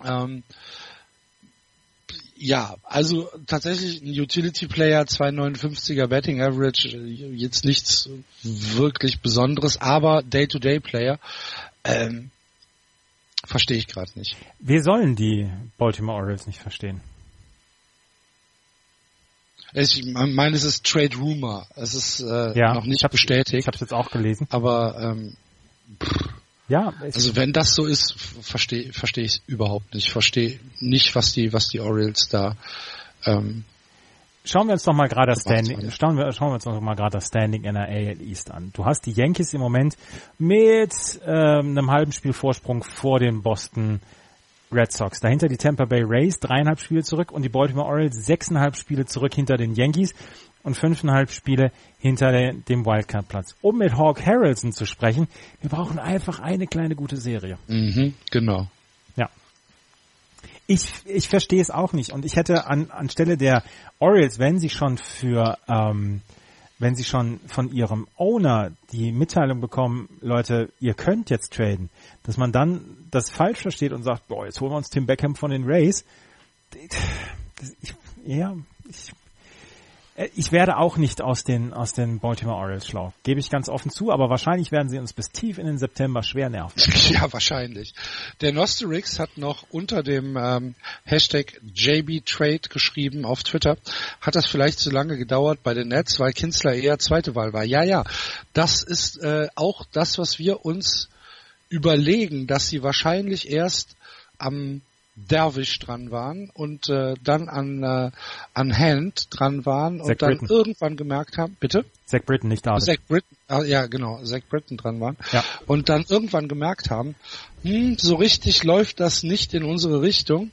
Ähm, ja, also tatsächlich ein Utility Player, 259er Betting Average, jetzt nichts wirklich Besonderes, aber Day-to-Day Player, ähm, verstehe ich gerade nicht. Wir sollen die Baltimore Orioles nicht verstehen. Ich meine, es ist Trade Rumor, es ist äh, Ja, noch ich nicht hab's- bestätigt, Ich habe es jetzt auch gelesen. aber ähm, Ja, Also wenn das so ist, verstehe verstehe ich überhaupt nicht. Verstehe nicht, was die was die Orioles da ähm, schauen wir uns doch mal gerade das Standing, schauen wir, schauen wir uns doch mal gerade das Standing in der AL East an. Du hast die Yankees im Moment mit ähm, einem halben Spiel Vorsprung vor den Boston Red Sox. Dahinter die Tampa Bay Rays, dreieinhalb Spiele zurück und die Baltimore Orioles sechseinhalb Spiele zurück hinter den Yankees und fünfeinhalb Spiele hinter der, dem Wildcard-Platz. Um mit Hawk Harrelson zu sprechen, wir brauchen einfach eine kleine gute Serie. mhm, genau. Ja. Ich, ich verstehe es auch nicht. Und ich hätte an, anstelle der Orioles, wenn sie schon für, ähm, wenn sie schon von ihrem Owner die Mitteilung bekommen, Leute, ihr könnt jetzt traden, dass man dann das falsch versteht und sagt, boah, jetzt holen wir uns Tim Beckham von den Rays. Ich, ja, ich, ich werde auch nicht aus den, aus den Baltimore Orioles schlau. Gebe ich ganz offen zu, aber wahrscheinlich werden sie uns bis tief in den September schwer nerven. Ja, wahrscheinlich. Der Nosterix hat noch unter dem ähm, Hashtag JBTrade geschrieben auf Twitter. Hat das vielleicht zu lange gedauert bei den Nets, weil Kinsler eher zweite Wahl war? Ja, ja. Das ist äh, auch das, was wir uns überlegen, dass sie wahrscheinlich erst am Dervish dran waren und äh, dann an, äh, an Hand dran waren und Zach dann Britton. irgendwann gemerkt haben, bitte? Zach Britton nicht da. Zach Britton, ah, ja genau, Zach Britton dran waren Ja. und dann irgendwann gemerkt haben, hm, so richtig läuft das nicht in unsere Richtung.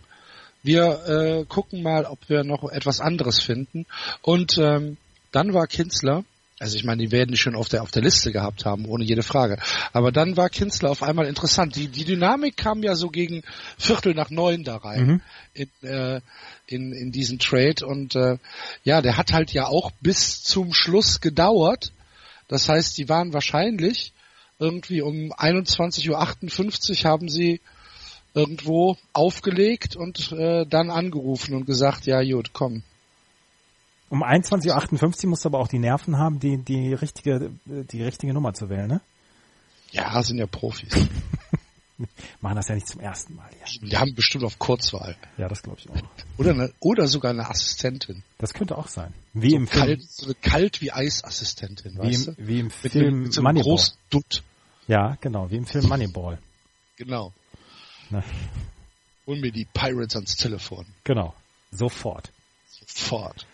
Wir äh, gucken mal, ob wir noch etwas anderes finden. Und ähm, dann war Kinsler, also ich meine, die werden die schon auf der auf der Liste gehabt haben, ohne jede Frage. Aber dann war Kinsler auf einmal interessant. Die, die Dynamik kam ja so gegen Viertel nach neun da rein Mhm. in, äh, in, in diesen Trade. Und äh, ja, der hat halt ja auch bis zum Schluss gedauert. Das heißt, die waren wahrscheinlich irgendwie um 21.58 Uhr haben sie irgendwo aufgelegt und äh, dann angerufen und gesagt, ja gut, komm. Um 21.58 Uhr musst du aber auch die Nerven haben, die, die richtige, die richtige Nummer zu wählen, ne? Ja, sind ja Profis. Machen das ja nicht zum ersten Mal hier. Die haben bestimmt auf Kurzwahl. Ja, das glaube ich auch. Oder, eine, oder sogar eine Assistentin. Das könnte auch sein. Wie so im Film, kalt, so eine kalt wie Eisassistentin, wie weißt im, du? wie im Mit, Film einem- mit so einem Moneyball. großen Dutt. Ja, genau, wie im Film Moneyball. Genau. Na, Hol mir die Pirates ans Telefon. genau. Sofort. Sofort.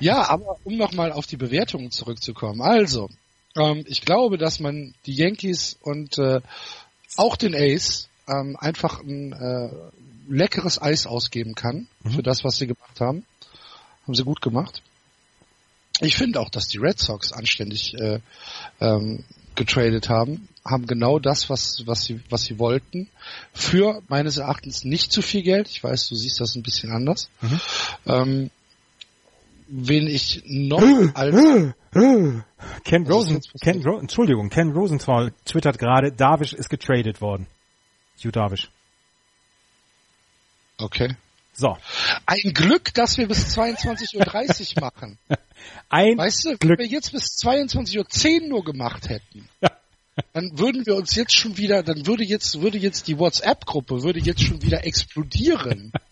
Ja, aber um nochmal auf die Bewertungen zurückzukommen. Also, ähm, ich glaube, dass man die Yankees und äh, auch den Ace ähm, einfach ein äh, leckeres Eis ausgeben kann für das, was sie gemacht haben. Haben sie gut gemacht. Ich finde auch, dass die Red Sox anständig äh, ähm, getradet haben, haben genau das, was, was sie, was sie wollten, für meines Erachtens nicht zu viel Geld. Ich weiß, du siehst das ein bisschen anders. Ähm, wen ich noch als Ken ist Rosen? Ken Ro Entschuldigung, Ken Rosenthal twittert gerade, Darvish ist getradet worden. Hugh Darvish. okay. So. Ein Glück, dass wir bis 22.30 Uhr machen. Ein Weißt du, wenn Glück. wir jetzt bis 22.10 Uhr nur gemacht hätten, dann würden wir uns jetzt schon wieder, dann würde jetzt, würde jetzt die WhatsApp-Gruppe, würde jetzt schon wieder explodieren.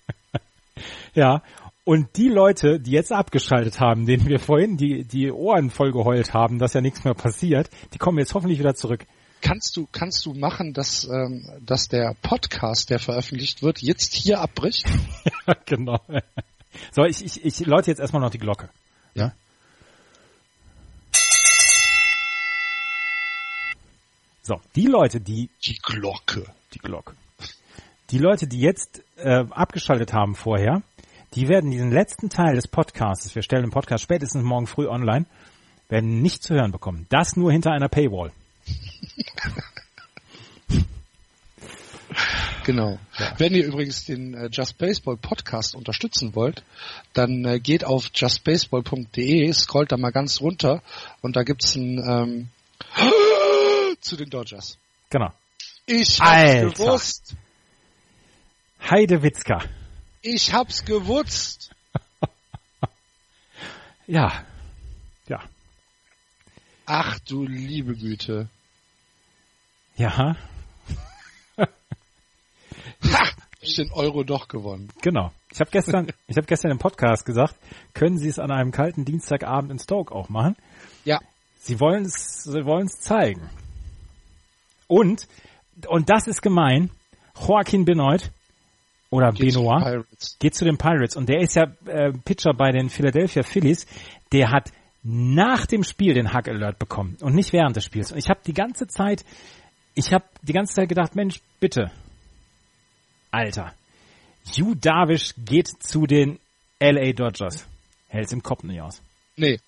Ja, und die Leute, die jetzt abgeschaltet haben, denen wir vorhin die, die Ohren voll geheult haben, dass ja nichts mehr passiert, die kommen jetzt hoffentlich wieder zurück. Kannst du, kannst du machen, dass, ähm, dass der Podcast, der veröffentlicht wird, jetzt hier abbricht? Ja, genau. So, ich, ich, ich läute jetzt erstmal noch die Glocke. Ja. So, die Leute, die Die Glocke. die Glocke. Die Leute, die jetzt äh, abgeschaltet haben vorher, die werden diesen letzten Teil des Podcasts, wir stellen den Podcast spätestens morgen früh online, werden nicht zu hören bekommen. Das nur hinter einer Paywall. Genau. Ja. Wenn ihr übrigens den äh, Just Baseball Podcast unterstützen wollt, dann äh, geht auf justbaseball.de, scrollt da mal ganz runter und da gibt's ein ähm, zu den Dodgers. Genau. Ich hab's Alter. gewusst. Heidewitzka. Ich hab's gewusst. ja. Ja. Ach du liebe Güte. Ja. ha, ich den Euro doch gewonnen. Genau. Ich habe gestern, ich habe gestern im Podcast gesagt, können Sie es an einem kalten Dienstagabend in Stoke auch machen? Ja. Sie wollen es, sie wollen es zeigen. Und und das ist gemein. Joaquin Benoit oder geht Benoit geht zu den Pirates und der ist ja äh, Pitcher bei den Philadelphia Phillies. Der hat nach dem Spiel den Hack Alert bekommen und nicht während des Spiels. Und ich habe die ganze Zeit, ich habe die ganze Zeit gedacht, Mensch, bitte, Alter, Hugh Darvish geht zu den LA Dodgers. Hält's im Kopf nicht aus. Nee.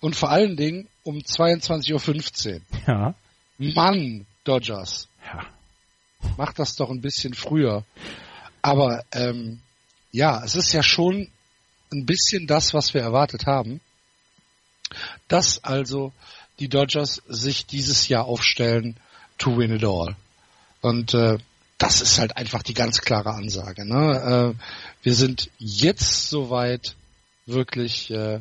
Und vor allen Dingen um 22.15 Uhr. Ja. Mann, Dodgers. Ja. Macht das doch ein bisschen früher. Aber ähm, ja, es ist ja schon ein bisschen das, was wir erwartet haben. Dass also die Dodgers sich dieses Jahr aufstellen to win it all. Und äh, das ist halt einfach die ganz klare Ansage. Ne? Äh, wir sind jetzt soweit, wirklich äh,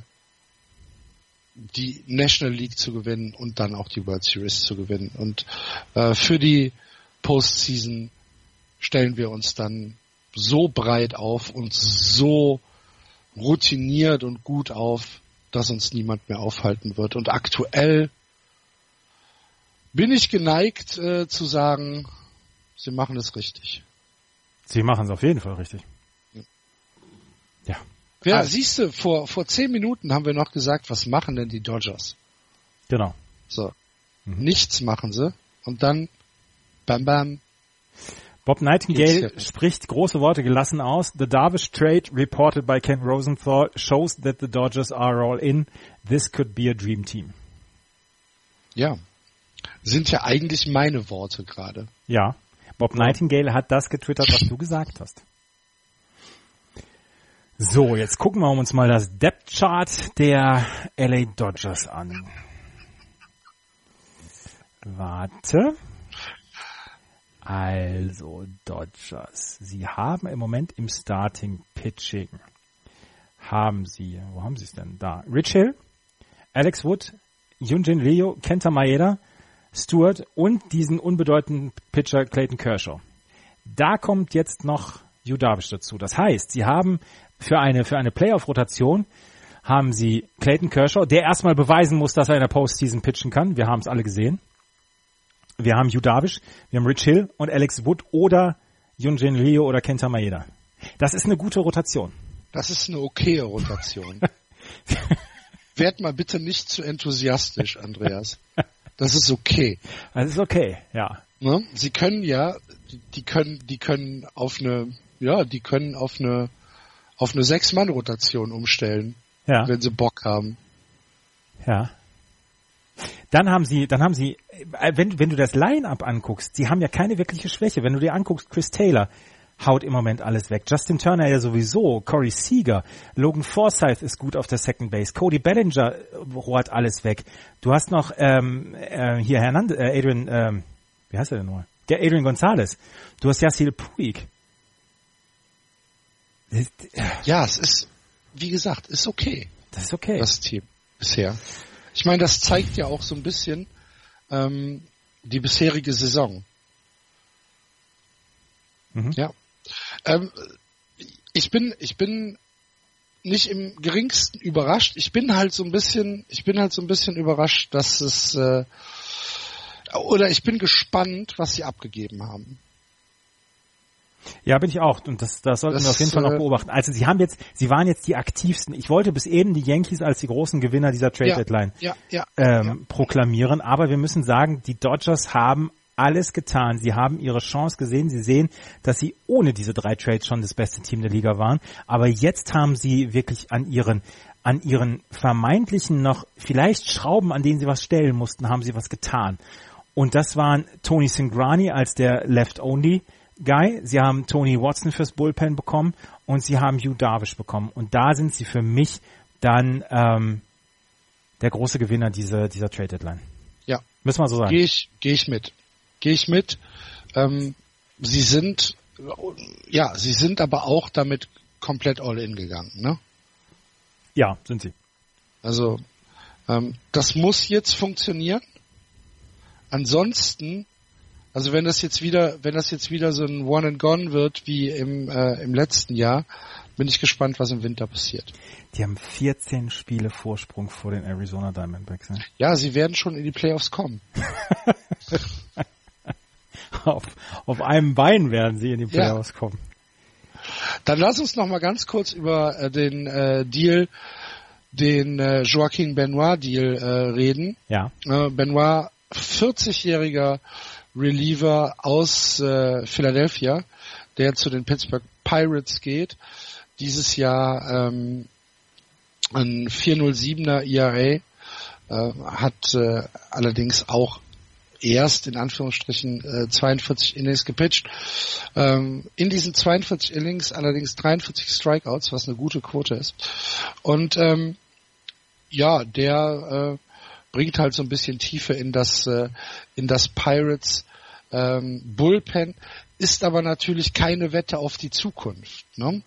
die National League zu gewinnen und dann auch die World Series zu gewinnen. Und äh, für die Postseason stellen wir uns dann so breit auf und so routiniert und gut auf, dass uns niemand mehr aufhalten wird. Und aktuell bin ich geneigt äh, zu sagen, sie machen es richtig. Sie machen es auf jeden Fall richtig. Ja. Ja, also, siehst du, vor, vor zehn Minuten haben wir noch gesagt, was machen denn die Dodgers? Genau. So. Mhm. Nichts machen sie. Und dann, bam, bam. Bob Nightingale spricht große Worte gelassen aus. The Darvish trade reported by Ken Rosenthal shows that the Dodgers are all in. This could be a dream team. Ja. Sind ja eigentlich meine Worte gerade. Ja. Bob Nightingale hat das getwittert, was du gesagt hast. So, jetzt gucken wir uns mal das Depth Chart der LA Dodgers an. Warte. Also, Dodgers. Sie haben im Moment im Starting Pitching haben sie, wo haben sie es denn? Da. Rich Hill, Alex Wood, Yunjin Leo, Kenta Maeda, Stewart und diesen unbedeutenden Pitcher Clayton Kershaw. Da kommt jetzt noch Yu Darvish dazu. Das heißt, sie haben für eine, für eine Playoff-Rotation haben sie Clayton Kershaw, der erstmal beweisen muss, dass er in der Postseason pitchen kann. Wir haben es alle gesehen. Wir haben Yu Darvish, wir haben Rich Hill und Alex Wood oder Yunjin Ryo oder Kenta Maeda. Das ist eine gute Rotation. Das ist eine okaye Rotation. Werd mal bitte nicht zu enthusiastisch, Andreas. Das ist okay. Das ist okay, ja. Ne? Sie können ja, die können, die können auf eine, ja, die können auf eine, auf eine Sechs-Mann-Rotation umstellen. Ja. Wenn sie Bock haben. Ja. Dann haben sie, dann haben sie, wenn, wenn du das Line-Up anguckst, sie haben ja keine wirkliche Schwäche. Wenn du dir anguckst, Chris Taylor haut im Moment alles weg. Justin Turner ja sowieso, Corey Seager, Logan Forsyth ist gut auf der Second Base, Cody Bellinger rohrt alles weg. Du hast noch ähm, äh, hier Hernandez, äh, Adrian, ähm, wie heißt er denn nochmal? Der Adrian Gonzalez. Du hast Yassil Puig. Ja, es ist, wie gesagt, ist okay. Das ist okay. Das Team bisher. Ich meine, das zeigt ja auch so ein bisschen ähm, die bisherige Saison. Mhm. Ja. Ähm, ich bin, ich bin nicht im geringsten überrascht. Ich bin halt so ein bisschen, ich bin halt so ein bisschen überrascht, dass es äh, oder ich bin gespannt, was sie abgegeben haben. Ja, bin ich auch. Und das, das sollten das, wir auf jeden Fall noch äh, beobachten. Also sie haben jetzt, sie waren jetzt die aktivsten. Ich wollte bis eben die Yankees als die großen Gewinner dieser Trade Deadline ja, ja, ähm, ja. proklamieren. Aber wir müssen sagen, die Dodgers haben alles getan. Sie haben ihre Chance gesehen. Sie sehen, dass sie ohne diese drei Trades schon das beste Team der Liga waren. Aber jetzt haben sie wirklich an ihren an ihren vermeintlichen noch vielleicht Schrauben, an denen sie was stellen mussten, haben sie was getan. Und das waren Tony Singrani als der Left Only Guy, sie haben Tony Watson fürs Bullpen bekommen und sie haben Hugh Darvish bekommen. Und da sind sie für mich dann ähm, der große Gewinner dieser, dieser Trade Deadline. Ja. Müssen wir so sagen. Gehe ich, geh ich mit. Gehe ich mit. Ähm, sie sind, ja, sie sind aber auch damit komplett all in gegangen, ne? Ja, sind sie. Also, ähm, das muss jetzt funktionieren. Ansonsten, also wenn das jetzt wieder, wenn das jetzt wieder so ein One and Gone wird wie im, äh, im letzten Jahr, bin ich gespannt, was im Winter passiert. Die haben 14 Spiele Vorsprung vor den Arizona Diamondbacks. Ne? Ja, sie werden schon in die Playoffs kommen. auf, auf einem Bein werden sie in die Playoffs ja. kommen. Dann lass uns noch mal ganz kurz über äh, den äh, Deal, den äh, Joaquin Benoit Deal äh, reden. Ja. Äh, Benoit, 40-jähriger Reliever aus äh, Philadelphia, der zu den Pittsburgh Pirates geht. Dieses Jahr ähm, ein 407er ERA, äh, hat äh, allerdings auch erst in Anführungsstrichen äh, 42 Innings gepitcht. Ähm, in diesen 42 Innings allerdings 43 Strikeouts, was eine gute Quote ist. Und ähm, ja, der äh, bringt halt so ein bisschen Tiefe in das äh, in das Pirates ähm, Bullpen, ist aber natürlich keine Wette auf die Zukunft. Ne?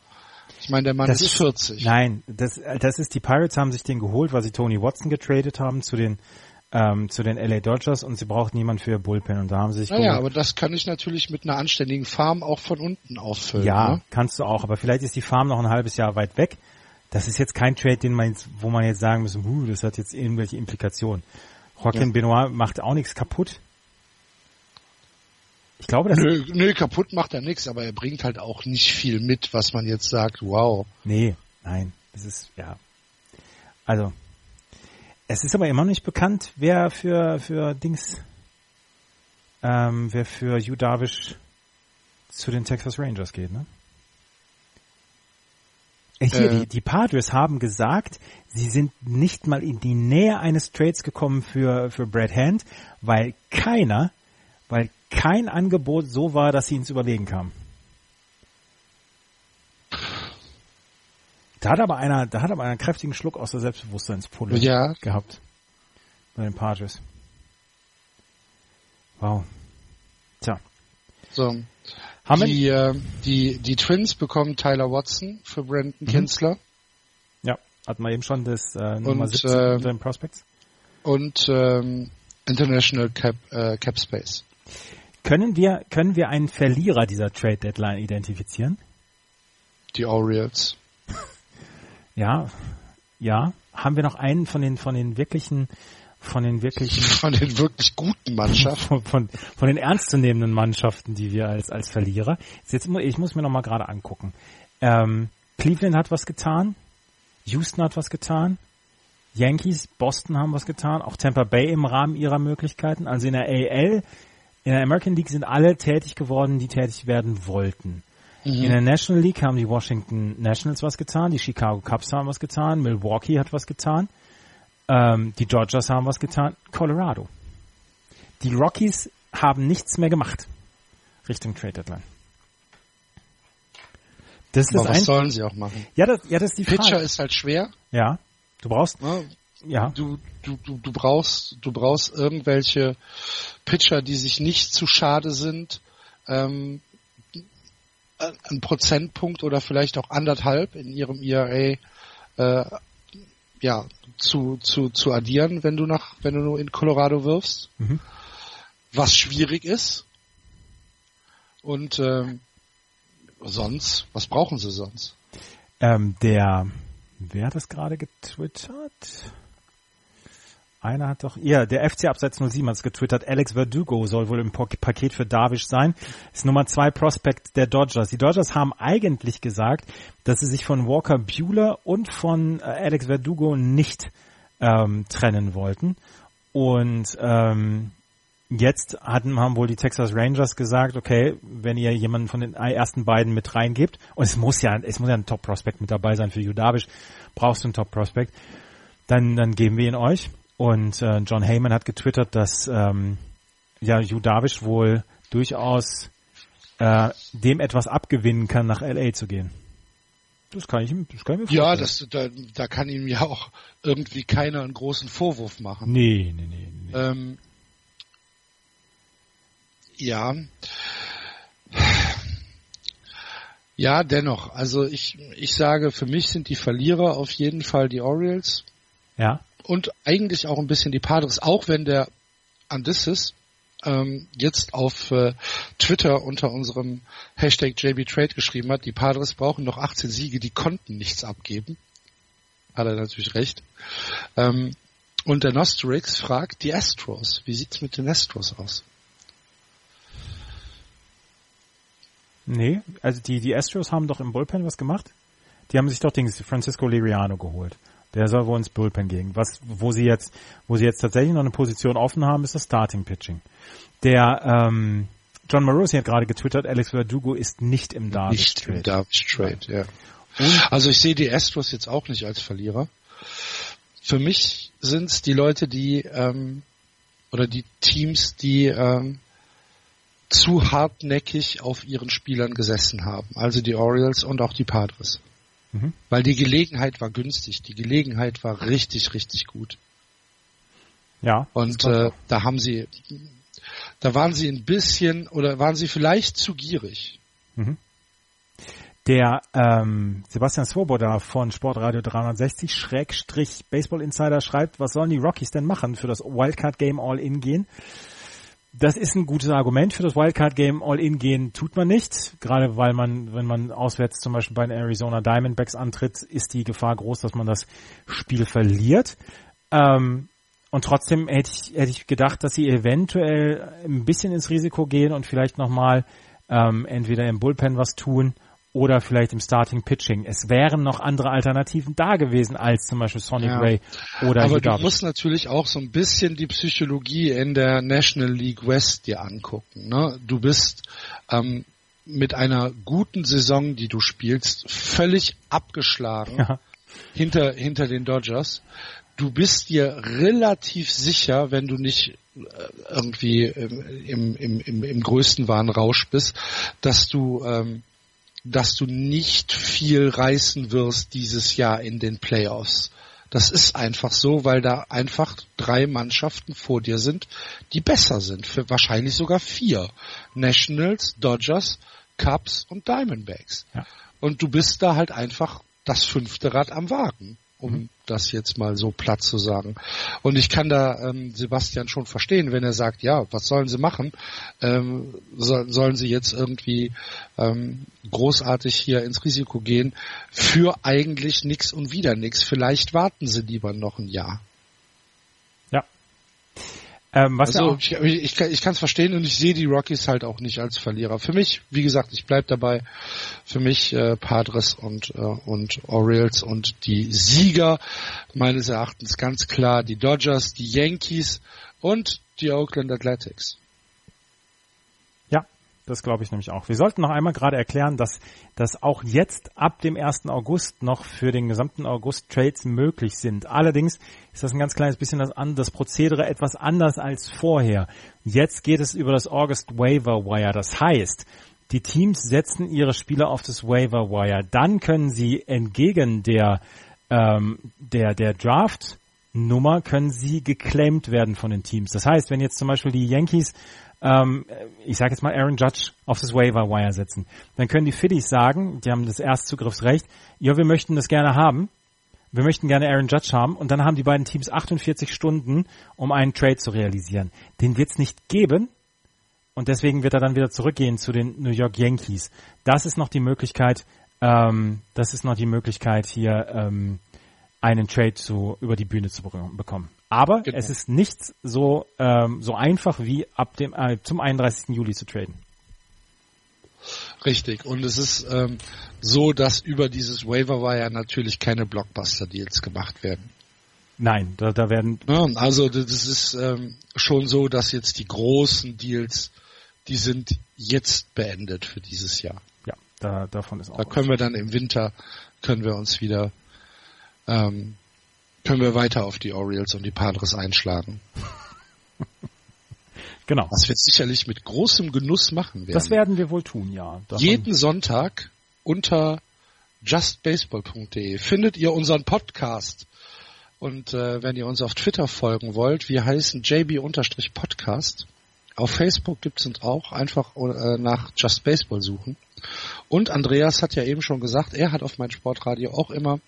Ich meine, der Mann das ist 40. Nein, das, das ist, die Pirates haben sich den geholt, weil sie Tony Watson getradet haben zu den ähm, zu den LA Dodgers und sie braucht niemand für ihr Bullpen und da haben sie sich Naja, aber das kann ich natürlich mit einer anständigen Farm auch von unten auffüllen. Ja, ne? kannst du auch, aber vielleicht ist die Farm noch ein halbes Jahr weit weg. Das ist jetzt kein Trade, den man jetzt, wo man jetzt sagen muss, uh, das hat jetzt irgendwelche Implikationen. Joaquin ja. Benoit macht auch nichts kaputt. Ich glaube, das nö, nö, kaputt macht er nichts, aber er bringt halt auch nicht viel mit, was man jetzt sagt, wow. Nee, nein, das ist, ja. Also, es ist aber immer noch nicht bekannt, wer für, für Dings, ähm, wer für Hugh Darvish zu den Texas Rangers geht, ne? Äh, hier, äh, die, die Padres haben gesagt, sie sind nicht mal in die Nähe eines Trades gekommen für, für Brad Hand, weil keiner, weil kein Angebot so war, dass sie ins Überlegen kamen. Da hat aber einer, da hat aber einen kräftigen Schluck aus der Selbstbewusstseinspulle ja. gehabt. Bei den Padres. Wow. Tja. So. Haben die, äh, die, die Twins bekommen Tyler Watson für Brandon mhm. Kinsler. Ja, hatten wir eben schon das äh, Nummer und, 17 äh, unter den Prospects. Und ähm, International Cap, äh, Cap Space. Können wir, können wir einen Verlierer dieser Trade Deadline identifizieren? Die Orioles. Ja, ja. Haben wir noch einen von den, von den wirklichen, von den wirklichen, von den wirklich guten Mannschaften, von, von, von den ernstzunehmenden Mannschaften, die wir als, als Verlierer. Jetzt, ich muss mir noch mal gerade angucken. Ähm, Cleveland hat was getan. Houston hat was getan. Yankees, Boston haben was getan. Auch Tampa Bay im Rahmen ihrer Möglichkeiten. Also in der AL, in der American League sind alle tätig geworden, die tätig werden wollten. Mhm. In der National League haben die Washington Nationals was getan, die Chicago Cubs haben was getan, Milwaukee hat was getan, ähm, die Dodgers haben was getan, Colorado. Die Rockies haben nichts mehr gemacht Richtung Trade Deadline. Das ist Aber was sollen sie auch machen? Ja, das, ja, das ist die Pitcher Frage. ist halt schwer. Ja, du brauchst. Ja, ja. Du, du, du, du brauchst, du brauchst irgendwelche Pitcher, die sich nicht zu schade sind, ähm, ein Prozentpunkt oder vielleicht auch anderthalb in ihrem ERA äh, ja zu, zu, zu addieren, wenn du nach wenn du nur in Colorado wirfst, mhm. was schwierig ist. Und ähm, sonst, was brauchen sie sonst? Ähm, der, wer hat das gerade getwittert? Einer hat doch, ja, der FC Abseits 07 hat es getwittert, Alex Verdugo soll wohl im Paket für Darvish sein. Ist Nummer zwei Prospect der Dodgers. Die Dodgers haben eigentlich gesagt, dass sie sich von Walker Bueller und von äh, Alex Verdugo nicht ähm, trennen wollten. Und ähm, jetzt hatten, haben wohl die Texas Rangers gesagt, okay, wenn ihr jemanden von den ersten beiden mit reingebt, und es muss ja, es muss ja ein Top Prospect mit dabei sein für Hugh Darvish, brauchst du einen Top Prospect, dann, dann geben wir ihn euch. Und äh, John Heyman hat getwittert, dass ähm, ja Hugh Darvish wohl durchaus äh, dem etwas abgewinnen kann, nach LA zu gehen. Das kann ich, das kann ich mir vorstellen. Ja, das, da, da kann ihm ja auch irgendwie keiner einen großen Vorwurf machen. Nee, nee, nee. nee. Ähm, ja. Ja, dennoch. Also ich, ich sage, für mich sind die Verlierer auf jeden Fall die Orioles. Ja. Und eigentlich auch ein bisschen die Padres, auch wenn der Andissis ähm, jetzt auf äh, Twitter unter unserem Hashtag JBTrade geschrieben hat, die Padres brauchen noch 18 Siege, die konnten nichts abgeben. Hat er natürlich recht. Ähm, und der Nostrix fragt die Astros. Wie sieht's mit den Astros aus? Nee, also die, die Astros haben doch im Bullpen was gemacht. Die haben sich doch den Francisco Liriano geholt. Der soll wohl ins Bullpen gehen. Was, wo sie jetzt, wo sie jetzt tatsächlich noch eine Position offen haben, ist das Starting Pitching. Der, ähm, John Morosi hat gerade getwittert, Alex Verdugo ist nicht im Darvish Nicht Trade. im Darvish Trade, ja. Also ich sehe die Astros jetzt auch nicht als Verlierer. Für mich sind es die Leute, die ähm, oder die Teams, die ähm, zu hartnäckig auf ihren Spielern gesessen haben. Also die Orioles und auch die Padres. Mhm. Weil die Gelegenheit war günstig. Die Gelegenheit war richtig, richtig gut. Ja. Und äh, da haben sie, da waren sie ein bisschen oder waren sie vielleicht zu gierig. Der ähm, Sebastian Swoboda von Sportradio 360 Schrägstrich Baseball Insider schreibt, was sollen die Rockies denn machen für das Wildcard Game All-In gehen? Das ist ein gutes Argument. Für das Wildcard Game All-In gehen tut man nicht. Gerade weil man, wenn man auswärts zum Beispiel bei den Arizona Diamondbacks antritt, ist die Gefahr groß, dass man das Spiel verliert. Ähm, und trotzdem hätte ich, hätte ich gedacht, dass sie eventuell ein bisschen ins Risiko gehen und vielleicht nochmal ähm, entweder im Bullpen was tun oder vielleicht im Starting Pitching. Es wären noch andere Alternativen da gewesen als zum Beispiel Sonic Ja. Ray oder Aber Yu du musst natürlich auch so ein bisschen die Psychologie in der National League West dir angucken. Ne? Du bist ähm, mit einer guten Saison, die du spielst, völlig abgeschlagen Ja. hinter, hinter den Dodgers. Du bist dir relativ sicher, wenn du nicht äh, irgendwie im, im, im, im größten Warnrausch bist, dass du ähm, dass du nicht viel reißen wirst dieses Jahr in den Playoffs. Das ist einfach so, weil da einfach drei Mannschaften vor dir sind, die besser sind. Für wahrscheinlich sogar vier. Nationals, Dodgers, Cubs und Diamondbacks. Ja. Und du bist da halt einfach das fünfte Rad am Wagen, um Mhm. Das jetzt mal so platt zu sagen. Und ich kann da ähm, Sebastian schon verstehen, wenn er sagt, ja, was sollen sie machen? Ähm, soll, sollen sie jetzt irgendwie ähm, großartig hier ins Risiko gehen für eigentlich nix und wieder nix? Vielleicht warten sie lieber noch ein Jahr. Ja. Ähm, was ja Also auch, ich, ich, kann- ich kann es verstehen und ich sehe die Rockies halt auch nicht als Verlierer. Für mich, wie gesagt, ich bleib dabei. Für mich äh, Padres und äh, und Orioles und die Sieger meines Erachtens ganz klar die Dodgers, die Yankees und die Oakland Athletics. Das glaube ich nämlich auch. Wir sollten noch einmal gerade erklären, dass, dass auch jetzt ab dem 1. August noch für den gesamten August Trades möglich sind. Allerdings ist das ein ganz kleines bisschen das, das Prozedere etwas anders als vorher. Jetzt geht es über das August Waiver Wire. Das heißt, die Teams setzen ihre Spieler auf das Waiver Wire. Dann können sie entgegen der, ähm, der, der Draft Nummer können sie geclaimed werden von den Teams. Das heißt, wenn jetzt zum Beispiel die Yankees ähm, ich sage jetzt mal Aaron Judge auf das Waiver Wire setzen. Dann können die Phillies sagen, die haben das Erstzugriffsrecht, ja, wir möchten das gerne haben. Wir möchten gerne Aaron Judge haben und dann haben die beiden Teams 48 Stunden, um einen Trade zu realisieren. Den wird es nicht geben und deswegen wird er dann wieder zurückgehen zu den New York Yankees. Das ist noch die Möglichkeit, ähm, das ist noch die Möglichkeit hier ähm, einen Trade zu über die Bühne zu be- bekommen. Aber Genau. es ist nicht so ähm, so einfach wie ab dem äh, zum 31. Juli zu traden. Richtig. Und es ist ähm, so, dass über dieses Waiver Wire natürlich keine Blockbuster Deals gemacht werden. Nein, da, da werden Ja, also das ist ähm, schon so, dass jetzt die großen Deals, die sind jetzt beendet für dieses Jahr. ja, da, davon ist auch. Da können wir dann im Winter, können wir uns wieder, ähm, können wir weiter auf die Orioles und die Padres einschlagen. Genau. Was wir sicherlich mit großem Genuss machen werden. Das werden wir wohl tun, ja. Davon Jeden Sonntag unter justbaseball.de findet ihr unseren Podcast. Und äh, wenn ihr uns auf Twitter folgen wollt, wir heißen JB-Podcast. Auf Facebook gibt's uns auch, einfach äh, nach Just Baseball suchen. Und Andreas hat ja eben schon gesagt, er hat auf mein Sportradio auch immer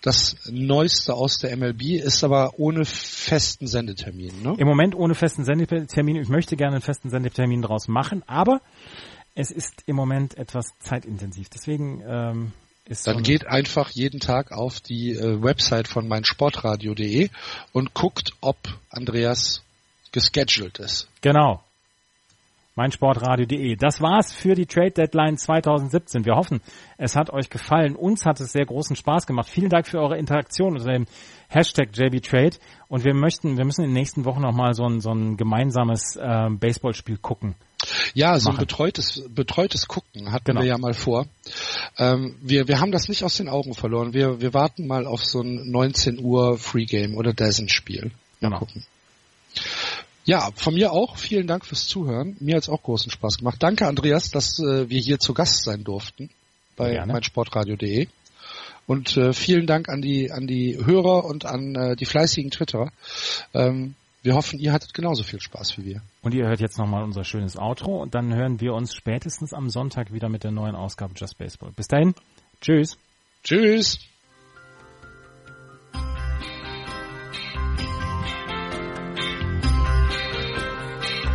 das Neueste aus der MLB, ist aber ohne festen Sendetermin. Ne? Im Moment ohne festen Sendetermin. Ich möchte gerne einen festen Sendetermin draus machen, aber es ist im Moment etwas zeitintensiv. Deswegen ähm, ist dann geht einfach jeden Tag auf die äh, Website von meinsportradio.de und guckt, ob Andreas gescheduled ist. Genau meinsportradio.de. Das war's für die Trade Deadline 2017. Wir hoffen, es hat euch gefallen. Uns hat es sehr großen Spaß gemacht. Vielen Dank für eure Interaktion unter dem Hashtag JBTrade. Und wir möchten, wir müssen in den nächsten Wochen nochmal so ein, so ein gemeinsames äh, Baseballspiel gucken. Ja, so ein betreutes, betreutes Gucken hatten genau. wir ja mal vor. Ähm, wir, wir haben das nicht aus den Augen verloren. Wir, wir warten mal auf so ein 19 Uhr Free Game oder Dozen Spiel. Mal genau. gucken. Ja, von mir auch. Vielen Dank fürs Zuhören. Mir hat es auch großen Spaß gemacht. Danke, Andreas, dass äh, wir hier zu Gast sein durften bei Gerne. meinsportradio.de. Und äh, vielen Dank an die an die Hörer und an äh, die fleißigen Twitterer. Ähm, wir hoffen, ihr hattet genauso viel Spaß wie wir. Und ihr hört jetzt nochmal unser schönes Outro und dann hören wir uns spätestens am Sonntag wieder mit der neuen Ausgabe Just Baseball. Bis dahin, tschüss. Tschüss.